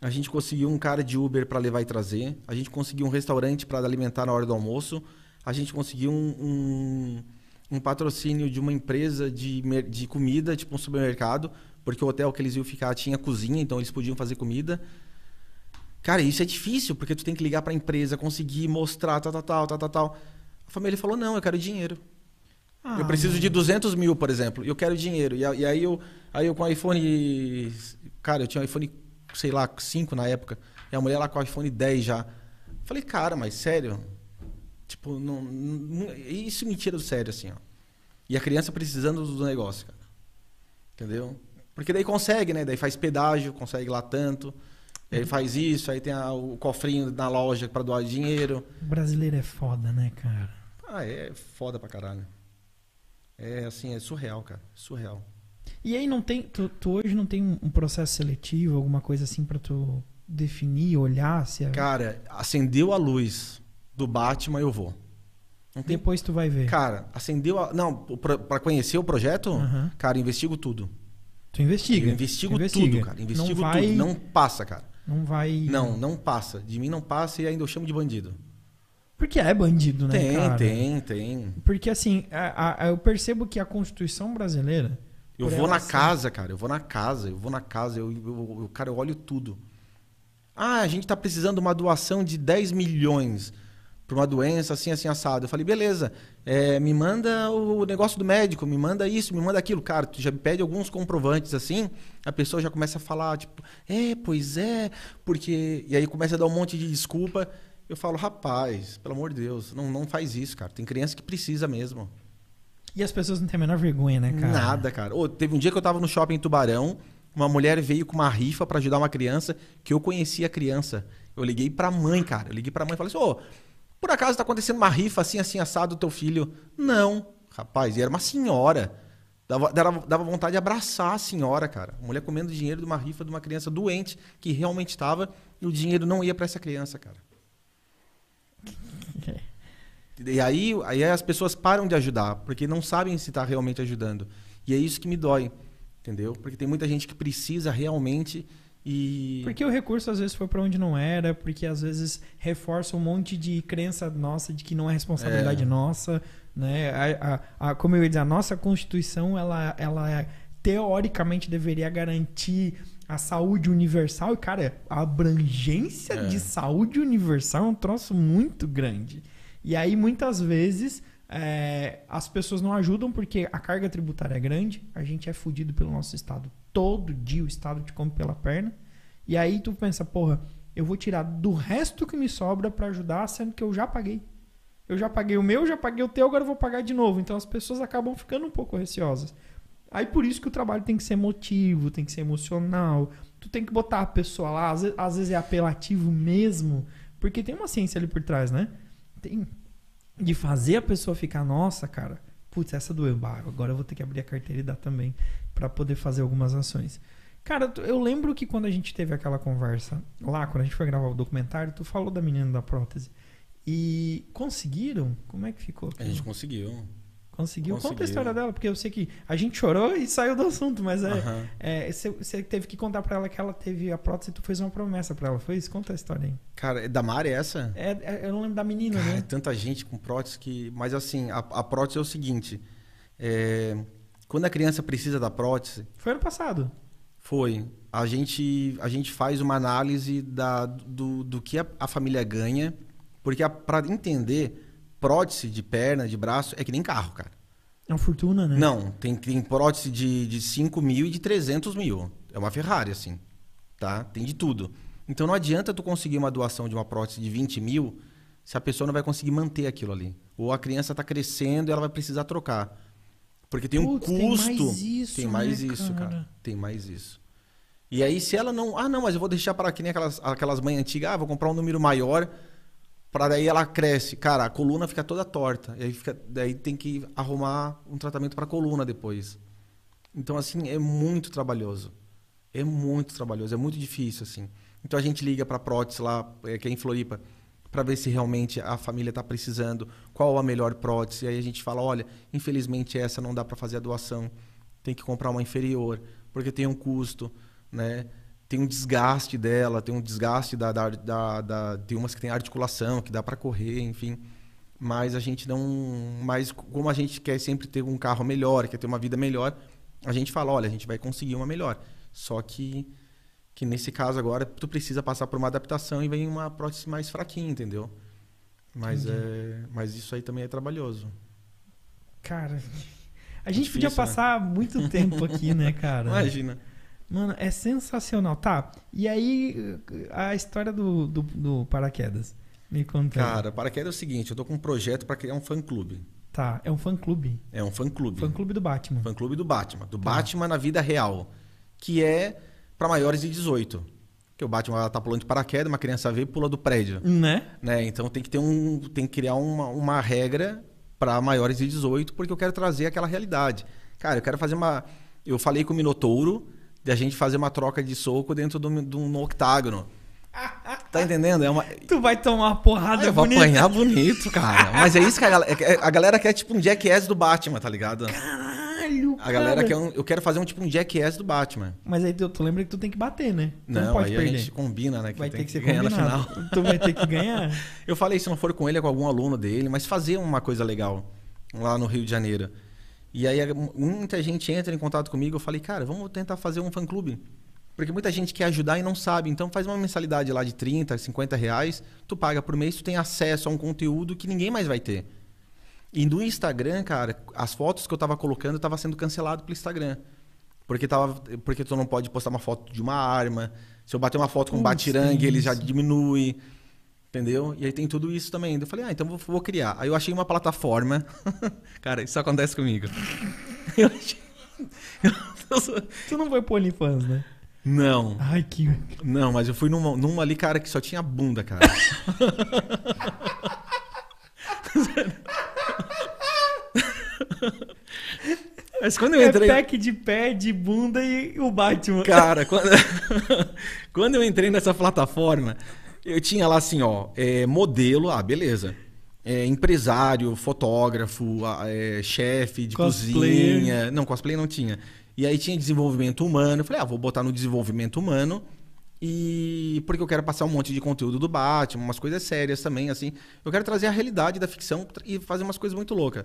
S2: A gente conseguiu um cara de Uber para levar e trazer. A gente conseguiu um restaurante para alimentar na hora do almoço. A gente conseguiu um, um, um patrocínio de uma empresa de, de comida, tipo um supermercado, porque o hotel que eles iam ficar tinha cozinha, então eles podiam fazer comida. Cara, isso é difícil, porque tu tem que ligar pra empresa, conseguir mostrar, tal, tal, tal, tal, tal, tal. A família falou, não, eu quero dinheiro.
S1: Ah,
S2: eu preciso de 200 mil, por exemplo, e eu quero dinheiro. E, e aí, eu, aí eu com o iPhone... Cara, eu tinha um iPhone, sei lá, 5 na época. E a mulher lá com o iPhone 10 já. Falei, cara, mas sério? Tipo, não, não- isso me tira do sério, assim, ó. E a criança precisando do negócio, cara. Entendeu? Porque daí consegue, né? Daí faz pedágio, consegue lá tanto. E aí faz isso, aí tem a- o cofrinho na loja pra doar dinheiro.
S1: O brasileiro é foda, né, cara?
S2: Ah, é foda pra caralho. É assim, é surreal, cara. Surreal.
S1: E aí não tem. Tu, tu hoje não tem um processo seletivo, alguma coisa assim pra tu definir, olhar se é...
S2: Cara, acendeu a luz do Batman, eu vou. Tem.
S1: Depois tu vai ver.
S2: Cara, acendeu a. Não, pra pra conhecer o projeto,
S1: Aham.
S2: cara, investigo tudo.
S1: Tu investiga.
S2: Eu investigo
S1: Investiga.
S2: tudo, cara. Investigo
S1: não vai,
S2: tudo. Não passa, cara.
S1: Não vai.
S2: Não, não passa. De mim não passa e ainda eu chamo de bandido.
S1: Porque é bandido, né,
S2: tem,
S1: cara?
S2: tem, tem.
S1: Porque assim, a- a- eu percebo que a Constituição brasileira.
S2: Eu vou na
S1: ser-
S2: casa, cara. Eu vou na casa, eu vou na casa, eu, eu, eu- cara, eu olho tudo. Ah, a gente tá precisando de uma doação de 10 milhões para uma doença assim, assim, assado. Eu falei, beleza, é, me manda o negócio do médico, me manda isso, me manda aquilo. Cara, tu já me pede alguns comprovantes assim, a pessoa já começa a falar, tipo, é, pois é, porque. E aí começa a dar um monte de desculpa. Eu falo, rapaz, pelo amor de Deus, não, não faz isso, cara. Tem criança que precisa mesmo.
S1: E as pessoas não têm a menor vergonha, né, cara?
S2: Nada, cara. Ô, teve um dia que eu tava no shopping em Tubarão, uma mulher veio com uma rifa pra ajudar uma criança que eu conhecia a criança. Eu liguei pra mãe, cara. Eu liguei pra mãe e falei assim: ô, por acaso tá acontecendo uma rifa assim, assim, assado do teu filho? Não, rapaz, e era uma senhora. Dava, dava, dava vontade de abraçar a senhora, cara. A mulher comendo dinheiro de uma rifa de uma criança doente que realmente estava e o dinheiro não ia pra essa criança, cara. E aí, aí as pessoas param de ajudar, porque não sabem se está realmente ajudando. E é isso que me dói, entendeu? Porque tem muita gente que precisa realmente e...
S1: Porque o recurso às vezes foi pra onde não era, porque às vezes reforça um monte de crença nossa de que não é responsabilidade
S2: É.
S1: nossa, né? A, a- a- como eu ia dizer, a nossa Constituição, ela, ela teoricamente deveria garantir a saúde universal e, cara, a abrangência
S2: É.
S1: de saúde universal é um troço muito grande. E aí, muitas vezes, é, as pessoas não ajudam porque a carga tributária é grande, a gente é fudido pelo nosso Estado. Todo dia o Estado te come pela perna. E aí tu pensa, porra, eu vou tirar do resto que me sobra pra ajudar, sendo que eu já paguei. Eu já paguei o meu, já paguei o teu, agora eu vou pagar de novo. Então as pessoas acabam ficando um pouco receosas. Aí por isso que o trabalho tem que ser emotivo, tem que ser emocional. Tu tem que botar a pessoa lá, às vezes, às vezes é apelativo mesmo, porque tem uma ciência ali por trás, né? Tem de fazer a pessoa ficar, nossa, cara, putz, essa doeu, bah, agora eu vou ter que abrir a carteira e dar também pra poder fazer algumas ações. Cara, eu lembro que quando a gente teve aquela conversa lá, quando a gente foi gravar o documentário, tu falou da menina da prótese. E conseguiram? Como é que ficou?
S2: A gente conseguiu.
S1: Conseguiu? Conta a
S2: conseguiu.
S1: história dela, porque eu sei que a gente chorou e saiu do assunto, mas é.
S2: Aham.
S1: é, você, teve que contar pra ela que ela teve a prótese e tu fez uma promessa pra ela. Foi isso? Conta a história aí.
S2: Cara, é da Mari essa?
S1: É, é- eu não lembro da menina,
S2: Cara, é
S1: né?
S2: tanta gente com prótese que... Mas assim, a, a prótese é o seguinte. é, Quando a criança precisa da prótese,
S1: Foi ano passado.
S2: Foi. A gente, a gente faz uma análise da, do, do que a, a família ganha, porque para entender, prótese de perna, de braço, é que nem carro, cara.
S1: É uma fortuna, né?
S2: Não, tem, tem prótese de, de 5 mil e de 300 mil. É uma Ferrari, assim. Tá? Tem de tudo. Então não adianta tu conseguir uma doação de uma prótese de 20 mil se a pessoa não vai conseguir manter aquilo ali. Ou a criança está crescendo e ela vai precisar trocar. Porque tem um
S1: Putz, tem
S2: custo.
S1: mais isso,
S2: Tem mais
S1: né,
S2: isso, cara?
S1: cara?
S2: Tem mais isso. E aí, se ela não. Ah, não, mas eu vou deixar para que nem aquelas, aquelas mães antigas, ah, vou comprar um número maior, para daí ela cresce. Cara, a coluna fica toda torta. E aí fica, daí tem que arrumar um tratamento para a coluna depois. Então, assim, é muito trabalhoso. É muito trabalhoso, é muito difícil, assim. Então a gente liga para a prótese lá, é, que é em Floripa, para ver se realmente a família está precisando, qual a melhor prótese. Aí a gente fala, olha, infelizmente essa não dá para fazer a doação, tem que comprar uma inferior, porque tem um custo, né? Tem um desgaste dela, tem um desgaste da, da, da, da tem umas que tem articulação, que dá para correr, enfim. Mas a gente não, mas como a gente quer sempre ter um carro melhor, quer ter uma vida melhor, a gente fala, olha, a gente vai conseguir uma melhor. Só que que nesse caso agora tu precisa passar por uma adaptação e vem uma prótese mais fraquinha, entendeu? Mas é, mas isso aí também é trabalhoso.
S1: Cara, <laughs> a gente difícil, podia né? passar né? muito tempo aqui, né, <laughs> cara?
S2: Imagina.
S1: Mano, é sensacional. Tá, e aí a história do, do, do paraquedas. Me conta.
S2: Cara, paraquedas é o seguinte, eu tô com um projeto para criar um fã-clube.
S1: Tá, é um fã-clube.
S2: É um fã-clube.
S1: Fã-clube do Batman.
S2: Fã-clube do Batman. Do tá. Batman na vida real. Que é para maiores de 18. Que o Batman tá pulando de paraquedas, uma criança vê e pula do prédio.
S1: Né?
S2: né? Então tem que ter um. Tem que criar uma, uma regra para maiores de 18, porque eu quero trazer aquela realidade. Cara, eu quero fazer uma. Eu falei com o Minotouro de a gente fazer uma troca de soco dentro de um octágono. <laughs> Tá entendendo? É uma...
S1: Tu vai tomar uma porrada
S2: ah, eu bonita. Vou apanhar bonito, cara. Mas é isso que a galera... É a galera quer tipo um Jackass do Batman, tá ligado?
S1: Caralho! Caralho,
S2: A galera quer um, eu quero fazer um tipo um Jackass do Batman.
S1: Mas aí tu, tu lembra que tu tem que bater, né?
S2: Tu não, não pode aí perder. a gente combina, né?
S1: Que vai ter que, que ser ganhar no final. Tu vai ter que <laughs> ganhar.
S2: eu falei, se não for com ele, é com algum aluno dele, mas fazer uma coisa legal lá no Rio de Janeiro. E aí muita gente entra em contato comigo, eu falei, cara, vamos tentar fazer um fã-clube. Porque muita gente quer ajudar e não sabe. Então faz uma mensalidade lá de 30, 50 reais, tu paga por mês, tu tem acesso a um conteúdo que ninguém mais vai ter. E no Instagram, cara, as fotos que eu tava colocando tava sendo cancelado pelo Instagram. Porque, tava, porque tu não pode postar uma foto de uma arma. Se eu bater uma foto com um batirangue, ele já diminui. Entendeu? E aí tem tudo isso também. Eu falei, ah, então vou, vou criar. Aí eu achei uma plataforma. <laughs> cara, isso acontece comigo. <laughs> eu achei... <laughs>
S1: tu não foi pro OnlyFans, né?
S2: Não.
S1: Ai, que.
S2: Não, mas eu fui numa, numa ali, cara, que só tinha bunda, cara.
S1: Mas quando eu entrei. É pack de pé, de bunda e o Batman.
S2: Cara, <laughs> quando, <laughs> quando eu entrei nessa plataforma, eu tinha lá assim, ó, é, modelo, ah, beleza. É, empresário, fotógrafo, é, chefe de cosplayer. cozinha. Não, cosplay não tinha. E aí tinha desenvolvimento humano. Eu falei, ah, vou botar no desenvolvimento humano. E porque eu quero passar um monte de conteúdo do Batman, umas coisas sérias também, assim. Eu quero trazer a realidade da ficção e fazer umas coisas muito loucas.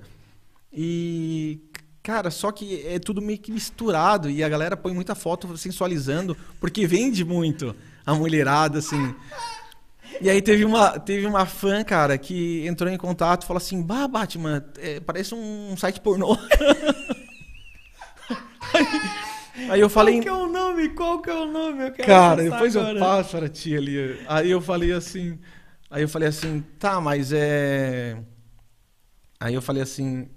S2: E, cara, só que é tudo meio que misturado e a galera põe muita foto sensualizando, porque vende muito a mulherada, assim. E aí teve uma, teve uma fã, cara, que entrou em contato e falou assim: Bah, Batman, é, parece um site pornô. <laughs> aí, aí, eu falei.
S1: Qual que é o nome? Qual que é o nome?
S2: cara, depois agora. eu passo para ti ali. Aí eu falei assim. Aí eu falei assim, tá, mas é. Aí eu falei assim,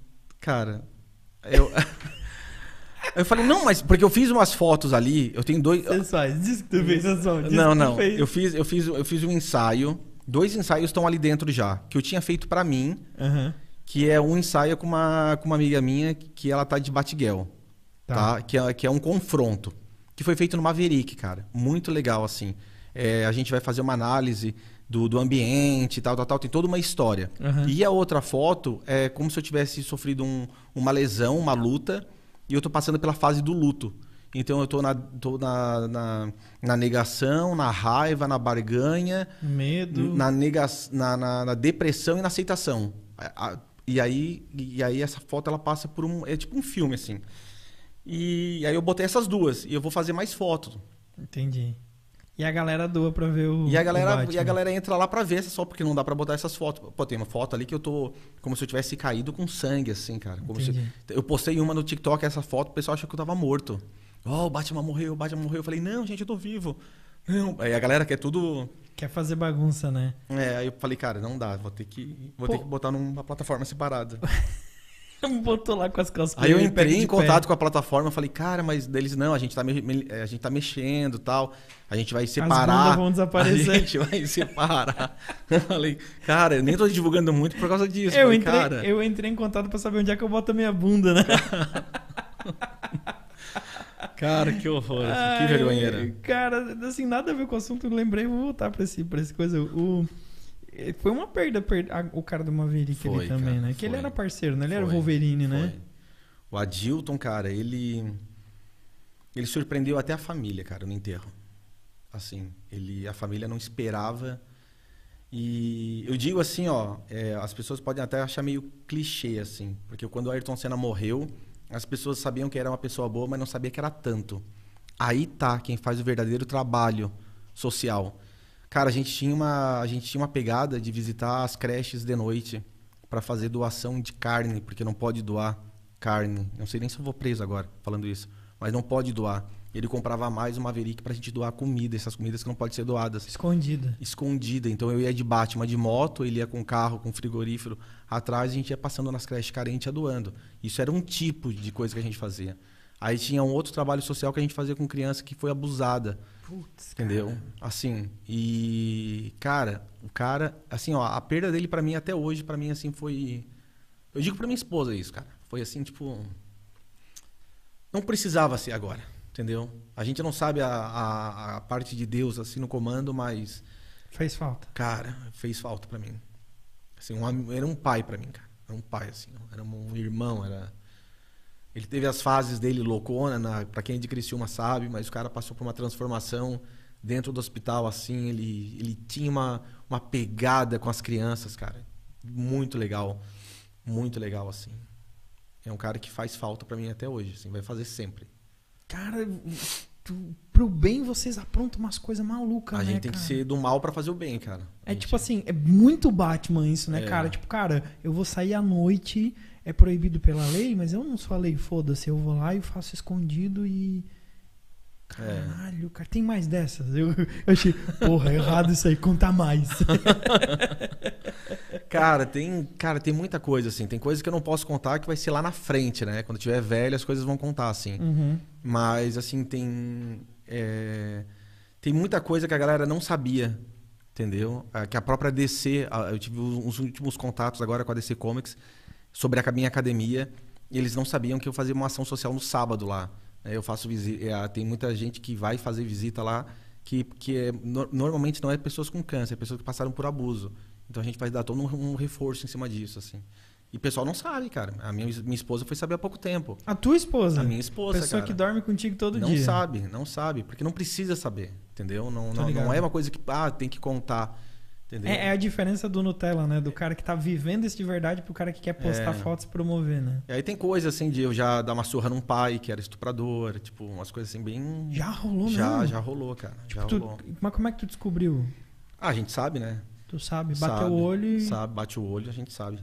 S2: Cara, eu. <laughs> Eu falei, não, mas porque eu fiz umas fotos ali, eu tenho dois.
S1: Sensuais, diz que tu fez sensual.
S2: Não, não. Eu fiz, eu, fiz, eu fiz um ensaio. Dois ensaios estão ali dentro já, que eu tinha feito para mim, uhum. que é um ensaio com uma, com uma amiga minha, que ela tá de Batiguel. Tá. tá? Que, é, que é um confronto. Que foi feito no Maverick, cara. Muito legal, assim. É, a gente vai fazer uma análise do, do ambiente, tal, tal, tal. Tem toda uma história. Uhum. E a outra foto é como se eu tivesse sofrido um, uma lesão, uma luta, e eu tô passando pela fase do luto. Então eu tô na, tô na, na, na negação, na raiva, na barganha,
S1: medo,
S2: na, nega, na, na, na depressão e na aceitação. E aí, e aí essa foto ela passa por um. É tipo um filme, assim. E aí eu botei essas duas. E eu vou fazer mais fotos.
S1: Entendi. E a galera doa pra ver o.
S2: E a galera, e a galera entra lá pra ver só porque não dá pra botar essas fotos. Pô, tem uma foto ali que eu tô. Como se eu tivesse caído com sangue, assim, cara. Se, eu postei uma no TikTok, essa foto, o pessoal achou que eu tava morto. Oh, o Batman morreu, o Batman morreu. Eu falei, não, gente, eu tô vivo. Não. Aí a galera quer tudo.
S1: Quer fazer bagunça, né?
S2: É, aí eu falei, cara, não dá, vou ter que, vou ter que botar numa plataforma separada. <laughs> <laughs>
S1: Botou lá com as costas.
S2: Aí eu entrei em contato com a plataforma, falei, cara, mas deles não, a gente tá, me, me- a gente tá mexendo e tal, a gente vai separar.
S1: bundas vão desaparecer. <laughs>
S2: A gente vai separar. eu falei, cara, eu nem tô divulgando muito por causa disso.
S1: Eu
S2: falei,
S1: entrei,
S2: cara,
S1: eu entrei em contato pra saber onde é que eu boto a minha bunda, né? <laughs>
S2: cara, que horror, assim, que
S1: Ai,
S2: vergonheira.
S1: Cara, assim, nada a ver com o assunto, eu lembrei, vou voltar pra esse, pra esse coisa. O, eh, foi uma perda, o cara do Maverick
S2: Foi,
S1: ali também,
S2: cara,
S1: né? Que ele era parceiro, né? Ele era o
S2: Foi,
S1: Wolverine, né?
S2: O Adilton, cara, ele. Ele surpreendeu até a família, cara, no enterro. Assim, ele, a família não esperava. E eu digo assim, ó, é, as pessoas podem até achar meio clichê, assim, porque quando o Ayrton Senna morreu, as pessoas sabiam que era uma pessoa boa, mas não sabia que era tanto. Aí tá quem faz o verdadeiro trabalho social. Cara, a gente tinha uma, a gente tinha uma pegada de visitar as creches de noite para fazer doação de carne, porque não pode doar carne. Não sei nem se eu vou preso agora falando isso, mas não pode doar. Ele comprava mais o Maverick pra gente doar comida, essas comidas que não podem ser doadas
S1: Escondida.
S2: escondida. Então eu ia de Batman de moto, ele ia com carro, com frigorífero atrás, a gente ia passando nas creches carentes doando. Isso era um tipo de coisa que a gente fazia. Aí tinha um outro trabalho social que a gente fazia com criança que foi abusada,
S1: Putz,
S2: entendeu? Assim, e cara, o cara, assim, ó, a perda dele pra mim até hoje, pra mim assim foi eu digo pra minha esposa isso, cara. Foi assim, tipo não precisava ser agora, entendeu? A gente não sabe a, a, a parte de Deus assim no comando, mas
S1: Fez falta.
S2: Cara, fez falta pra mim. Assim, um era um pai pra mim, cara. Era um pai, assim. Era um irmão, era... Ele teve as fases dele loucona, na... pra quem é de Criciúma sabe, mas o cara passou por uma transformação dentro do hospital, assim. Ele, ele tinha uma, uma pegada com as crianças, cara. Muito legal. Muito legal, assim. É um cara que faz falta pra mim até hoje, assim. Vai fazer sempre.
S1: Cara, tu- pro bem vocês aprontam umas coisas malucas,
S2: a
S1: né,
S2: gente tem que
S1: cara?
S2: ser do mal pra fazer o bem, cara. A
S1: É
S2: gente-
S1: tipo assim, é muito Batman isso, né,
S2: É.
S1: cara? Tipo, cara, eu vou sair à noite, é proibido pela lei, mas eu não sou a lei, foda-se. Eu vou lá e faço escondido e.
S2: É.
S1: Caralho, cara, tem mais dessas. Eu, eu achei, porra, errado isso aí, conta mais. <laughs>
S2: Cara, tem, cara, tem muita coisa assim. Tem coisa que eu não posso contar que vai ser lá na frente, né? Quando tiver velho, as coisas vão contar assim.
S1: Uhum.
S2: Mas assim tem é, tem muita coisa que a galera não sabia, entendeu? Ah, Que a própria DC, ah, eu tive uns últimos contatos agora com a DC Comics sobre a minha academia. E eles não sabiam que eu fazia uma ação social no sábado lá. né? Eu faço visita, tem muita gente que vai fazer visita lá que, que é, no- normalmente não é pessoas com câncer, é pessoas que passaram por abuso. Então a gente vai dar todo um, um reforço em cima disso, assim. E o pessoal não sabe, cara. A minha, minha esposa foi saber há pouco tempo.
S1: A tua esposa?
S2: A minha esposa,
S1: Pessoa
S2: cara.
S1: que dorme contigo todo
S2: não
S1: dia.
S2: sabe, não sabe, porque não precisa saber, entendeu? Não, não, não é uma coisa que ah, tem que contar, entendeu?
S1: É, é a diferença do Nutella, né? Do cara que tá vivendo isso de verdade pro cara que quer postar
S2: É.
S1: fotos e promover, né?
S2: E aí tem coisa assim de eu já dar uma surra num pai que era estuprador, tipo, umas coisas assim bem
S1: Já rolou
S2: já,
S1: mesmo?
S2: já rolou, cara. já
S1: Tipo, tu-
S2: rolou.
S1: mas como é que tu descobriu?
S2: Ah, a gente sabe, né?
S1: Tu sabe? Bateu
S2: Sabe,
S1: o olho e.
S2: Sabe, bate o olho, a gente sabe.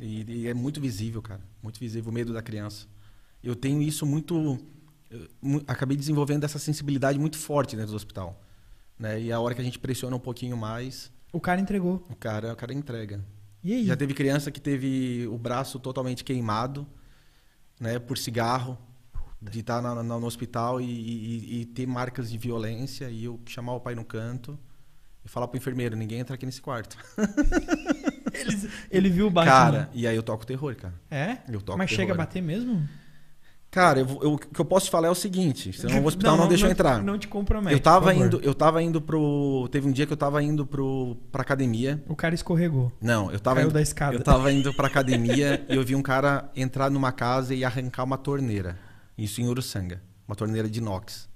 S2: E, e é muito visível, cara. Muito visível o medo da criança. Eu tenho isso muito. eu mu- acabei desenvolvendo essa sensibilidade muito forte dentro do hospital. Né? E a hora que a gente pressiona um pouquinho mais,
S1: O cara entregou.
S2: o cara, o cara entrega.
S1: E aí?
S2: Já teve criança que teve o braço totalmente queimado, né, por cigarro, de estar na- na- no hospital e, e- e ter marcas de violência e eu chamar o pai no canto e falar pro enfermeiro, ninguém entra aqui nesse quarto. <laughs>
S1: Ele, ele viu o Batman.
S2: Cara, e aí eu toco terror, cara.
S1: É?
S2: Eu toco
S1: Mas
S2: terror.
S1: chega a bater mesmo?
S2: Cara, eu, eu- o que eu posso te falar é o seguinte, senão o hospital não, deixa eu entrar.
S1: Não te compromete.
S2: eu tava indo, eu tava indo pro, teve um dia que eu tava indo pro pra academia.
S1: O cara escorregou.
S2: Não, eu tava
S1: Caiu
S2: indo,
S1: da escada.
S2: Eu tava indo pra academia e eu vi um cara entrar numa casa e arrancar uma torneira. Isso em Uruçanga, uma torneira de inox.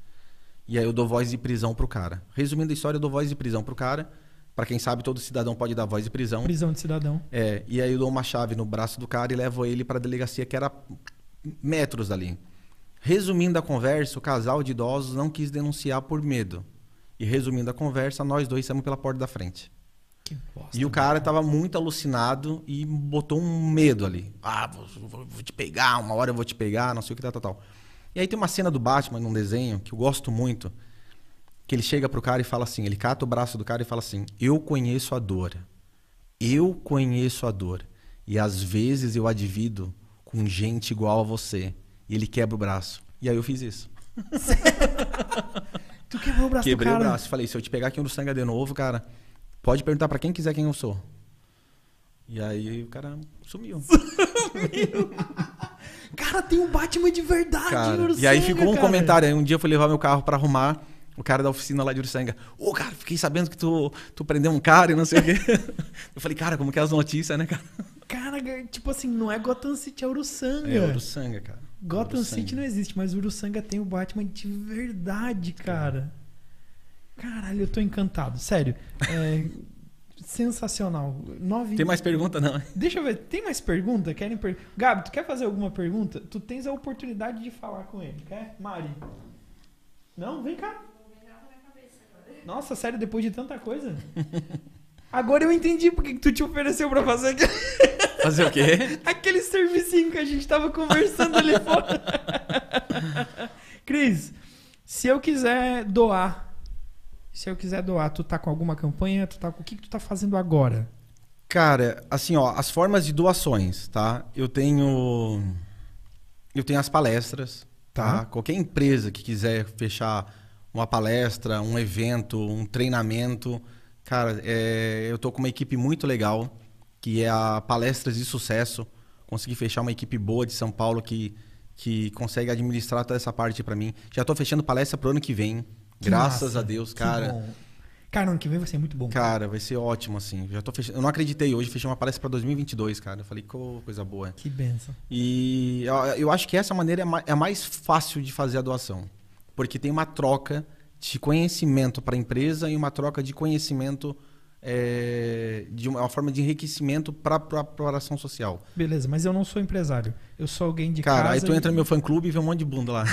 S2: E aí eu dou voz de prisão pro cara. Resumindo a história, eu dou voz de prisão pro cara. Pra quem sabe, todo cidadão pode dar voz de prisão.
S1: Prisão de cidadão.
S2: É, e aí eu dou uma chave no braço do cara e levo ele pra delegacia que era metros dali. Resumindo a conversa, o casal de idosos não quis denunciar por medo. E resumindo a conversa, nós dois saímos pela porta da frente.
S1: Que bosta.
S2: E o cara tava muito alucinado e botou um medo ali. Ah, vou, vou- vou te pegar, uma hora eu vou te pegar, não sei o que, tal, tal, tal. E aí tem uma cena do Batman num desenho que eu gosto muito, que ele chega pro cara e fala assim, ele cata o braço do cara e fala assim, eu conheço a dor. Eu conheço a dor. E às vezes eu advido com gente igual a você. E ele quebra o braço. E aí eu fiz isso. <laughs>
S1: Tu quebrou o braço
S2: Quebrei
S1: do
S2: o
S1: cara.
S2: braço. Falei, se eu te pegar aqui no sangue de novo, cara, pode perguntar pra quem quiser quem eu sou. E aí o cara sumiu. <laughs>
S1: Cara, tem um Batman de verdade
S2: Cara, e aí ficou um
S1: cara.
S2: comentário. Aí um dia eu fui levar meu carro pra arrumar. O cara da oficina lá de Ursanga. Ô, cara, fiquei sabendo que tu, tu prendeu um cara e não sei o quê. <laughs> eu falei, cara, como que é as notícias, né, cara?
S1: Cara, tipo assim, não é Gotham City, é Uruçanga.
S2: É, Uruçanga, cara.
S1: Gotham
S2: Uruçanga.
S1: City não existe, mas Uruçanga tem o Batman de verdade, cara. Caralho, eu tô encantado. Sério. É <laughs> sensacional. Nove...
S2: Tem mais pergunta, não?
S1: Deixa eu ver, tem mais pergunta? Querem per... Gabi, tu quer fazer alguma pergunta? Tu tens a oportunidade de falar com ele, quer? Mari? Não? Vem cá. Nossa, sério, depois de tanta coisa? <laughs> Agora eu entendi porque que tu te ofereceu pra fazer aquele, <laughs>
S2: Fazer o quê?
S1: aquele servicinho que a gente tava conversando ali fora. <laughs> Cris, se eu quiser doar, se eu quiser doar, tu tá com alguma campanha? Tu tá com o que, que tu tá fazendo agora?
S2: Cara, assim, ó, as formas de doações, tá? Eu tenho. Eu tenho as palestras, tá?
S1: Tá.
S2: Qualquer empresa que quiser fechar uma palestra, um evento, um treinamento, cara, é, eu tô com uma equipe muito legal, que é a Palestras de Sucesso. Consegui fechar uma equipe boa de São Paulo que, que consegue administrar toda essa parte pra mim. Já tô fechando palestra pro ano que vem.
S1: Que
S2: graças
S1: massa,
S2: a Deus,
S1: que
S2: cara.
S1: Cara, ano que vem vai ser muito bom.
S2: Cara, vai ser ótimo, assim. Já tô fechando. Eu não acreditei hoje, fechei uma palestra para 2022, cara. Eu falei, "Co- coisa boa.
S1: Que benção.
S2: E eu, eu acho que essa maneira é ma- é mais fácil de fazer a doação. Porque tem uma troca de conhecimento para a empresa e uma troca de conhecimento, é, de uma, uma forma de enriquecimento para a ação social.
S1: Beleza, mas eu não sou empresário. Eu sou alguém de
S2: Cara,
S1: casa.
S2: aí tu
S1: e-
S2: entra no meu fã clube e vê um monte de bunda lá. <laughs>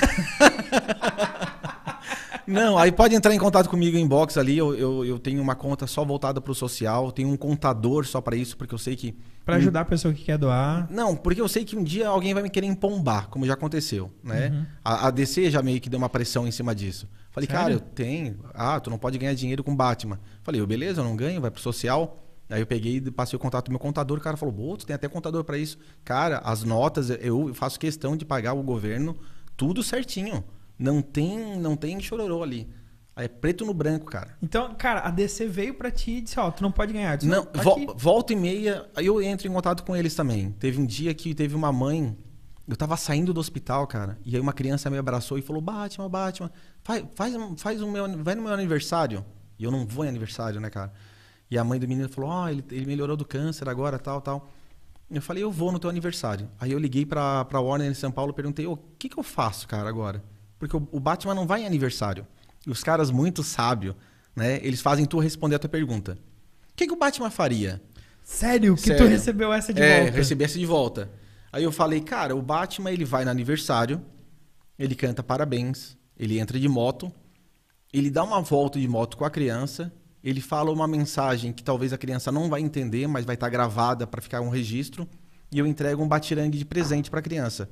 S2: Não, aí pode entrar em contato comigo em inbox ali. Eu, eu, eu tenho uma conta só voltada para o social, tenho um contador só para isso, porque eu sei que.
S1: Pra ajudar a pessoa que quer doar.
S2: Não, porque eu sei que um dia alguém vai me querer empombar, como já aconteceu, né?
S1: Uhum.
S2: A, a DC já meio que deu uma pressão em cima disso. Falei,
S1: Sério?
S2: cara, eu tenho. Ah, tu não pode ganhar dinheiro com Batman. Falei, eu, beleza, eu não ganho, vai pro social. Aí eu peguei e passei o contato do meu contador, o cara falou, pô, tu tem até contador para isso. Cara, as notas, eu faço questão de pagar o governo tudo certinho. Não tem, não tem chororô ali. Aí é preto no branco, cara.
S1: Então, cara, a DC veio pra ti e disse, ó, tu não pode ganhar. Disse,
S2: Não,
S1: tá
S2: volta e meia, aí eu entro em contato com eles também. Teve um dia que teve uma mãe, eu tava saindo do hospital, cara, e aí uma criança me abraçou e falou: Batman, Batman, faz, faz, um- faz o meu, vai no meu aniversário. E eu não vou em aniversário, né, cara? E a mãe do menino falou: Ó, ele, ele melhorou do câncer agora, tal, tal. Eu falei: Eu vou no teu aniversário. Aí eu liguei pra, pra Warner em São Paulo e perguntei: O que que eu faço, cara, agora? Porque o, o Batman não vai em aniversário. E os caras muito sábios, né, eles fazem tu responder a tua pergunta. O que, que o Batman faria?
S1: Sério que tu
S2: Sério.
S1: recebeu essa de
S2: é,
S1: volta?
S2: recebi essa de volta. Aí eu falei, cara, o Batman ele vai no aniversário, ele canta parabéns, ele entra de moto, ele dá uma volta de moto com a criança, ele fala uma mensagem que talvez a criança não vai entender, mas vai estar gravada para ficar um registro, e eu entrego um batirangue de presente para a criança.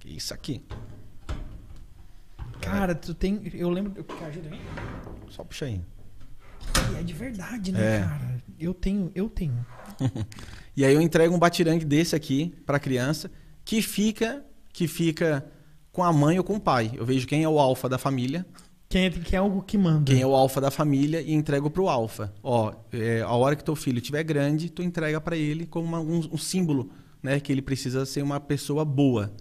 S2: Que isso aqui?
S1: Cara, tu tem. Eu lembro. Ajuda aí.
S2: Só puxa aí.
S1: E é de verdade, né,
S2: É.
S1: cara? Eu tenho, eu tenho. <laughs>
S2: E aí eu entrego um batirangue desse aqui para a criança, que fica, que fica com a mãe ou com o pai. Eu vejo quem é o alfa da família,
S1: Quem é, que é algo que manda.
S2: quem é o alfa da família e entrego pro alfa. Ó, é, a hora que teu filho estiver grande, tu entrega para ele como uma- um, um símbolo, né, que ele precisa ser uma pessoa boa.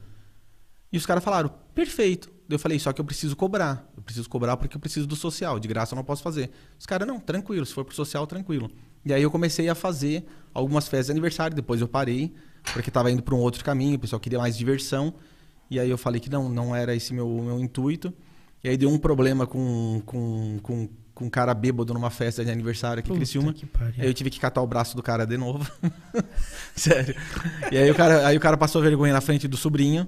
S2: E os caras falaram, perfeito. Eu falei, só que eu preciso cobrar. Eu preciso cobrar porque eu preciso do social. De graça eu não posso fazer. Os caras, não, tranquilo. Se for pro social, tranquilo. E aí eu comecei a fazer algumas festas de aniversário. Depois eu parei, porque estava indo para um outro caminho. O pessoal queria mais diversão. E aí eu falei que não, não era esse meu, meu intuito. E aí deu um problema com, com, com, com um cara bêbado numa festa de aniversário aqui em Criciúma.
S1: que pariu.
S2: Aí eu tive que catar o braço do cara de novo. <laughs> Sério. E aí o, cara, aí o cara passou vergonha na frente do sobrinho,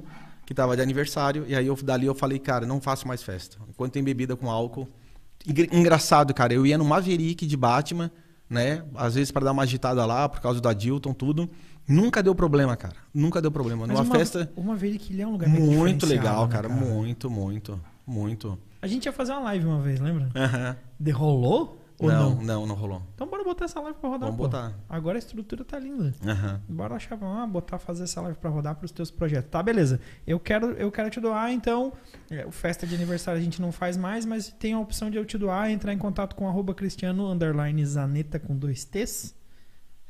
S2: que tava de aniversário. E aí eu, dali eu falei, cara, não faço mais festa. Enquanto tem bebida com álcool. Engra- Engraçado, cara. Eu ia no Maverick de Batman, né? Às vezes para dar uma agitada lá, por causa do Adilton, tudo. Nunca deu problema, cara. Nunca deu problema.
S1: Mas
S2: Numa
S1: uma,
S2: festa
S1: Uma ele é um lugar
S2: muito legal,
S1: né,
S2: cara. Muito, muito, muito.
S1: A gente ia fazer uma live uma vez, lembra?
S2: Aham.
S1: Derrolou? Ou
S2: não,
S1: não?
S2: não, não rolou.
S1: Então bora botar essa live pra rodar,
S2: Vamos
S1: pô.
S2: botar.
S1: Agora a estrutura tá linda.
S2: Aham.
S1: Bora achar, vamos botar, fazer essa live pra rodar pros teus projetos. Tá, beleza. Eu quero, eu quero te doar, então. é, O festa de aniversário a gente não faz mais, mas tem a opção de eu te doar, entrar em contato com arroba cristiano underline zaneta com dois T's.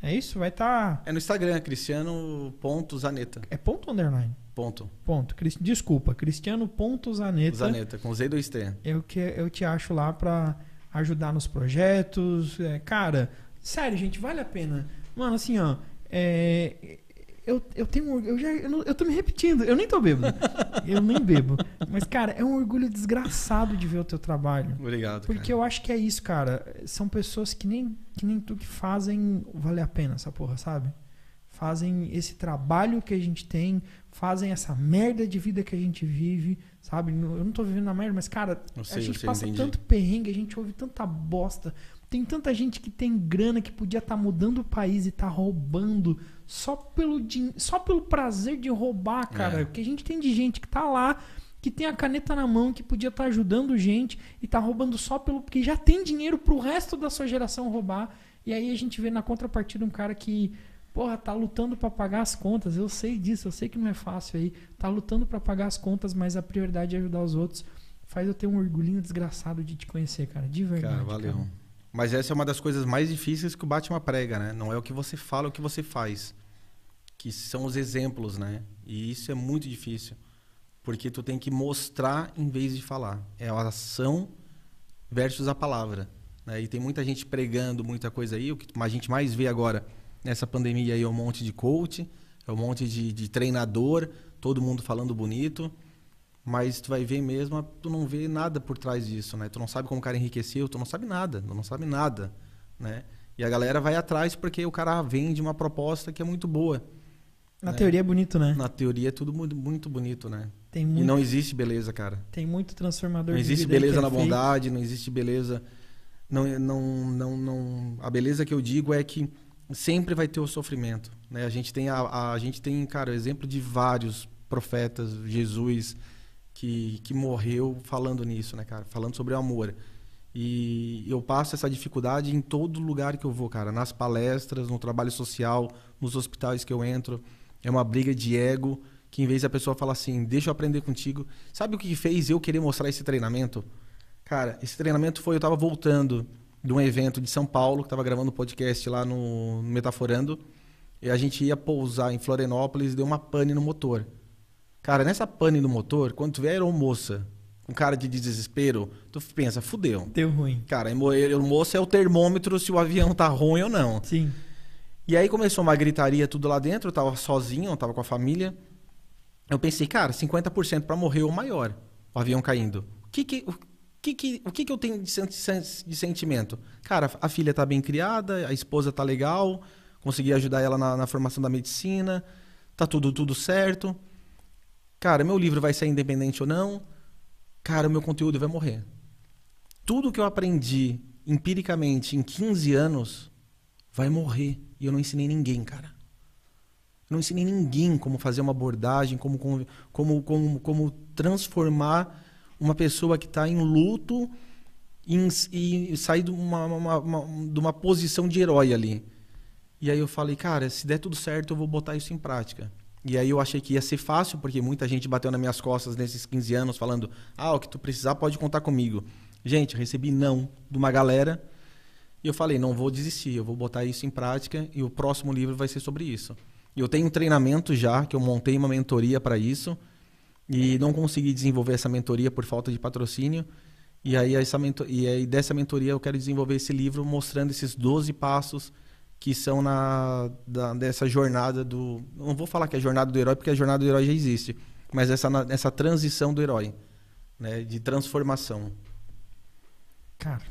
S1: É isso? Vai estar.
S2: É no Instagram, cristiano.zaneta.
S1: É ponto underline?
S2: Ponto.
S1: Ponto. Desculpa, cristiano.zaneta.
S2: Zaneta, com Z e 2T.
S1: Eu, que, eu te acho lá pra ajudar nos projetos. É, cara, sério, gente, vale a pena. Mano, assim, ó. é, eu, eu tenho orgulho. Eu, já, eu, não- eu tô me repetindo, eu nem tô bêbado. <laughs> eu nem bebo. Mas, cara, é um orgulho desgraçado de ver o teu trabalho.
S2: Obrigado.
S1: Porque
S2: cara.
S1: eu acho que é isso, cara. São pessoas que nem, que nem tu que fazem valer a pena essa porra, sabe? Fazem esse trabalho que a gente tem, fazem essa merda de vida que a gente vive, sabe? Eu não tô vivendo na merda, mas, cara, a
S2: sei, eu
S1: gente passa
S2: entendi.
S1: tanto perrengue, a gente ouve tanta bosta. Tem tanta gente que tem grana que podia estar mudando o país e tá roubando só pelo, só pelo prazer de roubar, cara.
S2: É.
S1: Porque a gente tem de gente que tá lá, que tem a caneta na mão, que podia estar ajudando gente e tá roubando só pelo. porque já tem dinheiro pro resto da sua geração roubar. E aí a gente vê na contrapartida um cara que. Porra, tá lutando pra pagar as contas. Eu sei disso, eu sei que não é fácil aí. Tá lutando pra pagar as contas, mas a prioridade é ajudar os outros. Faz eu ter um orgulhinho desgraçado de te conhecer, cara. De verdade.
S2: Cara, valeu. Mas essa é uma das coisas mais difíceis que o Batman prega, né? Não é o que você fala, é o que você faz. Que são os exemplos, né? E isso é muito difícil. Porque tu tem que mostrar em vez de falar. É a ação versus a palavra. Né? E tem muita gente pregando muita coisa aí. O que a gente mais vê agora nessa pandemia aí é um monte de coach, é um monte de, de treinador, todo mundo falando bonito. Mas tu vai ver mesmo, tu não vê nada por trás disso, né? Tu não sabe como o cara enriqueceu, tu não sabe nada, tu não sabe nada, né? E a galera vai atrás porque o cara vende uma proposta que é muito boa.
S1: Na
S2: É.
S1: teoria é bonito, né?
S2: Na teoria é tudo muito, bonito, né?
S1: Tem
S2: E
S1: muito,
S2: não existe beleza, cara.
S1: tem muito transformador
S2: Não
S1: de
S2: existe beleza
S1: é
S2: na bondade, não existe beleza. Não, não, não, não. A beleza que eu digo é que sempre vai ter o sofrimento. Né? A gente tem, a, a, a gente tem, cara, o exemplo de vários profetas, Jesus, que, que morreu falando nisso, né, cara? Falando sobre o amor. E eu passo essa dificuldade em todo lugar que eu vou, cara. Nas palestras, no trabalho social, nos hospitais que eu entro. É uma briga de ego que em vez da pessoa falar assim, deixa eu aprender contigo. Sabe o que fez eu querer mostrar esse treinamento? Cara, esse treinamento foi, eu tava voltando de um evento de São Paulo, que tava gravando um podcast lá no, no Metaforando, e a gente ia pousar em Florianópolis e deu uma pane no motor. Cara, nessa pane no motor, quando tu vê a aeromoça com cara de desespero, tu pensa, fudeu.
S1: Deu ruim.
S2: Cara, a aeromoça é o termômetro se o avião tá ruim ou não.
S1: Sim.
S2: E aí começou uma gritaria tudo lá dentro, eu tava sozinho, eu tava com a família. Eu pensei, cara, 50% para morrer ou maior, o avião caindo. O que que, o que, que, o que, que eu tenho de, sen- de sentimento? Cara, a filha tá bem criada, a esposa tá legal, consegui ajudar ela na, na formação da medicina, tá tudo, tudo certo. Cara, meu livro vai sair independente ou não? Cara, o meu conteúdo vai morrer. Tudo que eu aprendi empiricamente em 15 anos vai morrer. E eu não ensinei ninguém, cara. Eu não ensinei ninguém como fazer uma abordagem, como, como, como, como transformar uma pessoa que está em luto em- e sair de uma, uma, uma- de uma posição de herói ali. E aí eu falei, cara, se der tudo certo, eu vou botar isso em prática. E aí eu achei que ia ser fácil, porque muita gente bateu nas minhas costas nesses 15 anos falando, ah, o que tu precisar pode contar comigo. Gente, recebi não de uma galera e eu falei, não vou desistir, eu vou botar isso em prática e o próximo livro vai ser sobre isso. E eu tenho um treinamento já, que eu montei uma mentoria para isso e não consegui desenvolver essa mentoria por falta de patrocínio. E aí, essa mento- e aí dessa mentoria eu quero desenvolver esse livro mostrando esses 12 passos que são na da- dessa jornada do não vou falar que é a jornada do herói porque a jornada do herói já existe, mas essa essa transição do herói, né, de transformação.
S1: Cara,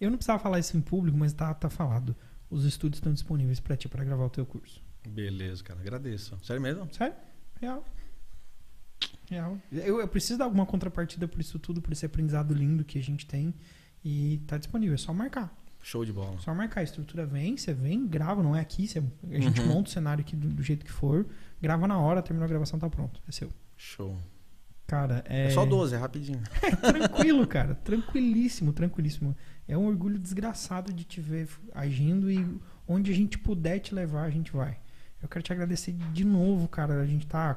S1: eu não precisava falar isso em público, mas tá, tá falado. Os estúdios estão disponíveis pra ti pra gravar o teu curso.
S2: Beleza, cara, agradeço. Sério mesmo?
S1: Sério? Real. Real. Eu, eu preciso dar alguma contrapartida por isso tudo, por esse aprendizado lindo que a gente tem. E tá disponível, é só marcar.
S2: Show de bola.
S1: Só marcar. A estrutura vem, você vem, grava, não é aqui. Você, a gente
S2: Uhum.
S1: monta o cenário aqui do, do jeito que for, grava na hora, terminou a gravação, tá pronto. É seu.
S2: Show.
S1: Cara, é.
S2: É só 12, é rapidinho. <laughs>
S1: Tranquilo, cara. Tranquilíssimo, tranquilíssimo. É um orgulho desgraçado de te ver agindo e onde a gente puder te levar, a gente vai. Eu quero te agradecer de novo, cara. A gente tá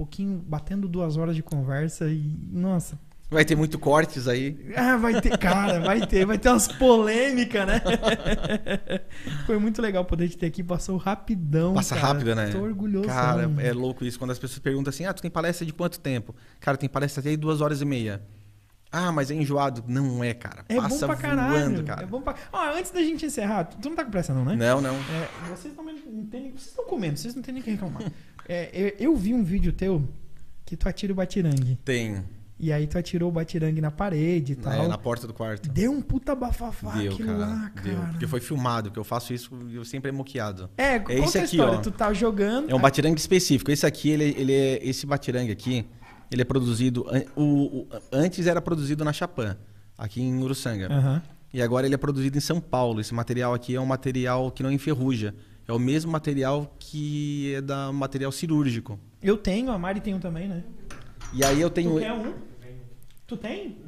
S1: pouquinho batendo duas horas de conversa e, nossa.
S2: Vai ter muito cortes aí.
S1: Ah, vai ter, cara, vai ter, vai ter umas polêmicas, né? <laughs> Foi muito legal poder te ter aqui, passou rapidão.
S2: Passa
S1: cara.
S2: rápido, né?
S1: Tô orgulhoso.
S2: Cara, é louco isso. Quando as pessoas perguntam assim, ah, tu tem palestra de quanto tempo? Cara, tem palestra até duas horas e meia. Ah, mas é enjoado. Não é, cara.
S1: É
S2: Passa
S1: bom pra caralho.
S2: voando, cara.
S1: É bom pra... Ó, antes da gente encerrar, tu não tá com pressa não, né?
S2: Não, não.
S1: É, vocês também não vocês estão comendo, vocês não tem nem que reclamar. <laughs> É, eu, eu vi um vídeo teu que tu atira o batirangue.
S2: Tem.
S1: E aí tu atirou o batirangue na parede e tal.
S2: É, na porta do quarto.
S1: Deu um puta bafafá
S2: Deu,
S1: aquilo
S2: cara.
S1: lá, cara.
S2: Deu. Porque foi filmado, porque eu faço isso, eu sempre é moqueado.
S1: É,
S2: É esse
S1: que a
S2: aqui,
S1: história?
S2: ó.
S1: Tu tá jogando.
S2: É um batirangue específico. Esse aqui, ele, ele é. Esse batirangue aqui, ele é produzido. O, o- antes era produzido na Chapã, aqui em Uruçanga.
S1: Aham.
S2: E agora ele é produzido em São Paulo. Esse material aqui é um material que não enferruja. É o mesmo material que é da material cirúrgico.
S1: Eu tenho, a Mari tem um também, né?
S2: E aí eu tenho.
S1: Tu quer um? Tu tem?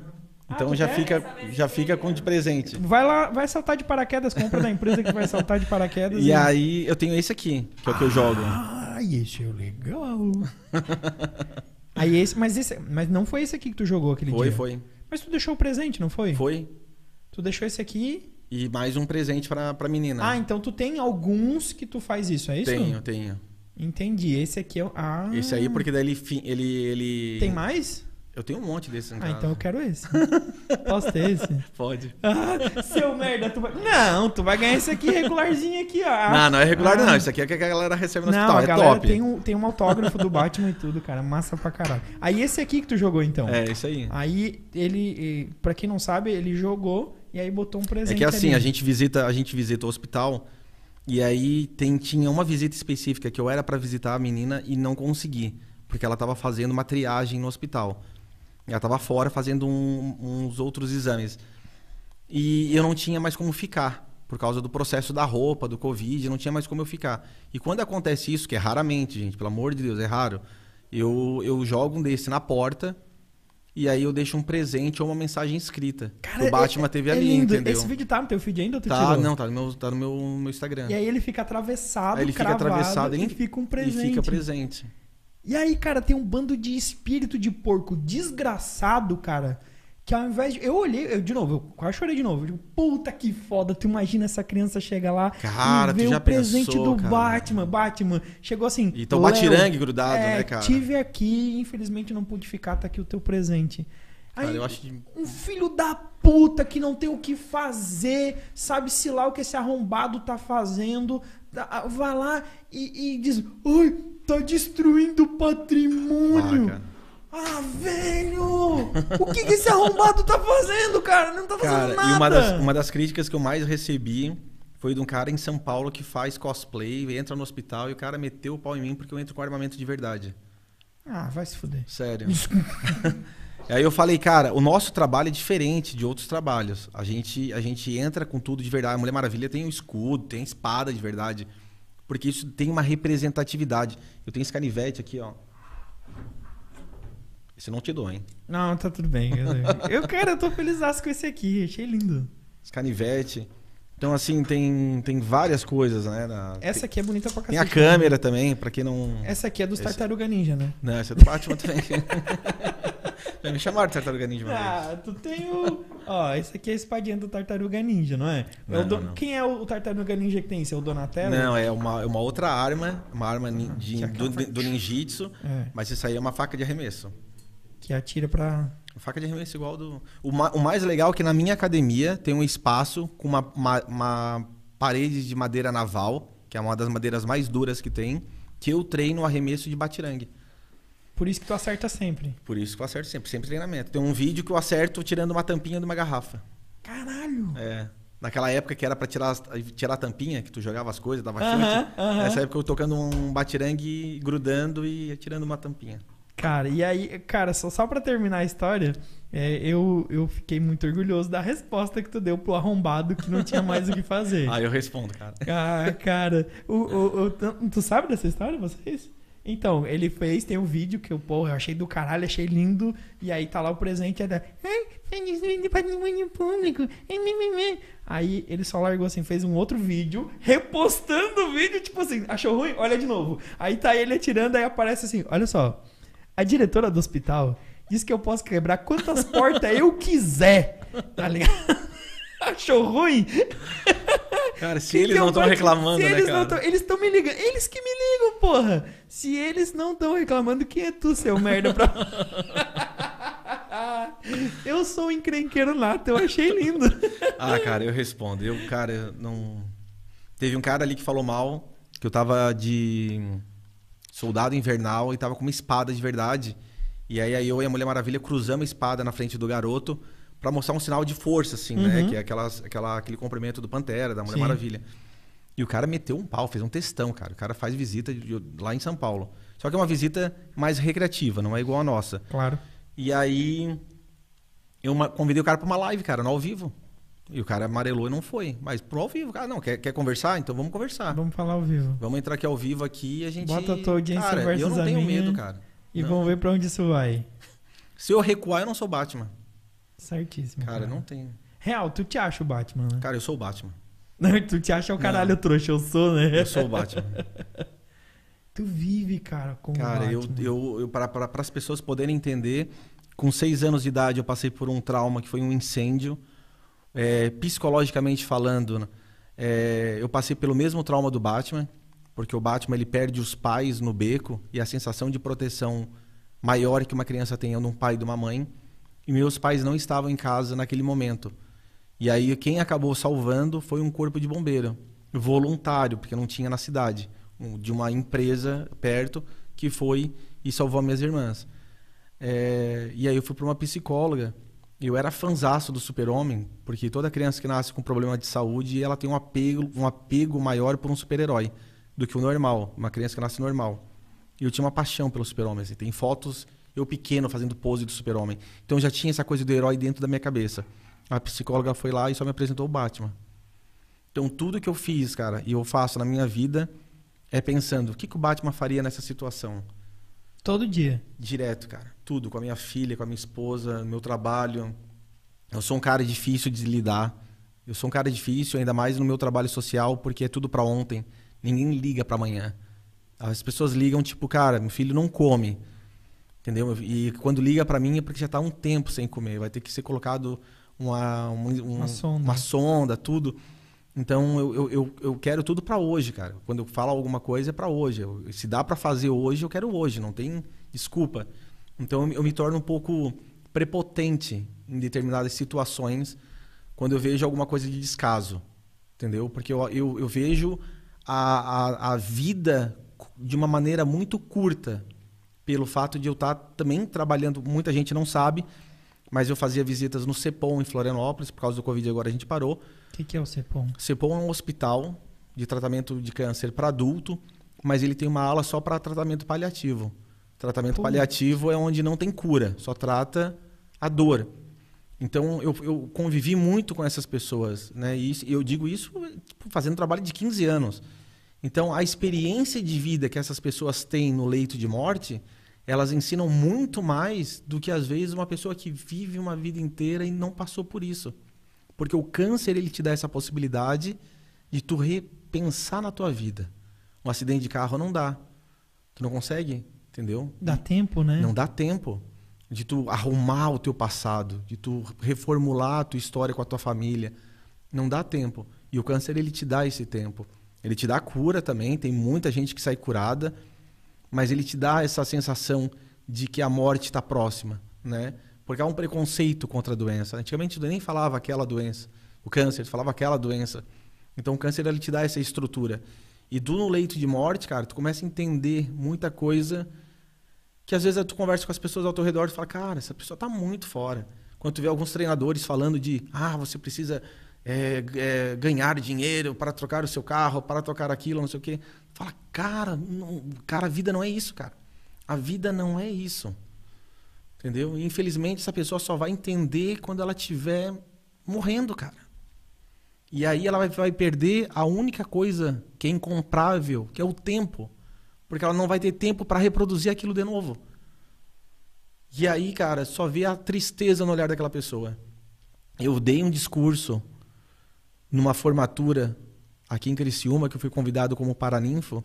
S1: Ah,
S2: Então
S1: tu
S2: já
S1: quer?
S2: fica, já fica com de presente.
S1: Vai lá, vai saltar de paraquedas, compra da empresa que vai saltar de paraquedas.
S2: E aí eu tenho esse aqui, que é o que eu jogo.
S1: Ah, esse é legal. <laughs> aí esse, mas esse, mas não foi esse aqui que tu jogou aquele
S2: Foi,
S1: dia.
S2: foi.
S1: Mas tu deixou o presente, não foi?
S2: Foi.
S1: Tu deixou esse aqui.
S2: E mais um presente pra, pra menina.
S1: Ah, então tu tem alguns que tu faz isso, é isso?
S2: tenho, tenho.
S1: Entendi. Esse aqui é o. Ah.
S2: Esse aí, porque daí ele. ele, ele...
S1: Tem mais?
S2: Eu tenho um monte desses em
S1: Ah, então eu quero esse. <laughs> Posso ter esse?
S2: Pode. <laughs>
S1: Ah, seu merda, tu vai. Não, tu vai ganhar esse aqui regularzinho aqui, ó.
S2: não, não é regular
S1: Ah.
S2: não. Isso aqui é o que a galera recebe no
S1: Não,
S2: hospital.
S1: a
S2: É
S1: galera
S2: top.
S1: tem um, tem um autógrafo do Batman e tudo, cara. Massa pra caralho. Aí esse aqui que tu jogou, então.
S2: É, isso aí.
S1: Aí ele, pra quem não sabe, ele jogou e aí botou um presente
S2: É que assim,
S1: ali.
S2: a gente visita, a gente visita o hospital e aí tem, tinha uma visita específica que eu era pra visitar a menina e não consegui, porque ela tava fazendo uma triagem no hospital. Ela tava fora fazendo um- uns outros exames. E eu não tinha mais como ficar, por causa do processo da roupa, do Covid, não tinha mais como eu ficar. E quando acontece isso, que é raramente, gente, pelo amor de Deus, é raro, eu, eu jogo um desse na porta e aí eu deixo um presente ou uma mensagem escrita. que o Batman
S1: é-
S2: teve
S1: é
S2: ali,
S1: lindo.
S2: entendeu?
S1: Esse vídeo tá no teu feed ainda ou tu
S2: Tá,
S1: tirou?
S2: não, tá no meu, tá no meu, meu Instagram.
S1: E aí ele fica atravessado,
S2: Aí ele fica atravessado
S1: e
S2: ele-
S1: fica um
S2: E
S1: presente.
S2: fica presente.
S1: E aí, cara, tem um bando de espírito de porco desgraçado, cara. Que ao invés de. Eu olhei, eu, de novo, eu quase chorei de novo. Eu digo, puta que foda. Tu imagina essa criança chega lá
S2: Cara,
S1: e
S2: já
S1: o presente
S2: pensou,
S1: do
S2: cara?
S1: Batman. Batman chegou assim.
S2: E tão
S1: "Léo,
S2: batirangue grudado,
S1: é,
S2: né, cara?
S1: Tive aqui, infelizmente não pude ficar, tá aqui o teu presente. Aí,
S2: Cara, eu acho que.
S1: um filho da puta que não tem o que fazer, sabe-se lá o que esse arrombado tá fazendo, tá- vai lá e, e diz: Ai, tá destruindo o patrimônio.
S2: Ah.
S1: Ah, velho! O que, que esse arrombado tá fazendo, cara? Não tá fazendo
S2: Cara,
S1: nada.
S2: e uma das, uma das críticas que eu mais recebi foi de um cara em São Paulo que faz cosplay, entra no hospital e o cara meteu o pau em mim porque eu entro com armamento de verdade.
S1: Ah, vai se fuder.
S2: Sério. <laughs> E aí eu falei, cara, o nosso trabalho é diferente de outros trabalhos. A gente, a gente entra com tudo de verdade. A Mulher Maravilha tem um escudo, tem espada de verdade. Porque isso tem uma representatividade. Eu tenho esse canivete aqui, ó. Esse não te dou, hein?
S1: Não, tá tudo bem. Eu, eu cara, eu tô feliz com esse aqui. Achei lindo.
S2: Esse canivete. Então, assim, tem, tem várias coisas, né? na-
S1: Essa aqui é bonita pra cacete.
S2: tem a câmera também, pra quem não.
S1: Essa aqui é dos
S2: Esse-
S1: Tartaruga Ninja, né?
S2: Não, essa é do Batman também. <laughs> Já me chamaram de Tartaruga Ninja uma vez.
S1: Ah, tu tem o. Ó, esse aqui é a espadinha do Tartaruga Ninja, não é? É
S2: Não,
S1: Don-
S2: não.
S1: Quem é o Tartaruga Ninja que tem? Esse é o Donatello?
S2: Não, é uma, é uma outra arma, uma arma nin- de- do, do ninjitsu,
S1: É,
S2: mas isso aí é uma faca de arremesso.
S1: Que atira pra.
S2: Faca de arremesso igual do. O, ma- o mais legal é que na minha academia tem um espaço com uma, uma, uma parede de madeira naval, que é uma das madeiras mais duras que tem, que eu treino arremesso de batirangue.
S1: Por isso que tu acerta sempre.
S2: Por isso que eu acerto sempre, sempre treinamento. Tem um vídeo que eu acerto tirando uma tampinha de uma garrafa.
S1: Caralho!
S2: É. Naquela época que era pra tirar, tirar a tampinha, que tu jogava as coisas, dava
S1: Aham,
S2: chute.
S1: aham.
S2: Nessa época eu tocando um batirangue, grudando e tirando uma tampinha.
S1: Cara, e aí, cara, só, só pra terminar a história, é, eu, eu fiquei muito orgulhoso da resposta que tu deu pro arrombado que não tinha mais o que fazer. <laughs>
S2: Aí eu respondo, cara.
S1: Ah, cara, o, o- o- tu- sabe dessa história, vocês? Então, ele fez, tem um vídeo que eu, porra, eu achei do caralho, achei lindo. E aí tá lá o presente, é da. Patrimônio público. Aí ele só largou assim, fez um outro vídeo, repostando o vídeo, tipo assim, achou ruim? Olha de novo. Aí tá ele atirando, aí aparece assim, olha só. A diretora do hospital disse que eu posso quebrar quantas portas eu quiser. Tá ligado? <laughs> Achou ruim?
S2: Cara, se que eles que não estão reclamando, se
S1: né,
S2: eles cara?
S1: Tão, eles estão me ligando. Eles que me ligam, porra. Se eles não estão reclamando, quem é tu, seu merda? Pra... <laughs> eu sou um encrenqueiro nato, eu achei lindo. <laughs>
S2: ah, cara, eu respondo. Eu, cara, não... Teve um cara ali que falou mal, que eu tava de soldado invernal e tava com uma espada de verdade. E aí eu e a Mulher Maravilha cruzamos a espada na frente do garoto para mostrar um sinal de força, assim, né? uhum. né? Que é aquelas, aquela, aquele comprimento do Pantera, da Mulher Sim. Maravilha. E o cara meteu um pau, fez um textão, cara. O cara faz visita de, lá em São Paulo. Só que é uma visita mais recreativa, não é igual a nossa.
S1: Claro.
S2: E aí eu convidei o cara para uma live, cara, no ao vivo. E o cara amarelou e não foi. Mas pro ao vivo, cara, não, quer, quer conversar? Então vamos conversar.
S1: Vamos falar ao vivo.
S2: Vamos entrar aqui ao vivo aqui e a gente.
S1: Bota a tua audiência cara, versus
S2: eu não tenho
S1: minha,
S2: medo, cara.
S1: E
S2: não.
S1: vamos ver para onde isso vai.
S2: Se eu recuar, eu não sou Batman.
S1: Certíssimo.
S2: Cara, cara. não tem.
S1: Real, tu te acha o Batman, né?
S2: Cara, eu sou o Batman.
S1: Não, <laughs> tu te acha o caralho não. trouxa, eu sou, né?
S2: Eu sou o Batman. <laughs>
S1: tu vive, cara, com
S2: cara,
S1: o
S2: Batman. Cara, eu, eu, eu para as pessoas poderem entender, com seis anos de idade eu passei por um trauma que foi um incêndio. É, psicologicamente falando, é, eu passei pelo mesmo trauma do Batman, porque o Batman ele perde os pais no beco e a sensação de proteção maior que uma criança tem é de um pai e de uma mãe. E meus pais não estavam em casa naquele momento. E aí quem acabou salvando foi um corpo de bombeiro, voluntário, porque não tinha na cidade, de uma empresa perto que foi e salvou minhas irmãs. É, e aí eu fui para uma psicóloga. Eu era fanzaço do super-homem, porque toda criança que nasce com problema de saúde, ela tem um apego, um apego maior por um super-herói do que o normal, uma criança que nasce normal. E eu tinha uma paixão pelo super-homem. Assim. Tem fotos eu pequeno fazendo pose do super-homem. Então já tinha essa coisa do herói dentro da minha cabeça. A psicóloga foi lá e só me apresentou o Batman. Então tudo que eu fiz, cara, e eu faço na minha vida é pensando, o que, que o Batman faria nessa situação?
S1: Todo dia.
S2: Direto, cara. Tudo, com a minha filha, com a minha esposa, meu trabalho. Eu sou um cara difícil de lidar. Eu sou um cara difícil, ainda mais no meu trabalho social, porque é tudo para ontem. Ninguém liga para amanhã. As pessoas ligam tipo, cara, meu filho não come. Entendeu? E quando liga para mim é porque já tá um tempo sem comer. Vai ter que ser colocado uma, um,
S1: uma, sonda.
S2: uma sonda, tudo. Então eu, eu, eu quero tudo para hoje, cara. Quando eu falo alguma coisa é para hoje. Eu, se dá para fazer hoje, eu quero hoje. Não tem desculpa. Então eu, eu me torno um pouco prepotente em determinadas situações quando eu vejo alguma coisa de descaso. Entendeu? Porque eu, eu, eu vejo a, a, a vida de uma maneira muito curta, pelo fato de eu estar tá também trabalhando, muita gente não sabe, mas eu fazia visitas no CEPOM em Florianópolis, por causa do Covid agora a gente parou.
S1: O que, que, é o CEPOM?
S2: CEPOM é um hospital de tratamento de câncer para adulto, mas ele tem uma ala só para tratamento paliativo. Tratamento Pô. paliativo é onde não tem cura, só trata a dor. Então eu, eu convivi muito com essas pessoas, né? E eu digo isso tipo, fazendo trabalho de 15 anos. Então, a experiência de vida que essas pessoas têm no leito de morte, elas ensinam muito mais do que às vezes uma pessoa que vive uma vida inteira e não passou por isso. Porque o câncer ele te dá essa possibilidade de tu repensar na tua vida. Um acidente de carro não dá. Tu não consegue, entendeu?
S1: Dá tempo, né?
S2: Não dá tempo de tu arrumar o teu passado, de tu reformular a tua história com a tua família. Não dá tempo. E o câncer ele te dá esse tempo. Ele te dá cura também, tem muita gente que sai curada, mas ele te dá essa sensação de que a morte está próxima, né? Porque há um preconceito contra a doença. Antigamente nem falava aquela doença, o câncer, falava aquela doença. Então o câncer ele te dá essa estrutura. E tu no leito de morte, cara, tu começa a entender muita coisa que às vezes tu conversa com as pessoas ao teu redor e fala, cara, essa pessoa está muito fora. Quando tu vê alguns treinadores falando de, ah, você precisa é, é, ganhar dinheiro para trocar o seu carro, para trocar aquilo, não sei o quê. Fala, cara, não, cara, a vida não é isso, cara. A vida não é isso. Entendeu? E, infelizmente, essa pessoa só vai entender quando ela estiver morrendo, cara. E aí ela vai, vai perder a única coisa que é incomprável, que é o tempo. Porque ela não vai ter tempo para reproduzir aquilo de novo. E aí, cara, só vê a tristeza no olhar daquela pessoa. Eu dei um discurso numa formatura aqui em Criciúma, que eu fui convidado como paraninfo,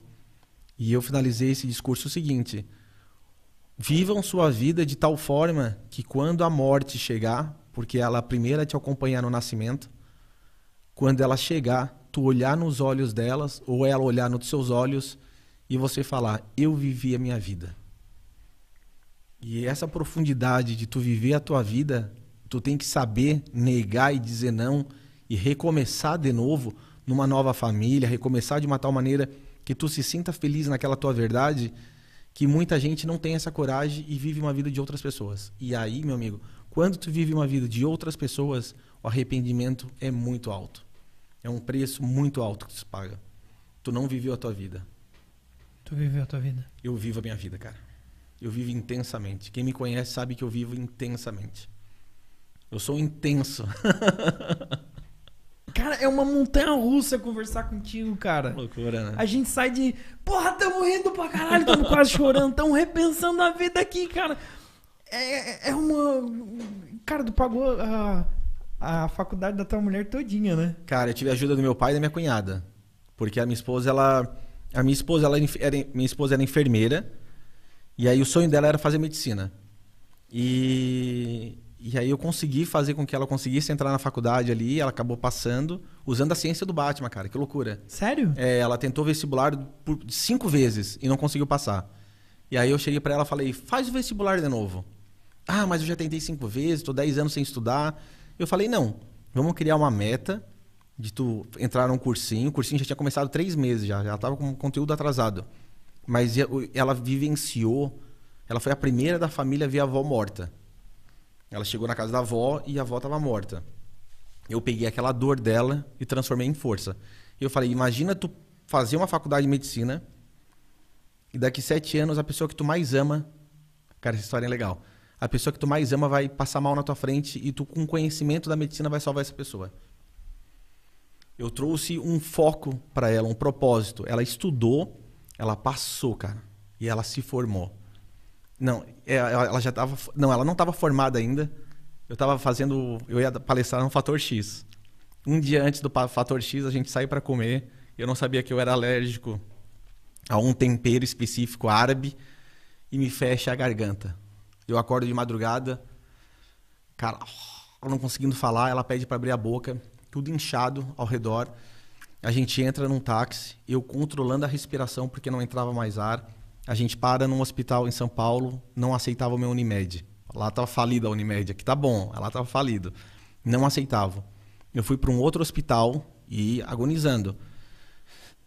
S2: e eu finalizei esse discurso o seguinte: Vivam sua vida de tal forma que quando a morte chegar, porque ela primeira te acompanhar no nascimento, quando ela chegar, tu olhar nos olhos delas ou ela olhar nos seus olhos e você falar: "Eu vivi a minha vida". E essa profundidade de tu viver a tua vida, tu tem que saber negar e dizer não e recomeçar de novo numa nova família, recomeçar de uma tal maneira que tu se sinta feliz naquela tua verdade que muita gente não tem essa coragem e vive uma vida de outras pessoas. E aí, meu amigo, quando tu vive uma vida de outras pessoas, o arrependimento é muito alto. É um preço muito alto que tu paga. Tu não viveu a tua vida.
S1: Tu viveu a tua vida?
S2: Eu vivo a minha vida, cara. Eu vivo intensamente. Quem me conhece sabe que eu vivo intensamente. Eu sou intenso. <laughs>
S1: Cara, é uma montanha russa conversar contigo, cara.
S2: Loucura, né?
S1: A gente sai de. Porra, tamo rindo pra caralho, tamo quase chorando, tamo repensando a vida aqui, cara. É, é uma. Cara, tu pagou a, a faculdade da tua mulher todinha, né?
S2: Cara, eu tive a ajuda do meu pai e da minha cunhada. Porque a minha esposa, ela. A minha esposa, ela era, minha esposa era enfermeira. E aí o sonho dela era fazer medicina. E e aí eu consegui fazer com que ela conseguisse entrar na faculdade ali, ela acabou passando, usando a ciência do Batman, cara, que loucura.
S1: Sério?
S2: É, ela tentou vestibular por cinco vezes e não conseguiu passar. E aí eu cheguei para ela e falei, faz o vestibular de novo. Ah, mas eu já tentei cinco vezes, tô dez anos sem estudar. Eu falei, não, vamos criar uma meta de tu entrar num cursinho. O cursinho já tinha começado três meses já, já tava com conteúdo atrasado. Mas ela vivenciou, ela foi a primeira da família a ver a avó morta. Ela chegou na casa da avó e a avó estava morta. Eu peguei aquela dor dela e transformei em força. Eu falei: imagina tu fazer uma faculdade de medicina e daqui sete anos a pessoa que tu mais ama. Cara, essa história é legal. A pessoa que tu mais ama vai passar mal na tua frente e tu, com conhecimento da medicina, vai salvar essa pessoa. Eu trouxe um foco para ela, um propósito. Ela estudou, ela passou, cara, e ela se formou. Não, é, ela já estava. Não, ela não estava formada ainda. Eu estava fazendo. Eu ia palestrar no Fator X. Um dia antes do Fator X, a gente saiu para comer. Eu não sabia que eu era alérgico a um tempero específico árabe e me fecha a garganta. Eu acordo de madrugada, cara, não conseguindo falar, ela pede para abrir a boca, tudo inchado ao redor. A gente entra num táxi, eu controlando a respiração porque não entrava mais ar. A gente para num hospital em São Paulo, não aceitava o meu Unimed. Lá estava falida a Unimed, aqui tá bom, lá estava falido. Não aceitava. Eu fui para um outro hospital e agonizando.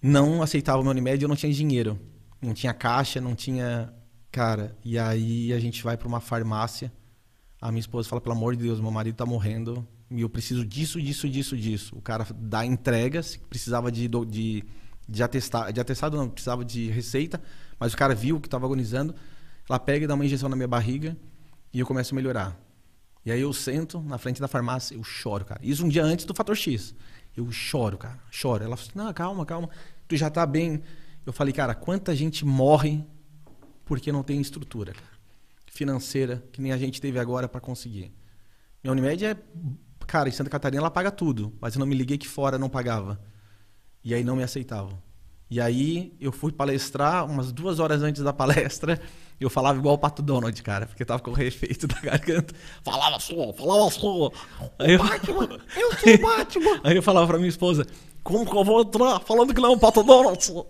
S2: Não aceitava o meu Unimed, eu não tinha dinheiro. Não tinha caixa, não tinha. Cara, e aí a gente vai para uma farmácia. A minha esposa fala: pelo amor de Deus, meu marido está morrendo e eu preciso disso, disso, disso, disso. O cara dá entregas, precisava de, de, de, atestado, de atestado, não, precisava de receita. Mas o cara viu que estava agonizando, ela pega e dá uma injeção na minha barriga e eu começo a melhorar. E aí eu sento na frente da farmácia, eu choro, cara. Isso um dia antes do fator X. Eu choro, cara, choro. Ela falou assim, não, calma, calma, tu já tá bem. Eu falei, cara, quanta gente morre porque não tem estrutura, financeira, que nem a gente teve agora para conseguir. Minha Unimed é, cara, em Santa Catarina ela paga tudo, mas eu não me liguei que fora não pagava. E aí não me aceitavam. E aí eu fui palestrar, umas duas horas antes da palestra, eu falava igual o Pato Donald, cara, porque tava com o refeito da garganta. Falava só, falava só. Aí eu... Batman, <laughs> eu sou o Batman. Aí eu falava pra minha esposa, como que eu vou entrar falando que não é um Pato Donald? <laughs>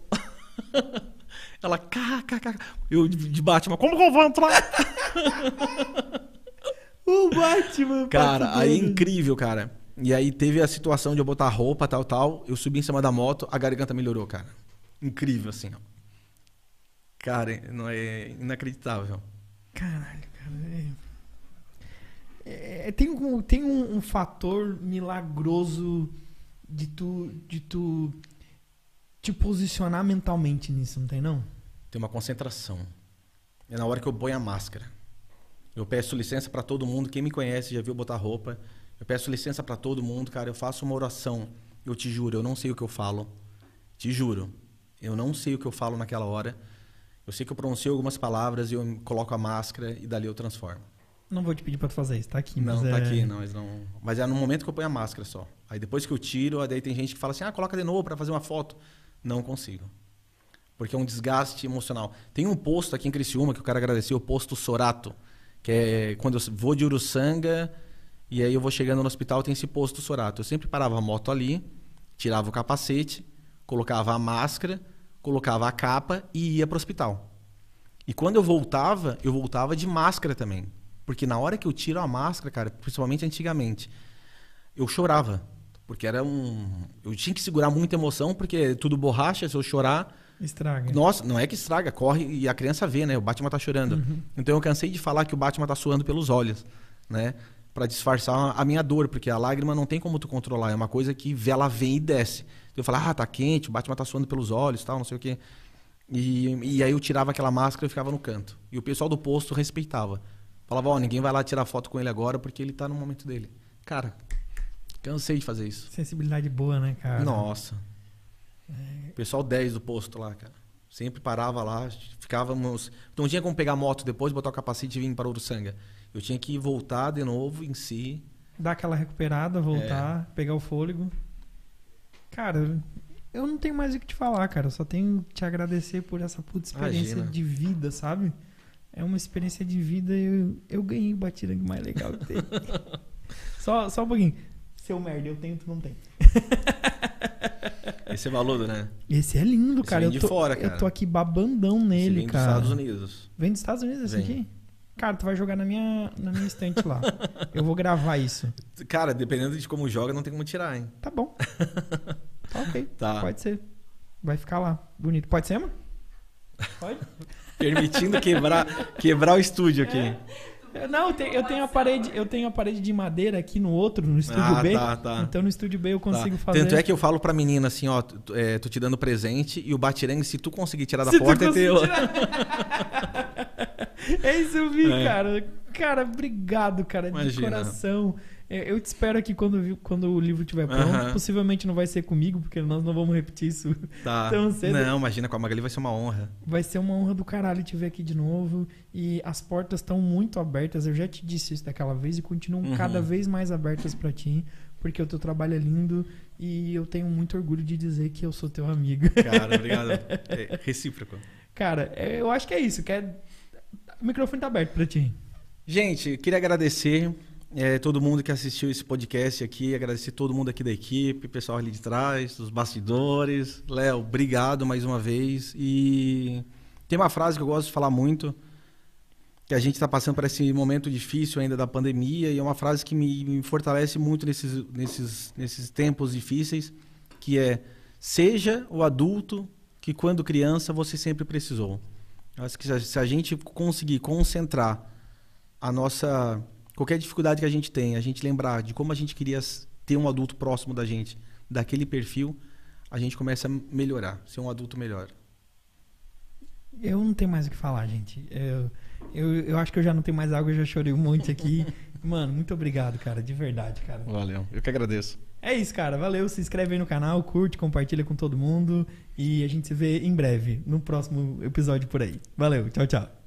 S2: Ela, kkk. Eu de Batman, como que eu vou entrar? <laughs>
S1: o Batman.
S2: Cara, aí é incrível, cara. E aí teve a situação de eu botar roupa, tal, tal. Eu subi em cima da moto, a garganta melhorou, cara incrível, assim, ó. Cara, não é inacreditável.
S1: Caralho, cara. É... É, tem um, tem um, um, fator milagroso de tu, de tu te posicionar mentalmente nisso, não tem não?
S2: Tem uma concentração. É na hora que eu ponho a máscara. Eu peço licença para todo mundo. Quem me conhece já viu botar roupa. Eu peço licença para todo mundo, cara. Eu faço uma oração. Eu te juro, eu não sei o que eu falo. Te juro. Eu não sei o que eu falo naquela hora. Eu sei que eu pronuncio algumas palavras e eu coloco a máscara e dali eu transformo.
S1: Não vou te pedir pra tu fazer isso, tá aqui.
S2: Não, tá
S1: é...
S2: aqui, não, mas não. Mas é no momento que eu ponho a máscara só. Aí depois que eu tiro, daí tem gente que fala assim: ah, coloca de novo para fazer uma foto. Não consigo. Porque é um desgaste emocional. Tem um posto aqui em Criciúma que eu quero agradecer, o posto Sorato. Que é quando eu vou de Uruçanga e aí eu vou chegando no hospital, tem esse posto Sorato. Eu sempre parava a moto ali, tirava o capacete, colocava a máscara, colocava a capa e ia pro hospital. E quando eu voltava, eu voltava de máscara também. Porque na hora que eu tiro a máscara, cara, principalmente antigamente, eu chorava. Porque era um. Eu tinha que segurar muita emoção, porque é tudo borracha, se eu chorar.
S1: Estraga.
S2: Nossa, não é que estraga, corre e a criança vê, né? O Batman tá chorando.
S1: Uhum.
S2: Então eu cansei de falar que o Batman tá suando pelos olhos, né? Pra disfarçar a minha dor, porque a lágrima não tem como tu controlar, é uma coisa que ela vem e desce. Eu falava, ah, tá quente, o Batman tá suando pelos olhos, tal, não sei o quê. E, e aí eu tirava aquela máscara e ficava no canto. E o pessoal do posto respeitava. Falava, ó, ninguém vai lá tirar foto com ele agora porque ele tá no momento dele. Cara, cansei de fazer isso.
S1: Sensibilidade boa, né, cara?
S2: Nossa. O pessoal 10 do posto lá, cara. Sempre parava lá, ficávamos. Não tinha como pegar a moto depois, botar o capacete e vir para Uruçanga. Eu tinha que voltar de novo em si.
S1: Dar aquela recuperada, voltar,
S2: É.
S1: pegar o fôlego. Cara, eu não tenho mais o que te falar, cara. Eu só tenho que te agradecer por essa puta experiência
S2: Imagina.
S1: de vida, sabe? É uma experiência de vida e eu, eu ganhei o batirang mais legal que tem. <laughs> só, só um pouquinho. Seu merda, eu tenho, tu não tem.
S2: Esse é valudo, né?
S1: Esse é lindo,
S2: Esse
S1: cara.
S2: vem
S1: Eu
S2: de
S1: tô,
S2: fora,
S1: eu
S2: cara.
S1: tô aqui babandão
S2: Esse
S1: nele,
S2: vem dos
S1: cara.
S2: Estados Unidos.
S1: Vem dos Estados Unidos esse
S2: Vem.
S1: aqui? Cara, tu vai jogar na minha, na minha estante lá. Eu vou gravar isso.
S2: Cara, dependendo de como joga, não tem como tirar, hein?
S1: Tá bom. <laughs> Tá ok.
S2: Tá.
S1: Pode ser. Vai ficar lá. Bonito. Pode ser, mano? Pode? <laughs>
S2: Permitindo quebrar, quebrar o estúdio aqui.
S1: Eu- Não, eu tenho, eu tenho a parede, eu tenho a parede de madeira aqui no outro, no estúdio
S2: Ah,
S1: B.
S2: tá, tá.
S1: Então no estúdio B eu
S2: Tá.
S1: consigo fazer.
S2: Tanto é que eu falo pra menina assim, ó, tu- é, tô te dando presente e o batirangue, se tu conseguir tirar da
S1: Se
S2: porta, é teu. <laughs>
S1: É isso vi,
S2: É.
S1: cara. Cara, obrigado, cara, de
S2: Imagina.
S1: coração. É, Eu te espero aqui quando, quando o livro estiver pronto.
S2: Aham.
S1: Possivelmente não vai ser comigo, porque nós não vamos repetir isso. <laughs>
S2: Tá.
S1: Tão cedo.
S2: Não, imagina, com a Magali vai ser uma honra.
S1: Vai ser uma honra do caralho te ver aqui de novo. E as portas estão muito abertas. Eu já te disse isso daquela vez e continuam
S2: Uhum.
S1: cada vez mais abertas pra ti. Porque o teu trabalho é lindo e eu tenho muito orgulho de dizer que eu sou teu amigo.
S2: Cara, obrigado. <laughs> É recíproco.
S1: Cara, é- eu acho que é isso. Que é... O microfone tá aberto pra ti.
S2: Gente, queria agradecer é, todo mundo que assistiu esse podcast aqui, agradecer todo mundo aqui da equipe, pessoal ali de trás, dos bastidores. Léo, obrigado mais uma vez. E tem uma frase que eu gosto de falar muito, que a gente está passando por esse momento difícil ainda da pandemia, e é uma frase que me, me fortalece muito nesses, nesses, nesses tempos difíceis, que é seja o adulto que quando criança você sempre precisou. Eu Acho que se a- gente conseguir concentrar a nossa qualquer dificuldade que a gente tem, a gente lembrar de como a gente queria ter um adulto próximo da gente, daquele perfil, a gente começa a melhorar, ser um adulto melhor.
S1: Eu não tenho mais o que falar, gente. Eu, eu, eu acho que eu já não tenho mais água, eu já chorei um monte aqui. <laughs> Mano, muito obrigado, cara, de verdade, cara.
S2: Valeu, eu que agradeço.
S1: É isso, cara. Valeu. Se inscreve aí no canal, curte, compartilha com todo mundo. E a gente se vê em breve, no próximo episódio por aí. Valeu, tchau, tchau.